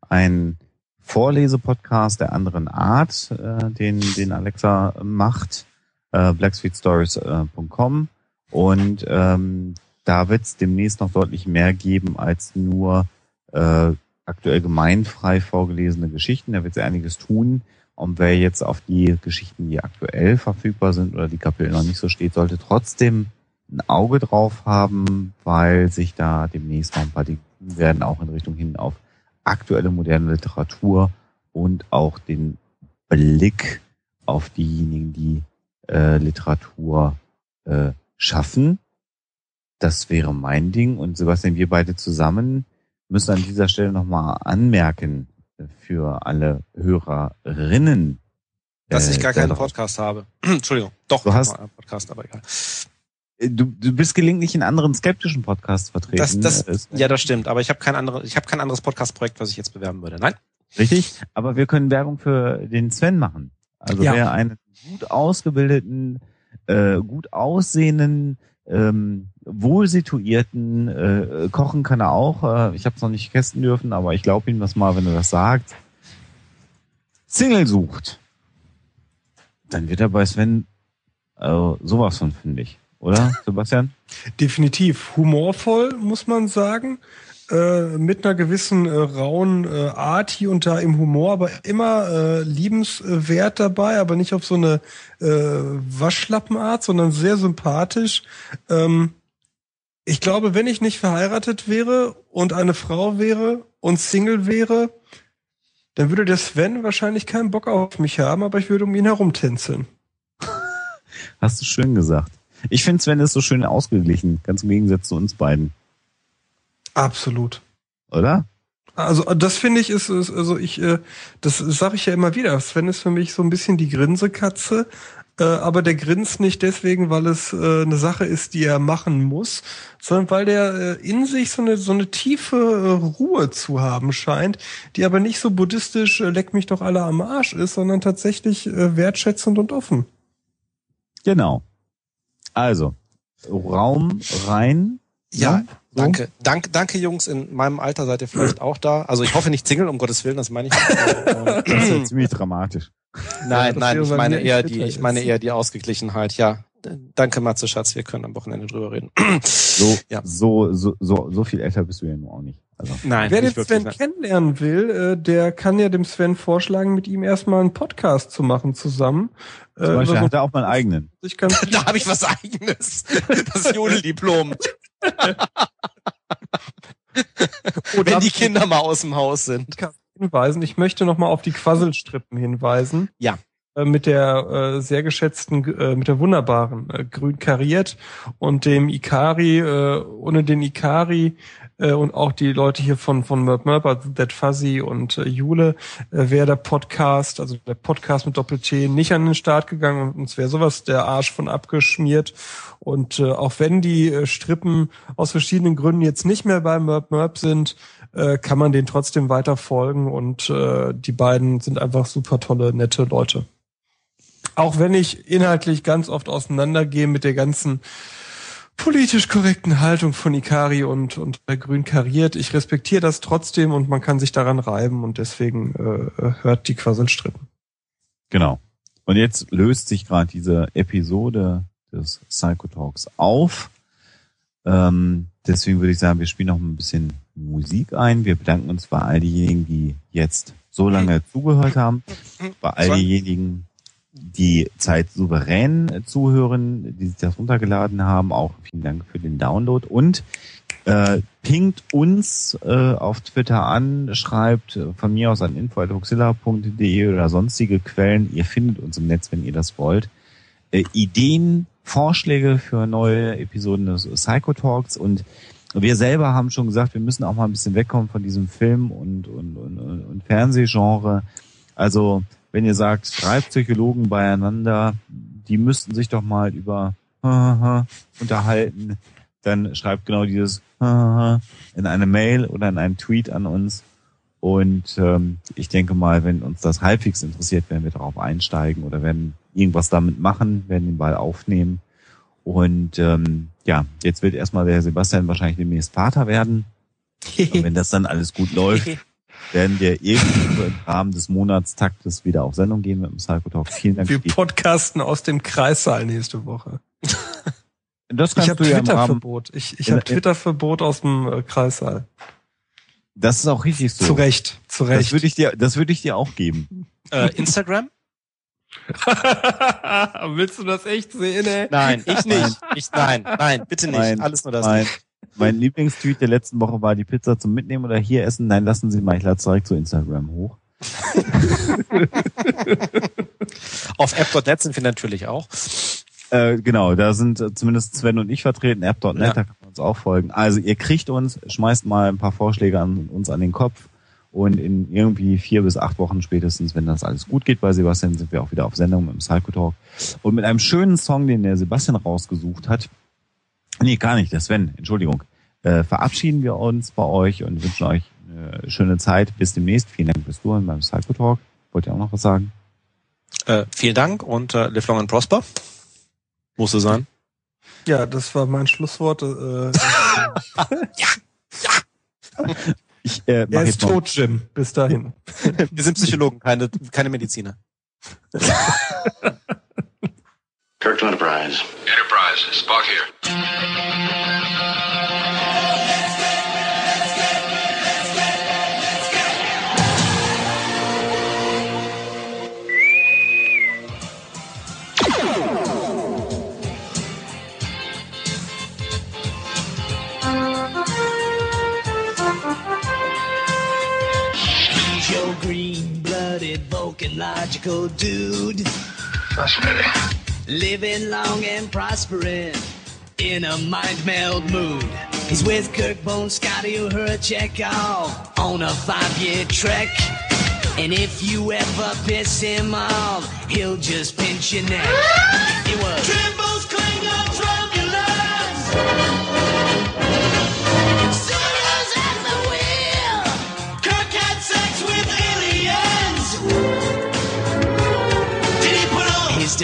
Ein Vorlesepodcast der anderen Art, äh, den, den Alexa macht, äh, blacksweetstories.com. Und ähm, da wird es demnächst noch deutlich mehr geben als nur äh, aktuell gemeinfrei vorgelesene Geschichten. Da wird sie einiges tun. Und wer jetzt auf die Geschichten, die aktuell verfügbar sind oder die Kapitel noch nicht so steht, sollte trotzdem ein Auge drauf haben, weil sich da demnächst noch ein paar Dinge werden, auch in Richtung hin auf aktuelle moderne Literatur und auch den Blick auf diejenigen, die äh, Literatur äh, schaffen. Das wäre mein Ding. Und Sebastian, wir beide zusammen müssen an dieser Stelle nochmal anmerken für alle Hörerinnen. Dass ich äh, gar keinen Podcast habe. Entschuldigung. Doch, Du ich hast- einen Podcast, aber egal. Äh, Du, du bist gelegentlich in anderen skeptischen Podcasts vertreten. Das, das, ist ja, das stimmt. Aber ich habe kein anderes, ich habe kein anderes Podcast-Projekt, was ich jetzt bewerben würde. Nein. Richtig, aber wir können Werbung für den Sven machen. Also Ja. wer einen gut ausgebildeten, äh, gut aussehenden, ähm, wohl situierten, äh, kochen kann er auch. Äh, ich habe es noch nicht testen dürfen, aber ich glaube ihm das mal, wenn er das sagt. Single sucht, dann wird er bei Sven äh, sowas von fündig, oder Sebastian? Definitiv humorvoll, muss man sagen. Äh, mit einer gewissen äh, rauen äh, Art hier und da im Humor, aber immer äh, liebenswert dabei, aber nicht auf so eine äh, Waschlappenart, sondern sehr sympathisch. Ähm, ich glaube, wenn ich nicht verheiratet wäre und eine Frau wäre und Single wäre, dann würde der Sven wahrscheinlich keinen Bock auf mich haben, aber ich würde um ihn herumtänzeln. Hast du schön gesagt. Ich finde Sven ist so schön ausgeglichen, ganz im Gegensatz zu uns beiden, Absolut. oder? Also das finde ich ist, ist also ich äh, das sage ich ja immer wieder. Sven ist für mich so ein bisschen die Grinsekatze, äh, aber der grinst nicht deswegen, weil es äh, eine Sache ist, die er machen muss, sondern weil der äh, in sich so eine so eine tiefe äh, Ruhe zu haben scheint, die aber nicht so buddhistisch äh, leck mich doch alle am Arsch ist, sondern tatsächlich äh, wertschätzend und offen. Genau. Also, Raum rein. Ja, Ne? So. danke. Danke, danke, Jungs. In meinem Alter seid ihr vielleicht auch da. Also ich hoffe nicht Single, um Gottes Willen, das meine ich nicht. Aber, Das ist ja ziemlich dramatisch. nein, nein, ich meine eher die, ich meine eher die Ausgeglichenheit. Ja, danke, Matze Schatz. Wir können am Wochenende drüber reden. So, Ja. so, so, so, so viel älter bist du ja nur auch nicht. Also, Nein, Wer den nicht. Sven nein. kennenlernen will, äh, der kann ja dem Sven vorschlagen, mit ihm erstmal einen Podcast zu machen zusammen. Äh, zum Beispiel so hat er auch mal einen eigenen. sich ganz Da habe ich was Eigenes. Das Jodeldiplom. Wenn die Kinder mal aus dem Haus sind. hinweisen. Ich möchte nochmal auf die Quasselstrippen hinweisen. Ja. Äh, Mit der äh, sehr geschätzten, äh, mit der wunderbaren äh, Grün kariert und dem Ikari, äh, ohne den Ikari äh, und auch die Leute hier von von Merp Merp, also Dead Fuzzy und äh, Jule, äh, wäre der Podcast, also der Podcast mit Doppel-T, nicht an den Start gegangen und uns wäre sowas der Arsch von abgeschmiert. Und äh, auch wenn die äh, Strippen aus verschiedenen Gründen jetzt nicht mehr bei Merp Merp sind, äh, kann man denen trotzdem weiter folgen und äh, die beiden sind einfach super tolle, nette Leute. Auch wenn ich inhaltlich ganz oft auseinandergehe mit der ganzen politisch korrekten Haltung von Ikari und, und bei Grün kariert. Ich respektiere das trotzdem und man kann sich daran reiben und deswegen äh, hört die Quasselstrippen. Genau. Und jetzt löst sich gerade diese Episode des Psychotalks auf. Ähm, deswegen würde ich sagen, wir spielen noch ein bisschen Musik ein. Wir bedanken uns bei all diejenigen, die jetzt so lange zugehört haben. Bei all diejenigen, die Zeit souverän zuhören, die sich das runtergeladen haben. Auch vielen Dank für den Download und äh, pingt uns äh, auf Twitter an, schreibt von mir aus an info.huxilla.de oder sonstige Quellen. Ihr findet uns im Netz, wenn ihr das wollt. Äh, Ideen, Vorschläge für neue Episoden des Psychotalks und wir selber haben schon gesagt, wir müssen auch mal ein bisschen wegkommen von diesem Film- und, und, und und Fernsehgenre. Also, wenn ihr sagt, drei Psychologen beieinander, die müssten sich doch mal über unterhalten, dann schreibt genau dieses in eine Mail oder in einen Tweet an uns. Und ähm, ich denke mal, wenn uns das halbwegs interessiert, werden wir darauf einsteigen oder werden irgendwas damit machen, werden den Ball aufnehmen. Und ähm, ja, jetzt wird erstmal der Sebastian wahrscheinlich demnächst Vater werden. Und wenn das dann alles gut läuft, werden wir irgendwo im Rahmen des Monatstaktes wieder auf Sendung gehen mit dem Psychotalk. Vielen Dank. Wir podcasten aus dem Kreissaal nächste Woche. Das Ich kannst habe du ja im Rahmen. Twitter-Verbot. Ich, ich habe Twitter-Verbot aus dem äh, Kreissaal. Das ist auch richtig so. Zu Recht, zu Das Recht. würde ich dir, das würde ich dir auch geben. Äh, Instagram? Willst du das echt sehen, ey? Nein, ich nicht. Ich, nein, nein, bitte nicht. Nein, Alles nur das Mein, nicht. Mein Lieblingstweet der letzten Woche war die Pizza zum Mitnehmen oder hier essen. Nein, lassen Sie mal, ich lade direkt zu Instagram hoch. Auf app.net sind wir natürlich auch. Äh, genau, da sind äh, zumindest Sven und ich vertreten, app.net, Ja. da kann man uns auch folgen. Also ihr kriegt uns, schmeißt mal ein paar Vorschläge an uns an den Kopf und in irgendwie vier bis acht Wochen spätestens, wenn das alles gut geht bei Sebastian, sind wir auch wieder auf Sendung mit dem Psycho Talk und mit einem schönen Song, den der Sebastian rausgesucht hat. Nee, gar nicht, der Sven, Entschuldigung. Äh, verabschieden wir uns bei euch und wünschen euch eine schöne Zeit. Bis demnächst. Vielen Dank fürs Zuhören beim Psycho Talk. Wollt ihr auch noch was sagen? Äh, vielen Dank und äh, live long and prosper. Muss so sein. Ja, das war mein Schlusswort. Äh, Ich äh, mach er ist tot, Jim. Bis dahin. Wir sind Psychologen, keine, keine Mediziner. Kirkland Enterprise. Enterprise, Spock here. He's your green-blooded Vulcan logical dude, Fascinating. Living long and prospering in a mind meld mood. He's with Kirk Bone, Scotty Uhura Chekhov on a five-year trek. And if you ever piss him off, he'll just pinch your neck. It was Trimbles, Klingons, Romulans.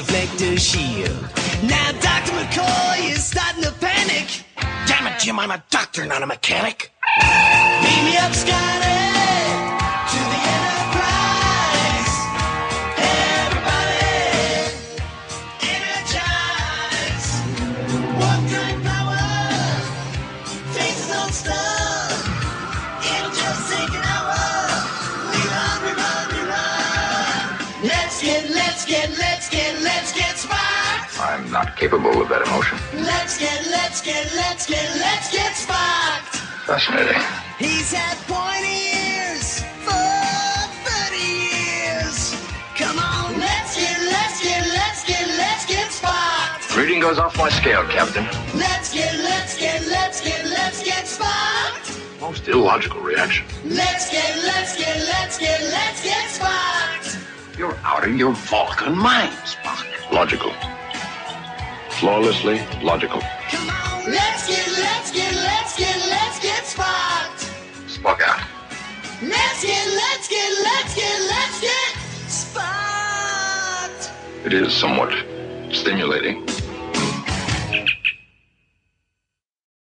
Deflector shield? Now Dr. McCoy is starting to panic. Damn it, Jim, I'm a doctor, not a mechanic. Beam me up, Scotty, not capable of that emotion. Let's get, let's get, let's get, let's get sparked. Fascinating. He's had pointy ears for 30 years. Come on, let's get, let's get, let's get, let's get sparked. Reading goes off my scale, Captain. Let's get, let's get, let's get, let's get sparked. Most illogical reaction. Let's get, let's get, let's get, let's get sparked. You're out of your Vulcan mind, Spock. Logical. Flawlessly logical. Come on, let's get, let's get, let's get, let's get sparked. Spock out. Let's get, let's get, let's get, let's get sparked. It is somewhat stimulating.